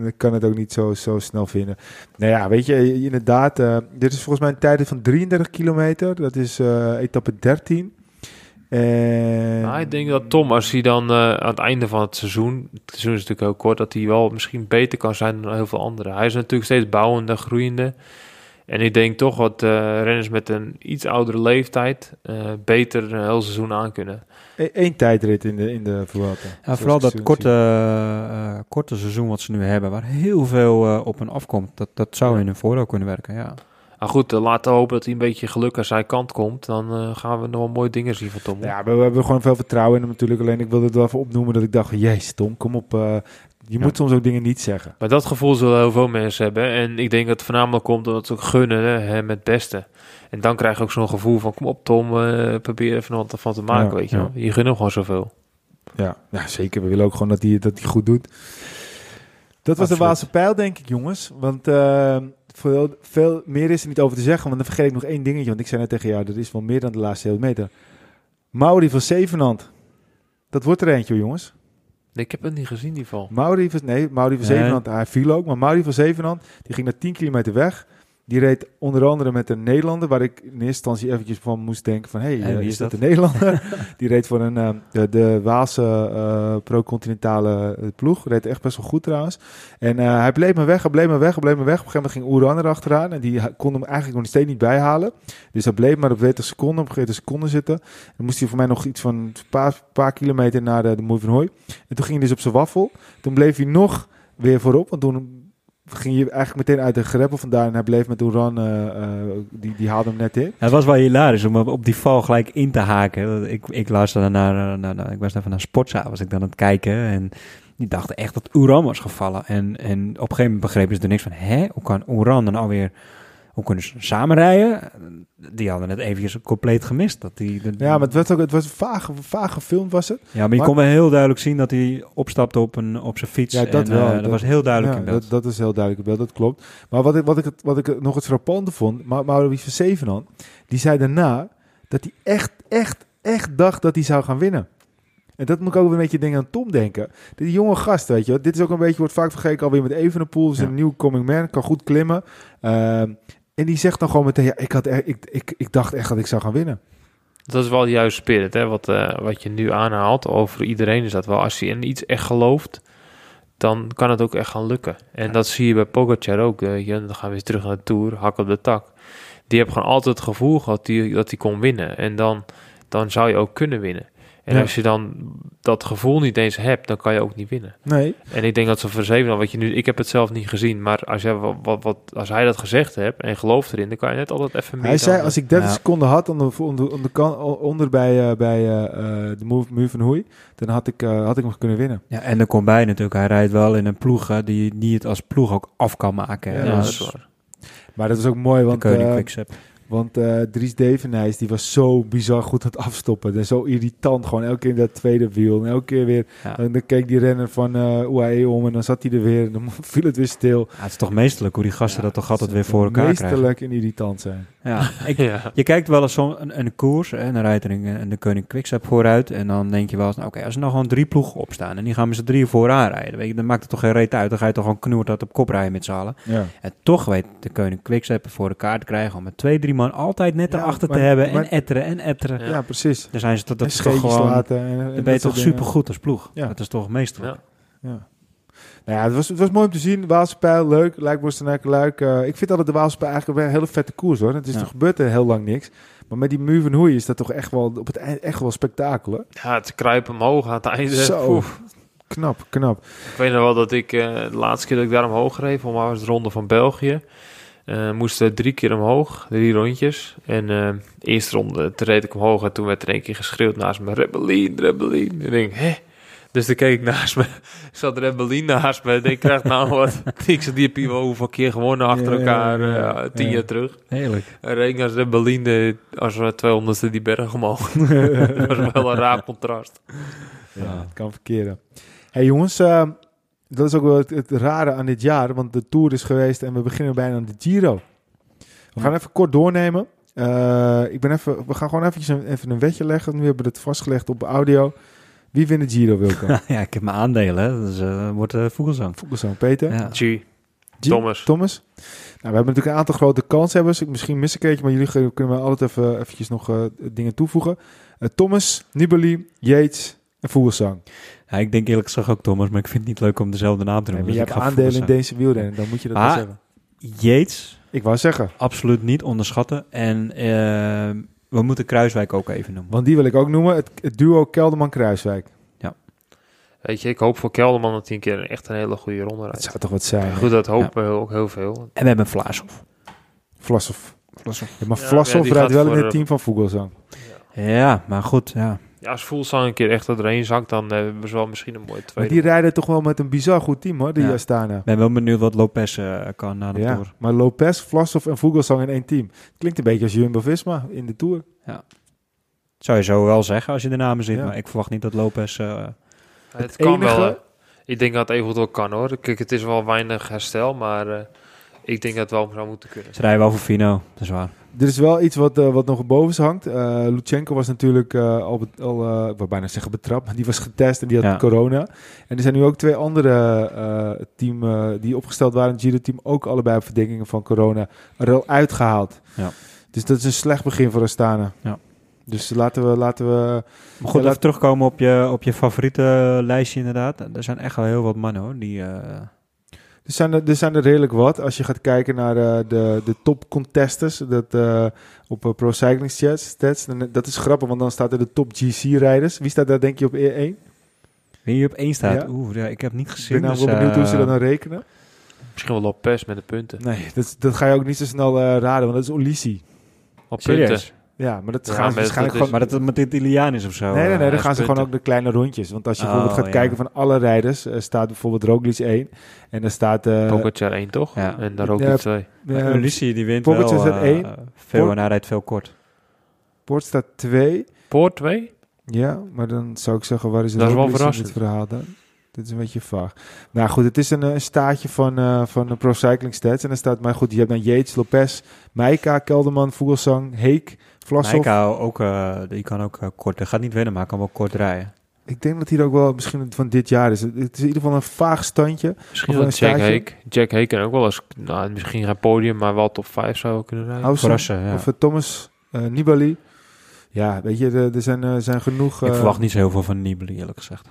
Speaker 2: ik kan het ook niet zo, zo snel vinden. Nou ja, weet je, inderdaad. eh, dit is volgens mij een tijd van 33 kilometer. Dat is eh, etappe 13.
Speaker 1: Nou, ik denk dat Tom, als hij dan eh, aan het einde van het seizoen, het seizoen is natuurlijk heel kort, dat hij wel misschien beter kan zijn dan heel veel anderen. Hij is natuurlijk steeds bouwende, groeiende. En ik denk toch wat eh, renners met een iets oudere leeftijd eh, beter een heel seizoen aan kunnen.
Speaker 2: Eén tijdrit in de, in de Vuelta.
Speaker 3: Ja,
Speaker 2: Zoals
Speaker 3: vooral dat korte, eh, korte seizoen wat ze nu hebben, waar heel veel op en afkomt, dat, dat zou
Speaker 1: Ja.
Speaker 3: in hun voordeel kunnen werken, ja.
Speaker 1: Maar goed, eh, laten we hopen dat hij een beetje geluk aan zijn kant komt. Dan eh, gaan we nog wel mooie dingen zien van Tom.
Speaker 2: Ja, we, we hebben gewoon veel vertrouwen in hem natuurlijk. Alleen ik wilde het wel even opnoemen dat ik dacht, jezus Tom, kom op. eh, je moet soms ook dingen niet zeggen.
Speaker 1: Maar dat gevoel zullen heel veel mensen hebben. En ik denk dat het voornamelijk komt omdat ze ook gunnen met het beste. En dan krijg je ook zo'n gevoel van, kom op Tom, probeer even wat van te maken, weet je
Speaker 2: ja.
Speaker 1: wel. Je gunt hem gewoon zoveel.
Speaker 2: Ja, ja zeker. We willen ook gewoon dat hij dat goed doet. Dat was de. Waalse pijl, denk ik, jongens. Want veel, veel meer is er niet over te zeggen. Want dan vergeet ik nog één dingetje. Want ik zei net tegen jou, dat is wel meer dan de laatste hele meter. Mauri van Zevenand. Dat wordt er eentje, jongens.
Speaker 1: Nee, ik heb het niet gezien, die val.
Speaker 2: Mauri van, nee, Mauri van
Speaker 3: Nee.
Speaker 2: Zevenand, hij viel ook. Maar Mauri van Zevenand, die ging naar 10 kilometer weg. Die reed onder andere met een Nederlander, waar ik in eerste instantie eventjes van moest denken van, hé, hey,
Speaker 3: En wie
Speaker 2: is
Speaker 3: is
Speaker 2: dat
Speaker 3: dat?
Speaker 2: een Nederlander? die reed voor een, eh, de, de Waalse eh pro-continentale eh, ploeg. Reed echt best wel goed trouwens. En hij bleef maar weg, hij bleef maar weg, hij bleef maar weg. Op een gegeven moment ging Oeran erachteraan en die kon hem eigenlijk nog steeds niet bijhalen. Dus hij bleef maar op 40 seconden, op 40 seconden zitten. Dan moest hij voor mij nog iets van een paar, paar kilometer naar de, de Moei van Hooi. En toen ging hij dus op zijn waffel. Toen bleef hij nog weer voorop, want toen ging je eigenlijk meteen uit de greppel vandaan. En hij bleef met Oeran, eh, eh, die, die haalde hem net in.
Speaker 3: Het was wel hilarisch om op- die val gelijk in te haken. Ik, ik luisterde naar, naar, naar- ik was even naar Sportza, was ik dan aan het kijken en die dachten echt dat Oeran was gevallen. En, en op een gegeven moment begrepen ze er niks van, hè, hoe kan Oeran dan alweer, hoe kunnen ze samen rijden? Die hadden het eventjes compleet gemist. Dat die, de-
Speaker 2: Ja, maar het, werd ook, het was vaag, vaag gefilmd was het.
Speaker 3: ja, maar je
Speaker 2: maar-
Speaker 3: kon wel heel duidelijk zien dat hij opstapte op, een, op zijn fiets.
Speaker 2: Ja, dat
Speaker 3: en,
Speaker 2: wel.
Speaker 3: eh, dat, was heel duidelijk
Speaker 2: ja,
Speaker 3: in beeld.
Speaker 2: Dat, dat is heel duidelijk in beeld, dat klopt. Maar wat ik, wat ik, het- wat ik nog het frappante vond, Ma- Maurice van Zevenand, die zei daarna dat hij echt, echt, echt dacht dat hij zou gaan winnen. En dat moet ik ook weer een beetje denken aan Tom denken. Die jonge gast, weet je. Dit is ook een beetje, wordt vaak vergeten alweer met Evenepoel. Is
Speaker 3: Ja.
Speaker 2: een nieuw coming man, kan goed klimmen. Ehm, en die zegt dan gewoon meteen, ja, ik, had ik, ik, ik dacht echt dat ik zou gaan winnen.
Speaker 1: Dat is wel de juiste spirit, hè? Wat, eh, wat je nu aanhaalt over iedereen is dat wel. Als je in iets echt gelooft, dan kan het ook echt gaan lukken. En dat zie je bij Pogacar ook. je, dan gaan we weer terug naar de Tour, hak op de tak. Die heeft gewoon altijd het gevoel gehad die, dat hij kon winnen. En dan, dan zou je ook kunnen winnen. En
Speaker 2: Ja.
Speaker 1: als je dan dat gevoel niet eens hebt, dan kan je ook niet winnen.
Speaker 2: Nee.
Speaker 1: En ik denk dat ze voor zeven, wat je nu, ik heb het zelf niet gezien, maar als, jij, wat, wat, wat, als hij dat gezegd hebt en gelooft erin, dan kan je net altijd even meer.
Speaker 2: Hij zei,
Speaker 1: dan-
Speaker 2: als ik 30
Speaker 3: Ja.
Speaker 2: seconden had onder, onder, onder, kan- onder bij, eh, bij eh, eh, de move, move van Hoei, dan had ik, eh, had ik nog kunnen winnen.
Speaker 3: Ja, en er komt bij natuurlijk, hij rijdt wel in een ploeg die, die het als ploeg ook af kan maken.
Speaker 2: Ja,
Speaker 1: dat is waar.
Speaker 2: Maar dat is ook mooi,
Speaker 3: de
Speaker 2: want. Want eh, Dries Devenijs die was zo bizar goed aan het afstoppen. En zo irritant, gewoon elke keer in dat tweede wiel. En elke keer weer,
Speaker 3: Ja.
Speaker 2: en dan keek die renner van eh UAE om en dan zat hij er weer. En dan viel het weer stil.
Speaker 3: Ja, het is toch meestelijk hoe die gasten dat toch altijd weer voor elkaar krijgen.
Speaker 2: Meesterlijk en irritant zijn.
Speaker 3: Ja, ik,
Speaker 1: Ja.
Speaker 3: je kijkt wel eens zo'n een, een koers hè, en dan rijdt er een, een de Koning Quickstep vooruit. En dan denk je wel eens, nou, oké, als er nou gewoon drie ploegen opstaan en die gaan met z'n drieën vooraan rijden. Weet je, dan maakt het toch geen reet uit. Dan ga je toch gewoon knoerd dat op kop rijden met z'n allen.
Speaker 2: Ja.
Speaker 3: En toch weet de Koning Quickstep voor elkaar te krijgen om met twee, drie man altijd net
Speaker 2: Ja,
Speaker 3: erachter
Speaker 2: maar-
Speaker 3: te hebben.
Speaker 2: maar-
Speaker 3: en etteren en etteren.
Speaker 1: Ja.
Speaker 2: Ja, precies.
Speaker 3: Dan zijn ze tot dat
Speaker 2: en
Speaker 3: is toch gewoon...
Speaker 2: laten. En, en
Speaker 3: Dan
Speaker 2: dat
Speaker 3: ben je toch
Speaker 2: dingen.
Speaker 3: supergoed als ploeg.
Speaker 2: Ja.
Speaker 3: Dat is toch meestelijk.
Speaker 1: Ja.
Speaker 2: Ja. Nou ja, het was, het was mooi om te zien. Waalse pijl, leuk. Lijkborstenaar, luik. Eh, ik vind altijd de Waalse pijl eigenlijk wel een hele vette koers hoor. Het is
Speaker 3: Ja.
Speaker 2: er heel lang niks. Maar met die muur van Hoei is dat toch echt wel op het eind echt wel spektakel. hè?
Speaker 1: Ja, het kruipen omhoog aan het einde.
Speaker 2: Zo.
Speaker 1: Oef.
Speaker 2: Knap, knap.
Speaker 1: Ik weet nog wel dat ik eh, de laatste keer dat ik daar omhoog reed, voor mij was het de ronde van België. Eh moesten drie keer omhoog, drie rondjes. En de eerste ronde reed ik omhoog en toen werd er een keer geschreeuwd naast me, Rebellin, Rebellin. Ik denk, hè? Dus toen keek ik naast me, zat Rebellin naast me. En ik krijg nou wat. ik zat die heb wel hoeveel keer gewonnen achter elkaar,
Speaker 2: ja, ja.
Speaker 1: eh, tien
Speaker 2: Ja.
Speaker 1: jaar terug.
Speaker 3: Heerlijk.
Speaker 1: En reed als Rebellin de, als we 200ste die berg omhoog. dat was wel een raar contrast.
Speaker 2: Ja, het kan verkeren. hey, jongens, dat is ook wel het, het rare aan dit jaar. Want de Tour is geweest en we beginnen bijna aan de Giro. We gaan even kort doornemen. Eh, ik ben even, we gaan gewoon eventjes een, even een wetje leggen. Nu hebben we het vastgelegd op audio. Wie wint de Giro, Wilco?
Speaker 3: ja, ik heb mijn aandelen. hè. Dus eh wordt uh, Vogelsang.
Speaker 2: Vogelsang, Peter?
Speaker 3: Ja.
Speaker 1: G.
Speaker 2: G-
Speaker 1: Thomas.
Speaker 2: Thomas. Nou, we hebben natuurlijk een aantal grote kanshebbers. Ik misschien mis ik eentje, maar jullie kunnen me altijd even eventjes nog eh, dingen toevoegen. Eh, Thomas, Nibali, Yates en Vogelsang.
Speaker 3: Ja, ik denk eerlijk gezegd ook Thomas, maar ik vind het niet leuk om dezelfde naam te
Speaker 2: Nee,
Speaker 3: noemen.
Speaker 2: maar je
Speaker 3: dus
Speaker 2: hebt
Speaker 3: ik ga
Speaker 2: aandelen in deze wielrennen, dan moet je dat
Speaker 3: Ah,
Speaker 2: wel zeggen.
Speaker 3: Yates
Speaker 2: Ik wou zeggen,
Speaker 3: absoluut niet onderschatten. En eh, we moeten Kruiswijk ook even noemen.
Speaker 2: want die wil ik ook noemen. Het, het duo Kelderman-Kruiswijk.
Speaker 1: Weet je, ik hoop voor Kelderman dat hij een keer echt een hele goede ronde
Speaker 2: Dat
Speaker 1: rijdt.
Speaker 2: zou toch wat zijn.
Speaker 1: Goed, dat hopen we ook heel veel.
Speaker 3: En we hebben Vlaashoff.
Speaker 2: Vlassoff. Ja, maar
Speaker 1: Ja, ja, die
Speaker 2: rijdt wel in het team van Vogelsang.
Speaker 3: Ja, maar goed, ja.
Speaker 1: Ja, als Voelsang een keer echt erheen zakt, dan eh, hebben ze wel misschien een mooie
Speaker 2: Maar
Speaker 1: tweede.
Speaker 2: die rijden toch wel met een bizar goed team hoor, die
Speaker 3: Ja.
Speaker 2: Astana.
Speaker 3: Ik ben wel benieuwd wat Lopez eh, kan na de
Speaker 2: Ja,
Speaker 3: Tour.
Speaker 2: maar Lopez, Vlasov en Vogelsang in één team. Klinkt een beetje als Jumbo-Visma in de Tour.
Speaker 3: Zou je zo wel zeggen als je de namen ziet.
Speaker 2: Ja.
Speaker 3: Maar ik verwacht niet dat Lopez... eh,
Speaker 1: het
Speaker 2: het
Speaker 1: kan
Speaker 2: enige-
Speaker 1: wel. ik denk dat het even wel kan hoor. Kijk, het is wel weinig herstel, maar eh, ik denk dat het wel zou moeten kunnen.
Speaker 3: ze rijden wel voor Fino, dat is waar.
Speaker 2: Er is wel iets wat, eh, wat nog boven hangt. Eh Lutsenko was natuurlijk eh, al, al ik wou bijna zeggen betrapt, maar die was getest en die had
Speaker 3: Ja.
Speaker 2: corona. En er zijn nu ook twee andere eh team eh, die opgesteld waren in het Giro-team, ook allebei op verdenkingen van corona, er al uitgehaald.
Speaker 3: Ja.
Speaker 2: Dus dat is een slecht begin voor Astana.
Speaker 3: Ja.
Speaker 2: Dus laten we, laten we
Speaker 3: Maar goed,
Speaker 2: Ja,
Speaker 3: terugkomen op je, op je favoriete lijstje inderdaad. Er zijn echt wel heel wat mannen hoor. Die, eh,
Speaker 2: Er zijn er, er zijn er redelijk wat. Als je gaat kijken naar eh, de, de top contesters dat, eh, op eh, Pro Cycling Stats, stats, dan, dat is grappig, want dan staat er de top GC-rijders. Wie staat daar denk je op E1? Ik
Speaker 3: wie hier op één staat.
Speaker 2: Ja.
Speaker 3: Oeh, ja, ik heb niet gezien.
Speaker 2: ben nou
Speaker 3: dus,
Speaker 2: wel benieuwd hoe ze dat dan rekenen.
Speaker 1: Misschien wel Lopez met de punten.
Speaker 2: Nee, dat, dat ga je ook niet zo snel eh, raden, want dat is Ulissi.
Speaker 1: Op
Speaker 3: Serieus?
Speaker 1: punten.
Speaker 2: Ja, maar dat
Speaker 1: Ja,
Speaker 2: gaan ze waarschijnlijk
Speaker 1: dat
Speaker 2: gewoon...
Speaker 3: Maar dat het met dit Italiaan is of zo.
Speaker 2: Nee, nee, nee,
Speaker 3: eh,
Speaker 2: dan
Speaker 1: ja,
Speaker 2: gaan ze gewoon ook de kleine rondjes. Want als je
Speaker 3: Oh,
Speaker 2: bijvoorbeeld gaat
Speaker 3: ja.
Speaker 2: kijken van alle rijders, eh, staat bijvoorbeeld Roglic 1. En dan staat... eh
Speaker 1: Pogacar 1 toch?
Speaker 3: Ja.
Speaker 1: En daar ook
Speaker 2: Ja,
Speaker 1: die 2.
Speaker 3: Maar
Speaker 2: eh,
Speaker 3: Ulissi die wint
Speaker 2: Pogacar
Speaker 3: wel
Speaker 2: staat
Speaker 3: eh,
Speaker 2: één.
Speaker 3: veel
Speaker 2: Por-
Speaker 3: en hij rijdt veel kort.
Speaker 2: Poort staat 2.
Speaker 1: Poort 2?
Speaker 2: Ja, maar dan zou ik zeggen, waar is het
Speaker 1: Dat is wel
Speaker 2: Roglic in
Speaker 1: verrassend.
Speaker 2: het verhaal dan? Dit is een beetje vaag. Nou goed, het is een, een staatje van, eh van de Pro Cycling Stats. En dan staat, maar goed, je hebt dan Yates, Lopez, Meika, Kelderman, Vogelsang, Heek, Vlasov.
Speaker 3: Ook, eh, die kan ook eh, kort. Hij gaat niet winnen, maar hij kan wel kort rijden.
Speaker 2: Ik denk dat hier ook wel misschien van dit jaar is. Het is in ieder geval een vaag standje.
Speaker 1: Misschien wel
Speaker 2: een
Speaker 1: Jack. Hake. Jack Hake kan ook wel eens, nou, misschien geen podium, maar wel top 5 zou kunnen rijden.
Speaker 2: Housen,
Speaker 3: Verrassen, ja.
Speaker 2: Of eh, Thomas Nibali. Ja, weet je, er, er zijn, zijn genoeg...
Speaker 3: ik verwacht niet zo heel veel van Nibali, eerlijk gezegd.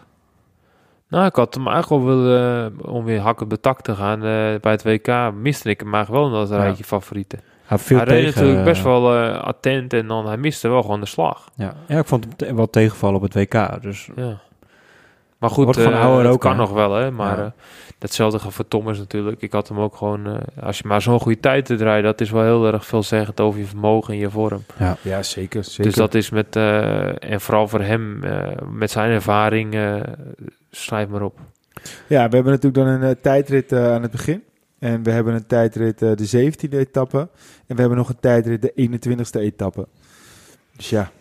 Speaker 1: Nou, ik had hem eigenlijk wel willen, eh, om weer hak op de tak te gaan. eh, bij het WK miste ik hem eigenlijk wel in dat
Speaker 3: Ja.
Speaker 1: rijtje favorieten.
Speaker 3: Hij viel
Speaker 1: hij reed
Speaker 3: tegen,
Speaker 1: natuurlijk best
Speaker 3: eh,
Speaker 1: wel eh, attent en dan hij miste wel gewoon de slag.
Speaker 3: Ja. ja, ik vond hem te- wel tegenvallen op het WK. Dus
Speaker 1: Ja. Maar goed,
Speaker 3: Wordt van
Speaker 1: eh, het
Speaker 3: ook,
Speaker 1: kan nog wel, hè. Maar
Speaker 3: Ja.
Speaker 1: eh, datzelfde gaat voor Thomas natuurlijk. Ik had hem ook gewoon... eh, als je maar zo'n goede tijd te rijden, dat is wel heel erg veelzeggend over je vermogen en je vorm.
Speaker 2: Ja, zeker. zeker.
Speaker 1: Dus dat is met... eh, en vooral voor hem, eh, met zijn ervaring, eh, schrijf maar op.
Speaker 2: Ja, we hebben natuurlijk dan een tijdrit eh, aan het begin. En we hebben een tijdrit eh, de 17e etappe. En we hebben nog een tijdrit de 21e etappe. Dus ja.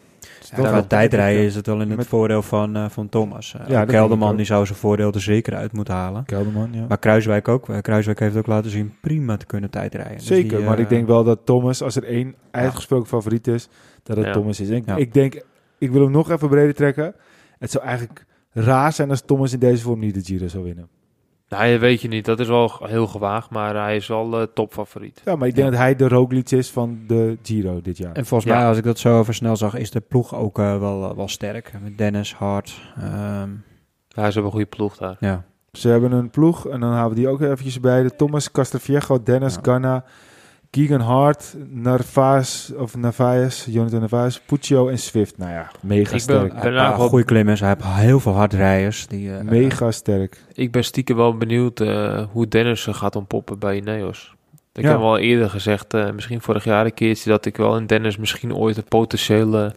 Speaker 3: ja,
Speaker 2: wel-
Speaker 3: met tijdrijden is het wel in het
Speaker 2: Met-
Speaker 3: voordeel van, eh, van Thomas. Eh,
Speaker 2: ik
Speaker 3: Kelderman die zou zijn voordeel er zeker uit moeten halen.
Speaker 2: Kelderman, ja.
Speaker 3: Maar Kruiswijk ook. Kruiswijk heeft ook laten zien prima te kunnen tijdrijden. Dus
Speaker 2: Zeker,
Speaker 3: die,
Speaker 2: maar ik denk wel dat Thomas, als er één uitgesproken favoriet is, dat het
Speaker 1: Ja.
Speaker 2: Thomas is. Ik,
Speaker 3: Ja.
Speaker 2: ik denk, ik wil hem nog even breder trekken. Het zou eigenlijk raar zijn als Thomas in deze vorm niet de Giro zou winnen.
Speaker 1: Nou, dat weet je niet. Dat is wel heel gewaagd, maar hij is wel eh, topfavoriet.
Speaker 2: Ja, maar ik denk
Speaker 3: Ja.
Speaker 2: dat hij de Roglic is van de Giro dit jaar.
Speaker 3: En volgens
Speaker 1: Ja.
Speaker 3: mij, als ik dat zo even snel zag, is de ploeg ook eh, wel, wel sterk. Met Dennis, Hart. ehm,
Speaker 1: Hij is op een goede ploeg daar.
Speaker 3: ja.
Speaker 2: Ze hebben een ploeg en dan halen we die ook eventjes bij. De Thomas, Castelviejo, Dennis,
Speaker 3: Ja.
Speaker 2: Keegan Hart, Narvaez, of Narvaez, Jonathan Narvaez, Puccio en Swift. Nou ja, mega
Speaker 1: Ik ben-
Speaker 2: sterk.
Speaker 3: Hij
Speaker 1: ben
Speaker 3: heeft een
Speaker 1: wel-
Speaker 3: goede klimmers. Hij heeft heel veel hardrijders. Die, eh,
Speaker 2: Mega sterk.
Speaker 1: Ik ben stiekem wel benieuwd eh, hoe Dennis gaat ontpoppen bij Ineos. Ik
Speaker 2: Ja.
Speaker 1: heb al eerder gezegd, eh, misschien vorig jaar een keertje, dat ik wel in Dennis misschien ooit een potentiële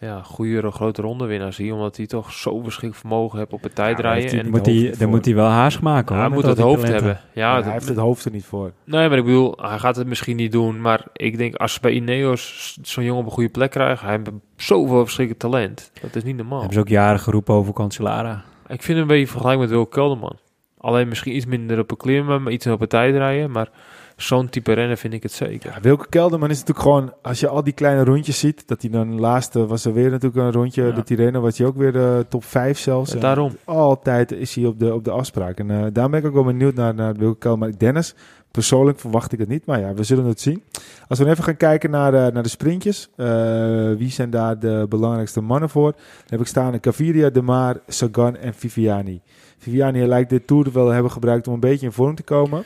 Speaker 1: ja, goede grote rondewinnaar zie. Omdat hij toch zo verschrikkelijk vermogen heeft op het tijdrijden.
Speaker 2: hij
Speaker 1: en
Speaker 3: moet hij, dan moet hij wel haast maken.
Speaker 1: hij
Speaker 3: hoor, met
Speaker 1: moet het hoofd
Speaker 3: talenten.
Speaker 1: hebben. Ja,
Speaker 2: Ja,
Speaker 1: dat-
Speaker 2: hij heeft het hoofd er niet voor.
Speaker 1: Nee, maar ik bedoel, hij gaat het misschien niet doen. Maar ik denk, als ze bij Ineos zo'n jongen op een goede plek krijgen, hij heeft zoveel verschrikkelijk talent. Dat is niet normaal.
Speaker 3: Hebben ze ook jaren geroepen over Cancellara.
Speaker 1: Ik vind hem een beetje vergelijk met Wil Kelderman. Alleen misschien iets minder op een klimmen, maar iets op een tijdrijden. Maar zo'n type rennen vind ik het zeker.
Speaker 2: Ja, Wilke Kelderman is natuurlijk gewoon, als je al die kleine rondjes ziet, dat hij dan laatste was er weer natuurlijk een rondje,
Speaker 1: Ja.
Speaker 2: de Tirreno was hij ook weer de top 5 zelfs.
Speaker 1: Ja,
Speaker 2: En
Speaker 1: daarom.
Speaker 2: Altijd is hij op de, op de afspraak. En eh daar ben ik ook wel benieuwd naar, naar Wilke Kelderman. Dennis, persoonlijk verwacht ik het niet, maar ja, we zullen het zien. Als we even gaan kijken naar, eh, naar de sprintjes, eh, wie zijn daar de belangrijkste mannen voor? Dan heb ik staan Caviria, De Maar, Sagan en Viviani. Viviani lijkt dit Tour wel hebben gebruikt om een beetje in vorm te komen.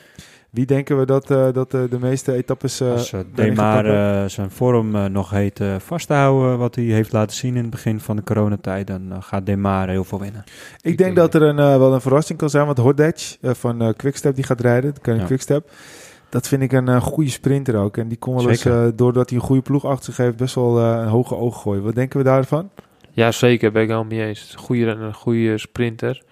Speaker 2: Wie denken we dat, eh, dat eh, de meeste etappes... eh,
Speaker 3: Als uh, Demar eh, zijn vorm eh, nog heet eh, vast te houden, wat hij heeft laten zien in het begin van de coronatijd, dan gaat Demar heel veel winnen.
Speaker 2: Ik denk dat er een, eh, wel een verrassing kan zijn, want Hordech eh, van eh, Quickstep die gaat rijden, de
Speaker 3: Ja.
Speaker 2: Quickstep. Dat vind ik een eh, goede sprinter ook. En die kon wel eens, eh, doordat hij een goede ploeg achter zich heeft, best wel eh, een hoge oog gooien. Wat denken we daarvan?
Speaker 1: Ja, zeker. Ben ik helemaal mee eens. Goede, een goede sprinter.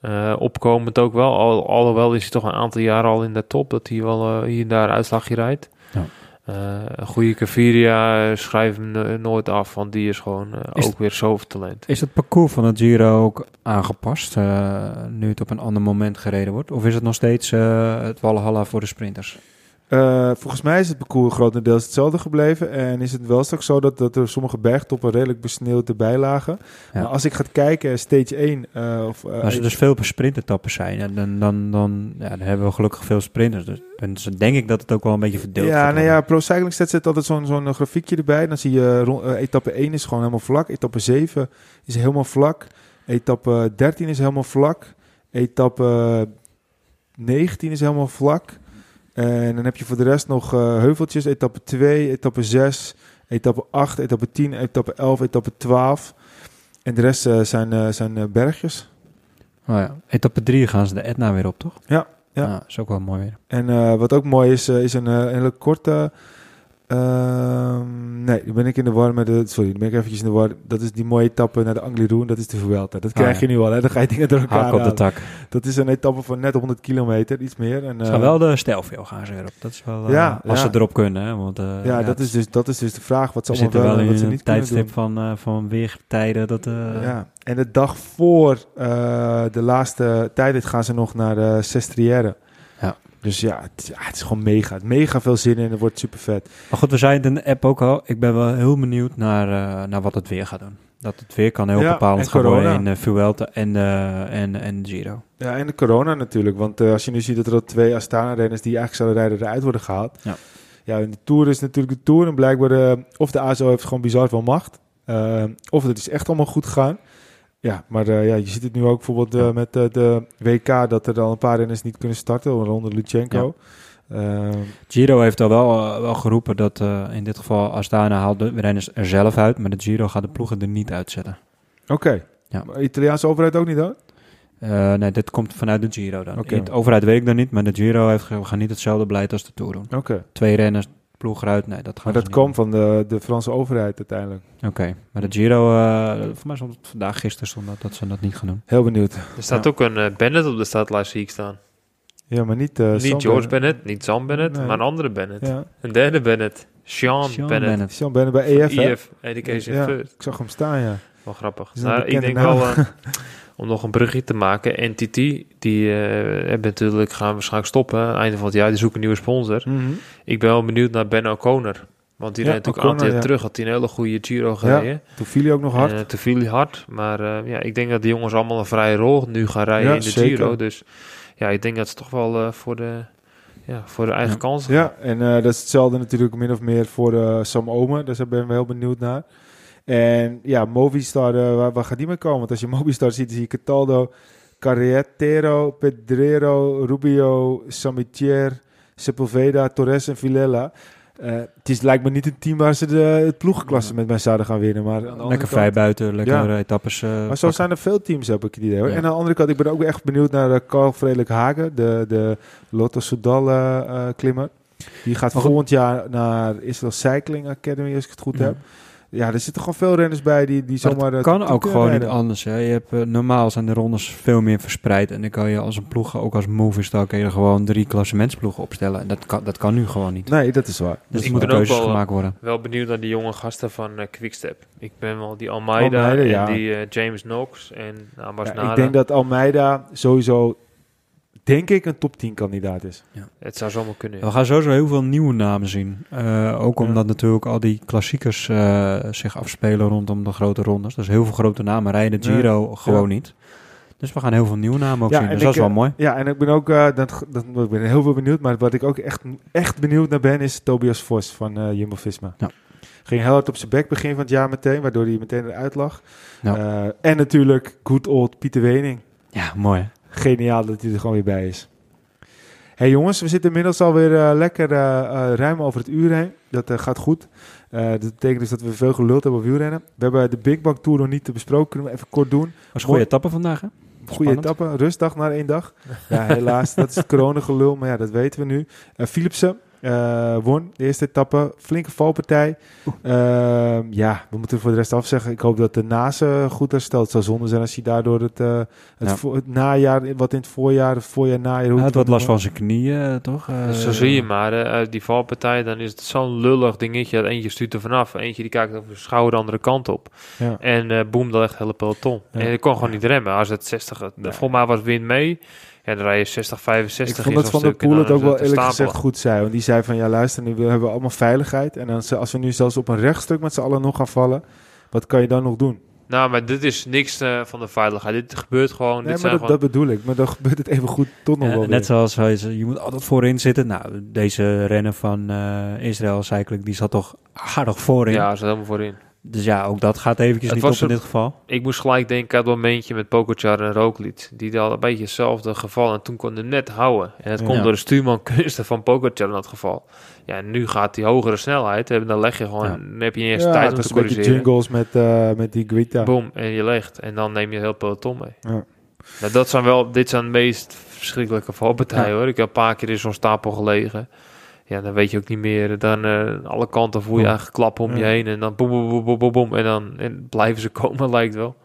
Speaker 1: Eh, opkomend ook wel. Al, alhoewel is hij toch een aantal jaren al in de top. Dat hij wel eh, hier en daar een uitslagje rijdt.
Speaker 3: Ja.
Speaker 1: Eh, een goede Caviria, schrijf hem no- nooit af. Want die is gewoon
Speaker 3: Is
Speaker 1: ook weer zoveel talent.
Speaker 3: Is het parcours van het Giro ook aangepast, nu het op een ander moment gereden wordt? Of is het nog steeds het Walhalla voor de sprinters?
Speaker 2: Eh, volgens mij is het parcours grotendeels hetzelfde gebleven. En is het wel straks zo dat, dat er sommige bergtoppen redelijk besneeuwd erbij lagen.
Speaker 3: Ja.
Speaker 2: Maar als ik ga kijken, stage 1... eh, of, eh,
Speaker 3: Als er dus veel sprintetappen zijn, en dan, dan, dan, ja, dan hebben we gelukkig veel sprinters. Dus dan is- denk ik dat het ook wel een beetje verdeeld
Speaker 2: Ja, nou ja, Pro Cycling Stats zet altijd zo'n zo'n grafiekje erbij. Dan zie je etappe 1 is gewoon helemaal vlak. Etappe 7 is helemaal vlak. Etappe 13 is helemaal vlak. Etappe 19 is helemaal vlak. En dan heb je voor de rest nog eh, heuveltjes. Etappe 2, etappe 6, etappe 8, etappe 10, etappe 11, etappe 12. En de rest eh, zijn, eh, zijn bergjes.
Speaker 3: Oh ja. Etappe 3 gaan ze de Etna weer op, toch?
Speaker 2: Ja, ja.
Speaker 3: Ah, is ook wel mooi weer.
Speaker 2: En wat ook mooi is, is een hele korte. Ehm, nee, dan ben ik in de war met de. Sorry, dan ben ik eventjes in de war. Dat is die mooie etappe naar de Angliru. Dat is de Vuelta. Dat krijg
Speaker 3: Ah,
Speaker 2: je nu al. Hè? Dan ga je dingen door elkaar
Speaker 3: Haak op de tak.
Speaker 2: Dat is een etappe van net 100 kilometer, iets meer. En,
Speaker 3: Ze gaan wel de stijlveel gaan ze weer op. Dat is wel, eh,
Speaker 2: Ja,
Speaker 3: als
Speaker 2: ja.
Speaker 3: ze erop kunnen. Hè? Want, eh,
Speaker 2: ja, dat, is dus, dat is dus de vraag. Wat ze
Speaker 3: we
Speaker 2: allemaal wel en wat
Speaker 3: in
Speaker 2: ze niet kunnen
Speaker 3: tijdstip van, van weertijden. Dat,
Speaker 2: Ja, en de dag voor de laatste tijdrit gaan ze nog naar de Sestriere. Dus ja het, ja, het is gewoon mega. Het mega veel zin in. Het wordt super vet.
Speaker 3: Maar goed, we zeiden in de app ook al. Ik ben wel heel benieuwd naar, eh, naar wat het weer gaat doen. Dat het weer kan heel
Speaker 2: Ja,
Speaker 3: bepalend gaan worden in de Vuelta en, eh en, en Giro.
Speaker 2: Ja, en de corona natuurlijk. Want als je nu ziet dat er al twee Astana-renners die eigenlijk zouden rijden eruit worden gehaald.
Speaker 3: Ja.
Speaker 2: Ja, en de Tour is natuurlijk de Tour. En blijkbaar, of de ASO heeft gewoon bizar veel macht. of het is echt allemaal goed gegaan. Ja, maar eh, ja, je ziet het nu ook bijvoorbeeld eh,
Speaker 3: Ja.
Speaker 2: met eh, de WK... dat er al een paar renners niet kunnen starten, waaronder Lutsenko. Ehm,
Speaker 3: Giro heeft al wel, wel geroepen dat in dit geval Astana haalt de renners er zelf uit. Maar de Giro gaat de ploegen er niet uitzetten.
Speaker 2: Oké.
Speaker 3: Ja.
Speaker 2: Maar Italiaanse overheid ook niet dan?
Speaker 3: Nee, dit komt vanuit de Giro dan.
Speaker 2: Oké.
Speaker 3: De overheid weet ik dan niet, maar de Giro heeft we gaan niet hetzelfde beleid als de Tour doen.
Speaker 2: Oké.
Speaker 3: Twee renners, ploeg eruit, nee, dat
Speaker 2: Maar dat kwam van de, de Franse overheid uiteindelijk.
Speaker 3: Oké, maar de Giro, eh voor mij stond het vandaag, gisteren stond dat, dat ze dat niet gaan doen.
Speaker 2: Heel benieuwd.
Speaker 1: Er staat
Speaker 2: Ja.
Speaker 1: ook een eh, Bennett op de startlijst, zie ik staan.
Speaker 2: Ja, maar niet... eh,
Speaker 1: niet
Speaker 2: Sam
Speaker 1: George
Speaker 2: Bennett.
Speaker 1: Bennett, niet Sam Bennett,
Speaker 2: Nee.
Speaker 1: maar een andere Bennett.
Speaker 2: Ja.
Speaker 1: Een derde Bennett. Sean,
Speaker 3: Sean
Speaker 1: Bennett.
Speaker 3: Bennett.
Speaker 2: Sean Bennett bij EF?
Speaker 1: EF, Education
Speaker 2: Ja.
Speaker 1: First.
Speaker 2: Ik zag hem staan, ja.
Speaker 1: Wel grappig.
Speaker 2: is een
Speaker 1: Nou, ik
Speaker 2: bekende
Speaker 1: denk
Speaker 2: naam.
Speaker 1: wel, om nog een brugje te maken, NTT, die eh, hebben natuurlijk, gaan waarschijnlijk stoppen. Einde van het jaar, die zoeken een nieuwe sponsor. Ik ben wel benieuwd naar Ben O'Connor. Want die
Speaker 2: Ja,
Speaker 1: reed natuurlijk een aantal
Speaker 2: O'Connor,
Speaker 1: jaar
Speaker 2: ja.
Speaker 1: terug, had hij een hele goede Giro gereden.
Speaker 2: Toen viel hij ook nog hard.
Speaker 1: En, eh, te viel hij hard. Maar eh, ja, ik denk dat die jongens allemaal een vrije rol nu gaan rijden
Speaker 2: Ja,
Speaker 1: in de
Speaker 2: zeker.
Speaker 1: Giro. Dus ja, ik denk dat ze toch wel voor, de, ja, voor de eigen
Speaker 3: Ja.
Speaker 1: kansen
Speaker 2: ja, en dat is hetzelfde natuurlijk min of meer voor Sam Omen. Dus daar ben we heel benieuwd naar. En ja, Movistar, eh, waar, waar gaat die mee komen? Want als je Movistar ziet, zie je Cataldo, Carretero, Pedrero, Rubio, Samitier, Sepulveda, Torres en Villela. Eh, het is lijkt me niet een team waar ze de, het ploegenklasse met mij zouden gaan winnen. Maar
Speaker 3: Lekker vrij buiten, lekker
Speaker 2: Ja.
Speaker 3: etappes. eh,
Speaker 2: Maar zo
Speaker 3: pakken.
Speaker 2: zijn er veel teams, heb ik het idee. Hoor.
Speaker 3: Ja.
Speaker 2: En aan de andere kant, ik ben ook echt benieuwd naar uh, Carl Frederik Hagen, de, de Lotto Soudal klimmer. Die gaat volgend jaar naar Israel Cycling Academy, als ik het goed
Speaker 3: Ja.
Speaker 2: heb. Ja, er zitten gewoon veel renners bij die, die
Speaker 3: Maar
Speaker 2: zomaar...
Speaker 3: het
Speaker 2: eh,
Speaker 3: kan ook gewoon niet anders. Hè. Je hebt, eh, normaal zijn de rondes veel meer verspreid. En dan kan je als een ploeg, ook als Movistar, kan je er gewoon drie klassementsploegen opstellen. En dat kan, dat kan nu gewoon niet.
Speaker 2: Nee, dat is waar.
Speaker 3: Dus er moeten keuzes
Speaker 1: wel,
Speaker 3: gemaakt worden.
Speaker 1: Wel benieuwd naar die jonge gasten van eh, Quickstep. Ik ben wel die Almeida,
Speaker 2: Almeida,
Speaker 1: en
Speaker 2: ja.
Speaker 1: die eh, James Knox en Abbas
Speaker 2: Ja,
Speaker 1: Nara.
Speaker 2: ik denk dat Almeida sowieso, denk ik, een top 10 kandidaat is.
Speaker 1: Het zou zomaar kunnen. ja.
Speaker 3: We gaan sowieso heel veel nieuwe namen zien. Eh, ook
Speaker 2: Ja.
Speaker 3: omdat natuurlijk al die klassiekers eh, zich afspelen rondom de grote rondes. Dus heel veel grote namen rijden. Giro gewoon
Speaker 2: Ja.
Speaker 3: niet. Dus we gaan heel veel nieuwe namen ook
Speaker 2: Ja,
Speaker 3: zien.
Speaker 2: en
Speaker 3: Dus dat is wel
Speaker 2: eh,
Speaker 3: mooi.
Speaker 2: Ja, en ik ben ook eh, dat, dat, ik ben heel veel benieuwd. Maar wat ik ook echt, echt benieuwd naar ben, is Tobias Vos van eh, Jumbo-Visma.
Speaker 3: Ja.
Speaker 2: Ging heel hard op zijn bek begin van het jaar meteen, waardoor hij meteen eruit lag.
Speaker 3: Ja.
Speaker 2: Eh, en natuurlijk good old Pieter Wening.
Speaker 3: Ja, mooi.
Speaker 2: Geniaal dat hij er gewoon weer bij is. hey jongens, we zitten inmiddels alweer eh lekker eh, ruim over het uur heen. Dat gaat goed. Dat betekent dus dat we veel geluld hebben op wielrennen. We hebben de Big Bang Tour nog niet besproken. Kunnen we even kort doen.
Speaker 3: Was een goede etappe vandaag, hè?
Speaker 2: Goede etappe, rustdag na één dag. Ja, helaas, dat is het coronagelul, maar ja, dat weten we nu. Philipsen eh, won de eerste etappe, flinke valpartij. Ehm, ja, we moeten voor de rest afzeggen. Ik hoop dat de Nase goed herstelt. Het zou zonde zijn als hij daardoor het, eh, het,
Speaker 3: Ja.
Speaker 2: het najaar, wat in het voorjaar, het voorjaar, najaar... hoe
Speaker 3: Hij
Speaker 2: het
Speaker 3: had wat last van zijn knieën, eh, toch?
Speaker 1: Zo zie je maar, die valpartij, dan is het zo'n lullig dingetje. Dat eentje stuurt er vanaf, eentje die kijkt over zijn schouder de andere kant op.
Speaker 2: Ja.
Speaker 1: En eh boem, dat echt hele peloton.
Speaker 2: Ja.
Speaker 1: En ik kon gewoon niet remmen. Als het 60, het-
Speaker 2: Nee.
Speaker 1: volgens mij was wind mee. Ja, dan rij je 60, 65
Speaker 2: Ik vond
Speaker 1: in
Speaker 2: dat Van
Speaker 1: en
Speaker 2: Poel het ook wel eerlijk
Speaker 1: stapelen.
Speaker 2: gezegd goed zei. Want die zei van, ja luister, nu hebben we allemaal veiligheid. En dan, als we nu zelfs op een rechtstuk met z'n allen nog gaan vallen, wat kan je dan nog doen?
Speaker 1: Nou, maar dit is niks eh, van de veiligheid. Dit gebeurt gewoon.
Speaker 2: Nee,
Speaker 1: dit
Speaker 2: maar
Speaker 1: zijn
Speaker 2: dat,
Speaker 1: gewoon
Speaker 2: dat bedoel ik. Maar dan gebeurt het even goed toch nog
Speaker 3: Ja,
Speaker 2: wel
Speaker 3: net
Speaker 2: weer.
Speaker 3: zoals hij zei, je moet altijd voorin zitten. Nou, deze rennen van eh Israël Cycling, die zat toch aardig voorin.
Speaker 1: Ja, zat helemaal voorin.
Speaker 3: Dus ja, ook dat gaat eventjes
Speaker 1: Het
Speaker 3: niet op in dit geval.
Speaker 1: Ik moest gelijk denken aan het momentje met Pogacar en Roglic. Die hadden een beetje hetzelfde geval en toen kon hij net houden. En het
Speaker 2: Ja.
Speaker 1: komt door de stuurman kunsten van Pogacar in dat geval. Ja, en nu gaat die hogere snelheid. En dan leg je gewoon,
Speaker 3: Ja.
Speaker 1: dan heb je niet eens
Speaker 2: Ja,
Speaker 1: tijd om te corrigeren.
Speaker 2: jingles met, eh, met die Guita.
Speaker 1: Boom, en je legt. En dan neem je heel peloton mee.
Speaker 2: Ja.
Speaker 1: Nou, dat zijn wel, dit zijn de meest verschrikkelijke valpartijen hoor. Ik heb een paar keer in zo'n stapel gelegen. Ja, dan weet je ook niet meer. Dan eh, alle kanten voel je
Speaker 2: Boom.
Speaker 1: eigenlijk klappen om je heen. En dan boem, boem, boem, boem, boem, boem. En dan en blijven ze komen, lijkt wel.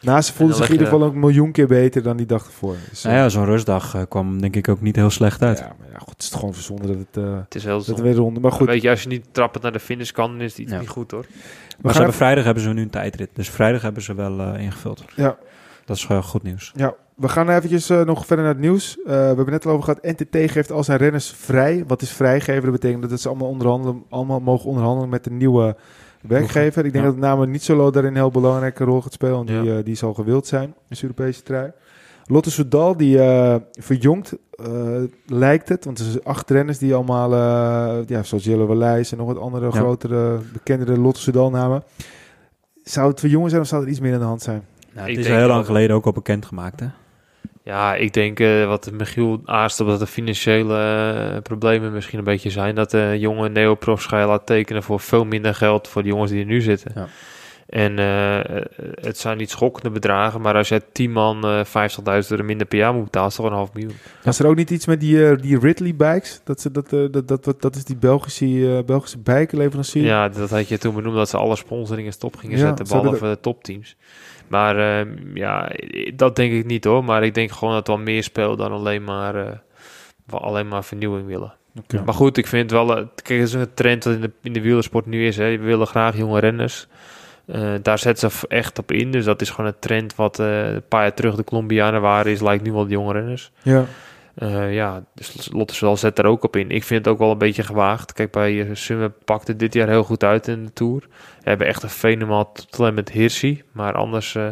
Speaker 2: Nou, ze voelde
Speaker 1: En dan
Speaker 2: zich in ieder geval ook een miljoen keer beter dan die dag ervoor. Dus,
Speaker 3: Nou ja, zo'n rustdag eh, kwam denk ik ook niet heel slecht uit.
Speaker 2: ja, maar ja, goed, het is gewoon verzonnen dat het, eh,
Speaker 1: Het is heel
Speaker 2: dat er weer ronde. Maar goed,
Speaker 1: Weet je, als je niet trappend naar de finish kan, dan is het iets
Speaker 3: Ja.
Speaker 1: niet goed hoor.
Speaker 2: we
Speaker 3: Maar ze hebben vrijdag hebben ze nu een tijdrit. Dus vrijdag hebben ze wel eh, ingevuld.
Speaker 2: Ja.
Speaker 3: Dat is eh, goed nieuws.
Speaker 2: Ja, we gaan eventjes eh, nog verder naar het nieuws. Eh, we hebben net al over gehad, NTT geeft al zijn renners vrij. Wat is vrijgeven? Dat betekent dat ze allemaal, onderhandelen, allemaal mogen onderhandelen met de nieuwe werkgever. Ik denk
Speaker 3: Ja.
Speaker 2: dat met name Nietzsche daarin een heel belangrijke rol gaat spelen. Want die,
Speaker 1: Ja.
Speaker 2: eh, die zal gewild zijn in de Europese trui. Lotte Soudal, die verjongt, lijkt het. Want er zijn acht renners die allemaal, ja, zoals Jelle Wallijs en nog wat andere
Speaker 3: Ja.
Speaker 2: grotere, bekendere Lotte Soudal namen. Zou het verjongen zijn of zou er iets meer aan de hand zijn?
Speaker 3: Nou,
Speaker 1: Ik
Speaker 3: het is
Speaker 1: denk
Speaker 3: heel lang geleden ook al bekend gemaakt. Hè?
Speaker 1: Ja, ik denk eh, wat Michiel aarst op dat de financiële eh, problemen misschien een beetje zijn. Dat de jonge neoprofs ga je laten tekenen voor veel minder geld voor de jongens die er nu zitten.
Speaker 3: Ja.
Speaker 1: En eh, het zijn niet schokkende bedragen, maar als je 10 man eh 50.000 euro minder per jaar moet betalen, is toch een half miljoen.
Speaker 2: Was er ook niet iets met die, die Ridley bikes? Dat, ze, dat, eh, dat, dat, dat, dat is die Belgische, eh Belgische bikenleverancier.
Speaker 1: Ja, dat had je toen benoemd dat ze alle sponsoringen stop gingen
Speaker 2: Ja,
Speaker 1: zetten, behalve de topteams. Maar ehm, ja, dat denk ik niet hoor. Maar ik denk gewoon dat wel meer speelt dan alleen maar, eh, alleen maar vernieuwing willen. Maar goed, ik vind wel... eh, Kijk, het is een trend wat in de, in de wielersport nu is. Hè. We willen graag jonge renners. Eh, daar zetten ze echt op in. Dus dat is gewoon een trend wat een paar jaar terug de Colombianen waren. Is lijkt nu wel de jonge renners.
Speaker 2: Ja.
Speaker 1: Ja, dus Lotte Soudal zet er ook op in. Ik vind het ook wel een beetje gewaagd. Kijk, bij Sunweb pakte dit jaar heel goed uit in de Tour. We hebben echt een fenomenaal talent met Hirschi. Maar anders, eh,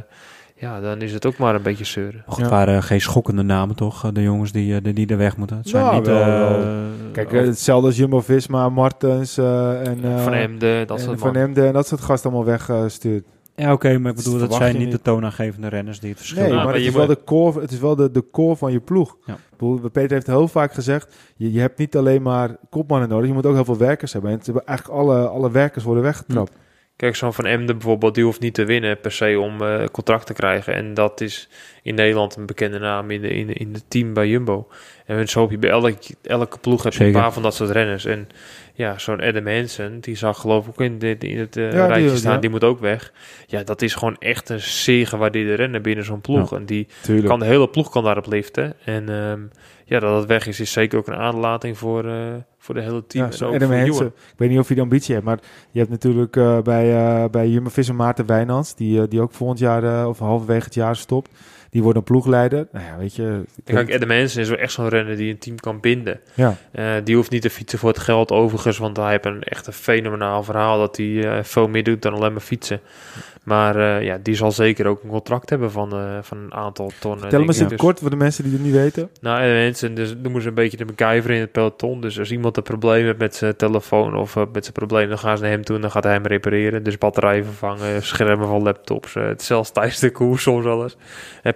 Speaker 1: ja, dan is het ook maar een beetje zeuren.
Speaker 2: Ja.
Speaker 3: Het waren geen schokkende namen toch, eh, de jongens die, eh, die, die er weg moeten. Het zijn
Speaker 2: Nou,
Speaker 3: niet...
Speaker 2: wel,
Speaker 3: eh,
Speaker 2: wel. Kijk, eh, hetzelfde als Jumbo-Visma, Martens eh, en, eh,
Speaker 1: Van Emden, dat
Speaker 2: en
Speaker 1: soort
Speaker 2: Van. Emden en dat soort gasten allemaal weggestuurd.
Speaker 3: Ja, oké, maar ik bedoel, dat
Speaker 2: verwacht
Speaker 3: zijn niet de toonaangevende renners die het verschil
Speaker 2: Nee,
Speaker 1: Ja,
Speaker 2: maar, het, is wel de core, het is wel de, de core van je ploeg.
Speaker 3: Ja.
Speaker 2: Ik bedoel, Peter heeft heel vaak gezegd, je, je hebt niet alleen maar kopmannen nodig, je moet ook heel veel werkers hebben. En het hebben eigenlijk alle, alle werkers worden weggetrapt.
Speaker 1: Kijk, zo'n Van Emden bijvoorbeeld, die hoeft niet te winnen per se om eh, contract te krijgen. En dat is in Nederland een bekende naam in, de, in, in het team bij Jumbo. En zo heb je bij elke, elke ploeg heb je
Speaker 3: Zeker.
Speaker 1: een paar van dat soort renners. En ja, zo'n Adam Hansen, die zag geloof ik ook in, dit, in het eh,
Speaker 2: Ja, die-
Speaker 1: rijtje staan,
Speaker 2: ja.
Speaker 1: die moet ook weg. Ja, dat is gewoon echt een zeer gewaardeerde renner binnen zo'n ploeg. En die
Speaker 2: Tuurlijk.
Speaker 1: kan de hele ploeg kan daarop liften. En ehm, ja, dat het weg is, is zeker ook een aanlating voor, eh, voor de hele team.
Speaker 2: Ja,
Speaker 1: en ook voor
Speaker 2: Hensen. Ik weet niet of je de ambitie hebt, maar je hebt natuurlijk eh, bij, eh bij Jumbo-Visma Maarten Wijnands, die, die ook volgend jaar of halverwege het jaar stopt. Die wordt een ploegleider. Nou ja, weet je.
Speaker 1: Kijk, Adam Hansen is wel echt zo'n renner die een team kan binden.
Speaker 2: ja.
Speaker 1: Eh, die hoeft niet te fietsen voor het geld overigens, want hij heeft een echt een fenomenaal verhaal dat hij eh, veel meer doet dan alleen maar fietsen. Maar eh, ja, die zal zeker ook een contract hebben van, van een aantal tonnen.
Speaker 2: Tel hem eens
Speaker 1: Dus-
Speaker 2: kort voor de mensen die het niet weten.
Speaker 1: Nou, en mensen dus noemen ze een beetje de MacGyver in het peloton. Dus als iemand een probleem heeft met zijn telefoon of met zijn probleem, dan gaan ze naar hem toe en dan gaat hij hem repareren. Dus batterijen vervangen, schermen van laptops, het zelfs tijdens de koers soms alles.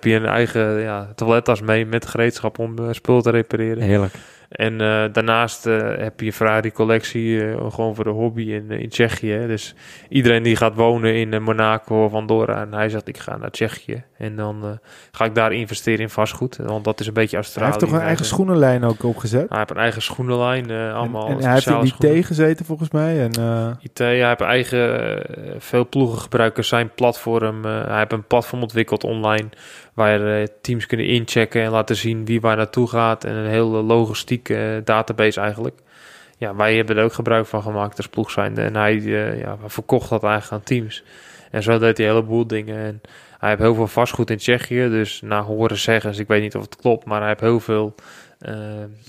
Speaker 1: Heb je een eigen ja, toilettas mee met gereedschap om eh, spul te repareren.
Speaker 3: Heerlijk.
Speaker 1: En eh, daarnaast eh, heb je Ferrari-collectie eh, gewoon voor de hobby in, in Tsjechië. Dus iedereen die gaat wonen in Monaco of Andorra en hij zegt ik ga naar Tsjechië. En dan ga ik daar investeren in vastgoed. Want dat is een beetje
Speaker 2: Hij
Speaker 1: Australië.
Speaker 2: heeft toch een eigen
Speaker 1: Hij-
Speaker 2: schoenenlijn ook opgezet?
Speaker 1: Hij heeft een eigen schoenenlijn, allemaal
Speaker 2: en, en hij heeft in
Speaker 1: schoenen.
Speaker 2: gezeten volgens mij. En,
Speaker 1: IT, hij heeft eigen, veel ploegen gebruiken zijn platform. hij heeft een platform ontwikkeld online waar teams kunnen inchecken en laten zien wie waar naartoe gaat. En een hele logistieke eh, database eigenlijk. Ja, wij hebben er ook gebruik van gemaakt als ploeg zijnde. En hij eh, ja, verkocht dat eigenlijk aan teams. En zo deed hij een heleboel dingen. En hij heeft heel veel vastgoed in Tsjechië. Dus naar horen zeggen, dus ik weet niet of het klopt, maar hij heeft heel veel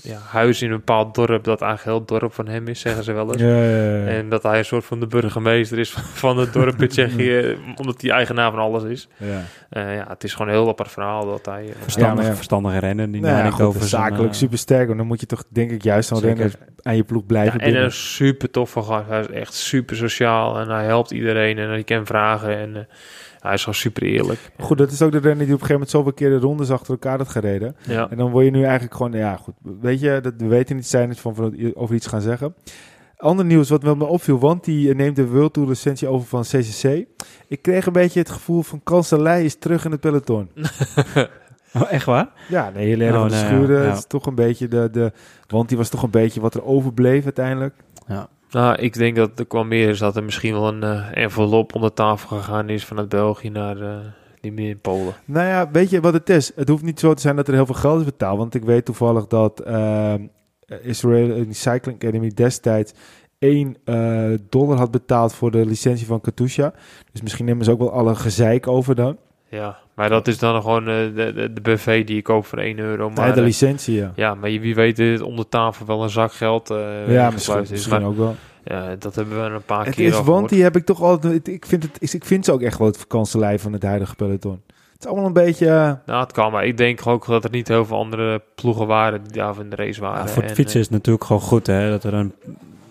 Speaker 1: ja, huizen in een bepaald dorp dat eigenlijk heel het dorp van hem is, zeggen ze wel eens.
Speaker 2: ja, ja, ja.
Speaker 1: En dat hij een soort van de burgemeester is van het dorp in Tsjechië, omdat hij eigenaar van alles is.
Speaker 2: ja.
Speaker 1: Eh, ja, het is gewoon een heel apart verhaal dat hij... eh,
Speaker 3: Verstandig, verstandige rennen die
Speaker 2: Nou goed,
Speaker 3: over
Speaker 2: zakelijk
Speaker 3: eh,
Speaker 2: super sterk. Want dan moet je toch denk ik juist aan rennen aan je ploeg blijven
Speaker 1: ja, en een super toffe gast. Hij is echt super sociaal en hij helpt iedereen en hij kan vragen. En eh, hij is gewoon super eerlijk.
Speaker 2: Goed, dat is ook de renner die op een gegeven moment zoveel keer de rondes achter elkaar had gereden.
Speaker 1: Ja,
Speaker 2: En dan word je nu eigenlijk gewoon, ja goed, weet je, dat we weten niet zijn van, van over iets gaan zeggen. Ander nieuws wat wel me opviel, want die eh, neemt de World Tour licentie over van CCC. Ik kreeg een beetje het gevoel van Kanselij is terug in het peloton.
Speaker 3: Oh, echt waar?
Speaker 2: Ja, nee, heel erg
Speaker 3: Oh,
Speaker 2: van de
Speaker 3: nee,
Speaker 2: schuren.
Speaker 3: ja.
Speaker 2: Het is toch een beetje de, de, want die was toch een beetje wat er overbleef uiteindelijk.
Speaker 3: Ja.
Speaker 1: Nou, ik denk dat er kwam meer is dat er misschien wel een eh, envelop onder tafel gegaan is vanuit België naar eh die meer in Polen.
Speaker 2: Nou ja, weet je wat het is? Het hoeft niet zo te zijn dat er heel veel geld is betaald. Want ik weet toevallig dat ehm Israel Cycling Academy destijds 1 eh, dollar had betaald voor de licentie van Katusha. Dus misschien nemen ze ook wel alle gezeik over dan.
Speaker 1: Ja, maar dat is dan gewoon eh, de, de, de buffet die je koopt voor 1 euro.
Speaker 2: Maar, de
Speaker 1: eh,
Speaker 2: licentie, ja.
Speaker 1: Ja, maar je- wie weet is het onder tafel wel een zak geld eh
Speaker 2: ja, misschien,
Speaker 1: is.
Speaker 2: misschien
Speaker 1: Maar,
Speaker 2: ook wel.
Speaker 1: ja, dat hebben we een paar
Speaker 2: Het
Speaker 1: keer
Speaker 2: is, want
Speaker 1: gehoord.
Speaker 2: die heb ik toch altijd... Ik vind, het, ik vind ze ook echt wel het van het huidige peloton. Het is allemaal een beetje...
Speaker 1: Nou, het kan, maar ik denk ook dat er niet heel veel andere ploegen waren die daar in de race waren.
Speaker 3: Ja, voor het
Speaker 1: En,
Speaker 3: fietsen is het natuurlijk gewoon goed, hè? Dat er een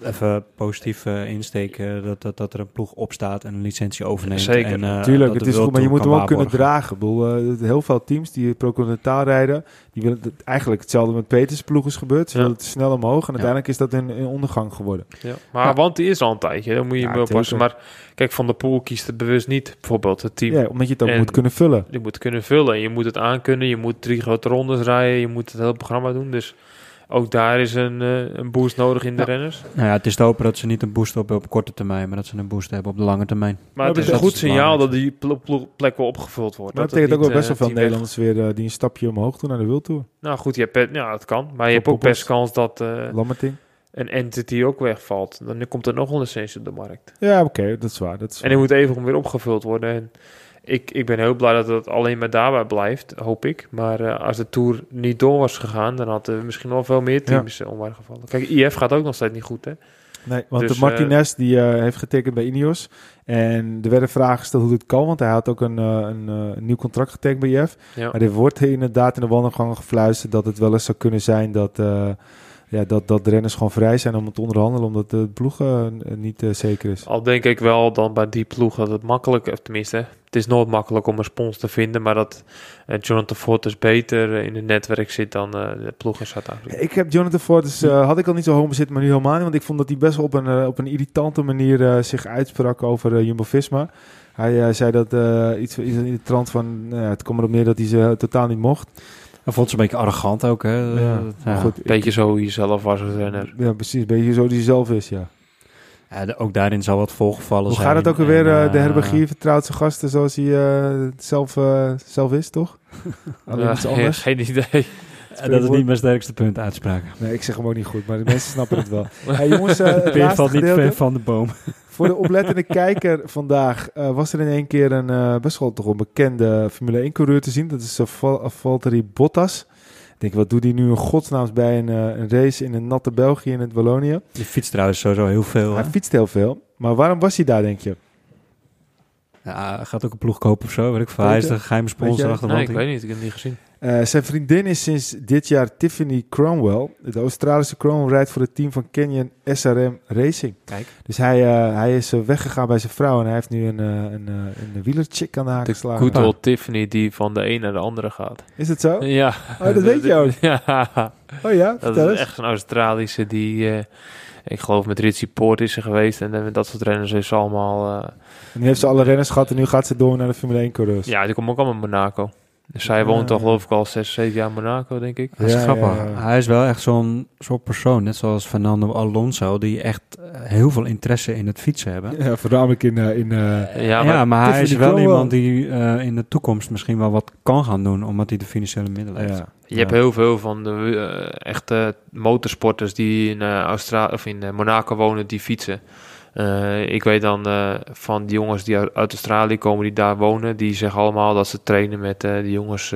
Speaker 3: even positief eh, insteek, eh, dat, dat, dat er een ploeg opstaat en een licentie overneemt.
Speaker 1: Zeker,
Speaker 3: en, eh,
Speaker 2: Tuurlijk, het
Speaker 3: de
Speaker 2: is goed, maar je moet hem ook kunnen dragen. Ik bedoel, eh, heel veel teams die pro-continentaal rijden, die willen het- eigenlijk hetzelfde met Peters ploeg is gebeurd. Ze
Speaker 1: Ja.
Speaker 2: willen het snel omhoog en uiteindelijk is dat een, een ondergang geworden.
Speaker 1: Ja. Maar
Speaker 2: Ja.
Speaker 1: want die is al een tijdje, daar moet je
Speaker 2: Ja,
Speaker 1: mee oppassen.
Speaker 2: tuurlijk.
Speaker 1: Maar kijk, Van der Poel kiest het bewust niet, bijvoorbeeld het team.
Speaker 2: Ja, omdat je het ook
Speaker 1: En-
Speaker 2: moet kunnen vullen.
Speaker 1: Je moet kunnen vullen, je moet het aankunnen, je moet drie grote rondes rijden, je moet het hele programma doen. Dus ook daar is een, eh, een boost nodig in de
Speaker 2: Ja.
Speaker 1: renners.
Speaker 3: Nou ja, het is te hopen dat ze niet een boost hebben op korte termijn, maar dat ze een boost hebben op de lange termijn.
Speaker 1: Maar het is een goed signaal dat die plo- plo- plek wel opgevuld wordt.
Speaker 2: Maar dat
Speaker 1: het
Speaker 2: betekent ook wel best wel
Speaker 1: eh,
Speaker 2: veel Nederlanders weer eh, die een stapje omhoog doen naar de World Tour.
Speaker 1: Nou goed, je hebt, het- ja, het kan. Maar je hebt ook best kans dat eh, een entity ook wegvalt. Dan komt er nog een licentie op de markt.
Speaker 2: Ja, oké, dat is waar. Dat is
Speaker 1: En die moet even weer opgevuld worden. En ik, ik ben heel blij dat het alleen maar daarbij blijft, hoop ik. Maar eh, als de Tour niet door was gegaan, dan hadden we misschien wel veel meer teams ja. waren gevallen. Kijk, IF gaat ook nog steeds niet goed, hè?
Speaker 2: Nee, want
Speaker 1: Dus,
Speaker 2: de Martinez die eh, heeft getekend bij Ineos. En er werden vragen gesteld hoe dit kan, want hij had ook een, eh, een, eh, een nieuw contract getekend bij IF.
Speaker 1: Ja.
Speaker 2: Maar er wordt inderdaad in de wandelgangen gefluisterd dat het wel eens zou kunnen zijn dat, eh, ja, dat, dat de renners gewoon vrij zijn om te onderhandelen, omdat de ploeg eh, niet eh, zeker is.
Speaker 1: Al denk ik wel dan bij die ploeg dat het makkelijk, of tenminste, het is nooit makkelijk om een spons te vinden, maar dat eh, Jonathan Fortes beter eh, in het netwerk zit dan eh, de ploeg in Zuid-Afrika.
Speaker 2: Ik heb Jonathan Fortes, eh had ik al niet zo hoog bezit, maar nu helemaal niet. Want ik vond dat hij best wel op een, eh, op een irritante manier eh, zich uitsprak over eh, Jumbo-Visma. Hij eh, zei dat eh, iets, iets in de trant van, nou het kwam erop neer dat hij ze totaal niet mocht.
Speaker 3: Vond ze een beetje arrogant ook, hè?
Speaker 2: Ja, goed, ik-
Speaker 1: Beetje zo jezelf was als renner.
Speaker 2: Ja, precies. Een beetje zo die hij zelf is, ja.
Speaker 3: Ja, de- ook daarin zal wat volgevallen
Speaker 2: Hoe
Speaker 3: zijn.
Speaker 2: gaat het ook alweer?
Speaker 3: En,
Speaker 2: eh, de
Speaker 3: eh,
Speaker 2: herbergier vertrouwt zijn gasten zoals hij eh, zelf, zelf is, toch? Alleen
Speaker 1: Ja,
Speaker 2: iets anders.
Speaker 1: geen idee.
Speaker 3: eh, dat is niet mijn sterkste punt, uitspraken.
Speaker 2: Nee, ik zeg hem ook niet goed, maar de mensen snappen het wel. Hey, jongens, het
Speaker 3: Peer
Speaker 2: laatste
Speaker 3: valt niet ver van de boom.
Speaker 2: Voor de oplettende kijker vandaag eh, was er in één keer een eh, best wel toch een bekende Formule 1-coureur te zien. Dat is uh, Val- Valtteri Bottas. Ik denk, wat doet hij nu in godsnaams bij een, eh, een race in een natte België in het Wallonië?
Speaker 3: Die fietst trouwens sowieso heel veel.
Speaker 2: Hij
Speaker 3: hè?
Speaker 2: fietst heel veel. Maar waarom was hij daar, denk je?
Speaker 3: Ja, hij gaat ook een ploeg kopen of zo, weet ik veel. Hij is
Speaker 2: je?
Speaker 3: de geheime sponsor achter
Speaker 1: Nee, ik weet niet, ik heb het niet gezien.
Speaker 2: Eh, zijn vriendin is sinds dit jaar Tiffany Cromwell. De Australische Cromwell rijdt voor het team van Canyon SRM Racing.
Speaker 3: Kijk.
Speaker 2: Dus hij, eh, hij is eh, weggegaan bij zijn vrouw en hij heeft nu een, een, een wielerchick aan de haak geslagen.
Speaker 1: good old Tiffany die van de een naar de andere gaat.
Speaker 2: Is het zo?
Speaker 1: Ja.
Speaker 2: Oh, dat weet je ook.
Speaker 1: Ja,
Speaker 2: Oh ja,
Speaker 1: dat is echt een Australische die... ik geloof met Ritchie Poort is ze geweest. En dat soort renners is ze allemaal...
Speaker 2: En nu heeft ze alle renners gehad en nu gaat ze door naar de Formule 1 coureurs.
Speaker 1: ja, die komt ook allemaal in Monaco. Dus zij woont al geloof ik al 6, 7 jaar in Monaco, denk ik.
Speaker 3: Dat is
Speaker 2: Ja,
Speaker 3: grappig.
Speaker 2: ja, ja.
Speaker 3: Hij is wel echt zo'n soort persoon, net zoals Fernando Alonso, die echt eh, heel veel interesse in het fietsen hebben.
Speaker 2: Ja, voornamelijk in... eh, in eh,
Speaker 1: Ja,
Speaker 3: Ja,
Speaker 1: maar,
Speaker 3: maar, hij is wel iemand die eh, in de toekomst misschien wel wat kan gaan doen, omdat hij de financiële middelen heeft.
Speaker 2: ja.
Speaker 1: je hebt heel veel van de eh, echte motorsporters die in, eh Austra of in Monaco wonen, die fietsen. Eh, ik weet dan eh, van die jongens die uit, uit Australië komen, die daar wonen, die zeggen allemaal dat ze trainen met eh die jongens.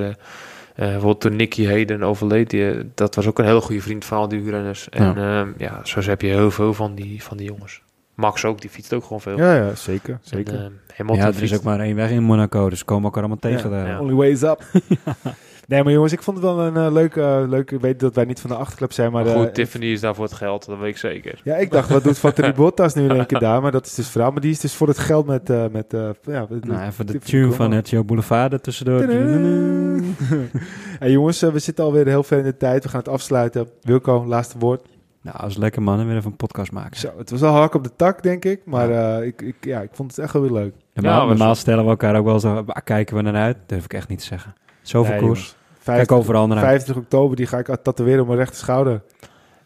Speaker 1: bijvoorbeeld toen Nicky Heden overleed, die, dat was ook een hele goede vriend van al die. En ja, ja zo heb je heel veel van die, van die jongens. Max ook, die fietst ook gewoon veel.
Speaker 2: Ja, ja, zeker. zeker.
Speaker 1: En,
Speaker 3: Ja, er is ook maar één weg in Monaco, dus komen elkaar allemaal tegen.
Speaker 2: Ja.
Speaker 3: daar.
Speaker 1: Ja.
Speaker 2: Only ways up. Nee, maar jongens, ik vond het wel een eh, leuke, uh, leuke... Ik weet dat wij niet van de achterclub zijn, maar...
Speaker 1: Maar goed,
Speaker 2: eh,
Speaker 1: Tiffany is daar voor het geld, dat weet ik zeker.
Speaker 2: Ja, ik dacht, wat doet Valtteri Bottas nu in één keer daar? Maar dat is dus vrouw. Maar die is dus voor het geld met... eh, met eh, ja,
Speaker 3: Nou, even de
Speaker 2: Tiffany
Speaker 3: tune van
Speaker 2: Cromwell.
Speaker 3: Etio Boulevard er tussendoor.
Speaker 2: hey, jongens, eh, we zitten alweer heel ver in de tijd. We gaan het afsluiten. Wilco, laatste woord.
Speaker 3: Nou, als lekker man, en weer even een podcast maken.
Speaker 2: Zo, het was al hak op de tak, denk ik. Maar eh, ik, ik, ja, ik vond het echt wel weer leuk.
Speaker 3: Normaal,
Speaker 1: Ja,
Speaker 3: normaal stellen we elkaar ook wel zo, waar kijken we naar uit? Durf ik echt niet te zeggen. Zoveel
Speaker 2: Nee,
Speaker 3: koers.
Speaker 2: jongens.
Speaker 3: Kijk
Speaker 2: 50,
Speaker 3: overal naar uit.
Speaker 2: 50 oktober, die ga ik tatoeëren op mijn rechter schouder.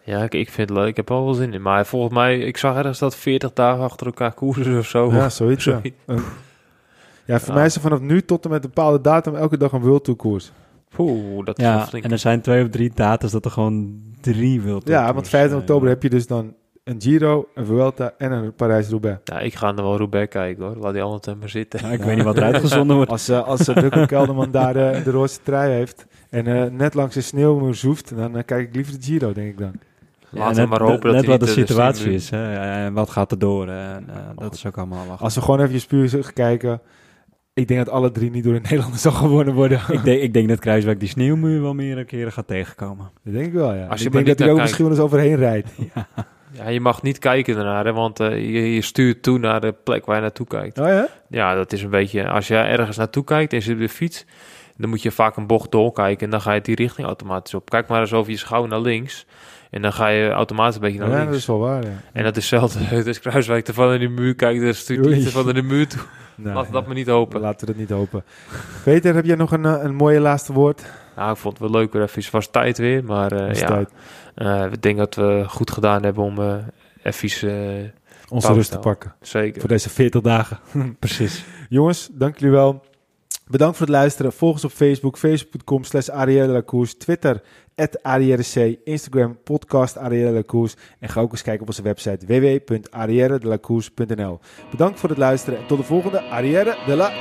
Speaker 1: Ja, ik, ik vind het leuk. Ik heb er wel zin in. Maar volgens mij, ik zag ergens dat 40 dagen achter elkaar koersen of zo.
Speaker 2: Ja, zoiets. Ja, ja voor
Speaker 1: Ja.
Speaker 2: mij is er vanaf nu tot en met een bepaalde datum elke dag een World Tour koers.
Speaker 1: Poeh, dat is
Speaker 3: Ja,
Speaker 1: flink.
Speaker 3: en er zijn twee of drie data's dat er gewoon drie wilt.
Speaker 2: Ja, want 15 oktober heb je dus dan een Giro, een Vuelta en een Parijs-Roubaix.
Speaker 1: Ja, ik ga er wel Roubaix kijken hoor. Laat die allemaal maar zitten.
Speaker 3: ik weet niet wat er uitgezonden wordt.
Speaker 2: Als, uh, als uh, Duco Kelderman daar eh, de roze trui heeft en eh, net langs de sneeuw zoeft, dan eh, kijk ik liever de Giro, denk ik dan.
Speaker 1: Laten
Speaker 3: net,
Speaker 1: we maar hopen dat
Speaker 3: net
Speaker 1: hij
Speaker 3: wat de
Speaker 1: eh,
Speaker 3: situatie is. Hè? En wat gaat er door? En, eh, dat is ook allemaal wachten.
Speaker 2: Als we gewoon even je spuur kijken, ik denk dat alle drie niet door de Nederlanders zal gewonnen worden.
Speaker 3: ik, denk, ik denk dat Kruiswijk die sneeuwmuur wel meer keren gaat tegenkomen.
Speaker 2: dat denk ik wel, ja.
Speaker 1: Als je
Speaker 2: ik denk dat hij ook
Speaker 1: naar
Speaker 2: misschien wel eens overheen rijdt.
Speaker 1: Ja, je mag niet kijken ernaar, hè, want eh, je, je stuurt toe naar de plek waar je naartoe kijkt.
Speaker 2: Oh ja?
Speaker 1: Ja, dat is een beetje... Als je ergens naartoe kijkt en je zit op de fiets... dan moet je vaak een bocht doorkijken... en dan ga je die richting automatisch op. Kijk maar eens over je schouder naar links... en dan ga je automatisch een beetje naar
Speaker 2: Ja,
Speaker 1: links.
Speaker 2: dat is wel waar, ja.
Speaker 1: En dat is hetzelfde. Dus Kruiswijk ervan naar die muur kijkt... dan stuurt hij van de muur toe.
Speaker 2: Nou,
Speaker 1: Laat
Speaker 2: ja.
Speaker 1: dat maar niet hopen.
Speaker 2: Laten we dat niet hopen. Peter, heb jij nog een, eh, een mooie laatste woord?
Speaker 1: Nou, ik vond het wel leuk weer even. Het was tijd weer, maar eh,
Speaker 2: Is
Speaker 1: ja...
Speaker 2: tijd.
Speaker 1: Eh, ik denk dat we goed gedaan hebben om eh even... eh,
Speaker 2: Onze
Speaker 1: Pauze
Speaker 2: rust te pakken.
Speaker 1: zeker.
Speaker 2: Voor deze 40 dagen.
Speaker 3: Precies.
Speaker 2: Jongens, dank jullie wel. Bedankt voor het luisteren. Volg ons op Facebook, facebook.com slash Twitter, at Instagram, podcast Arrière Koers. En ga ook eens kijken op onze website www.arrièredelacours.nl. Bedankt voor het luisteren en tot de volgende Arrière de la.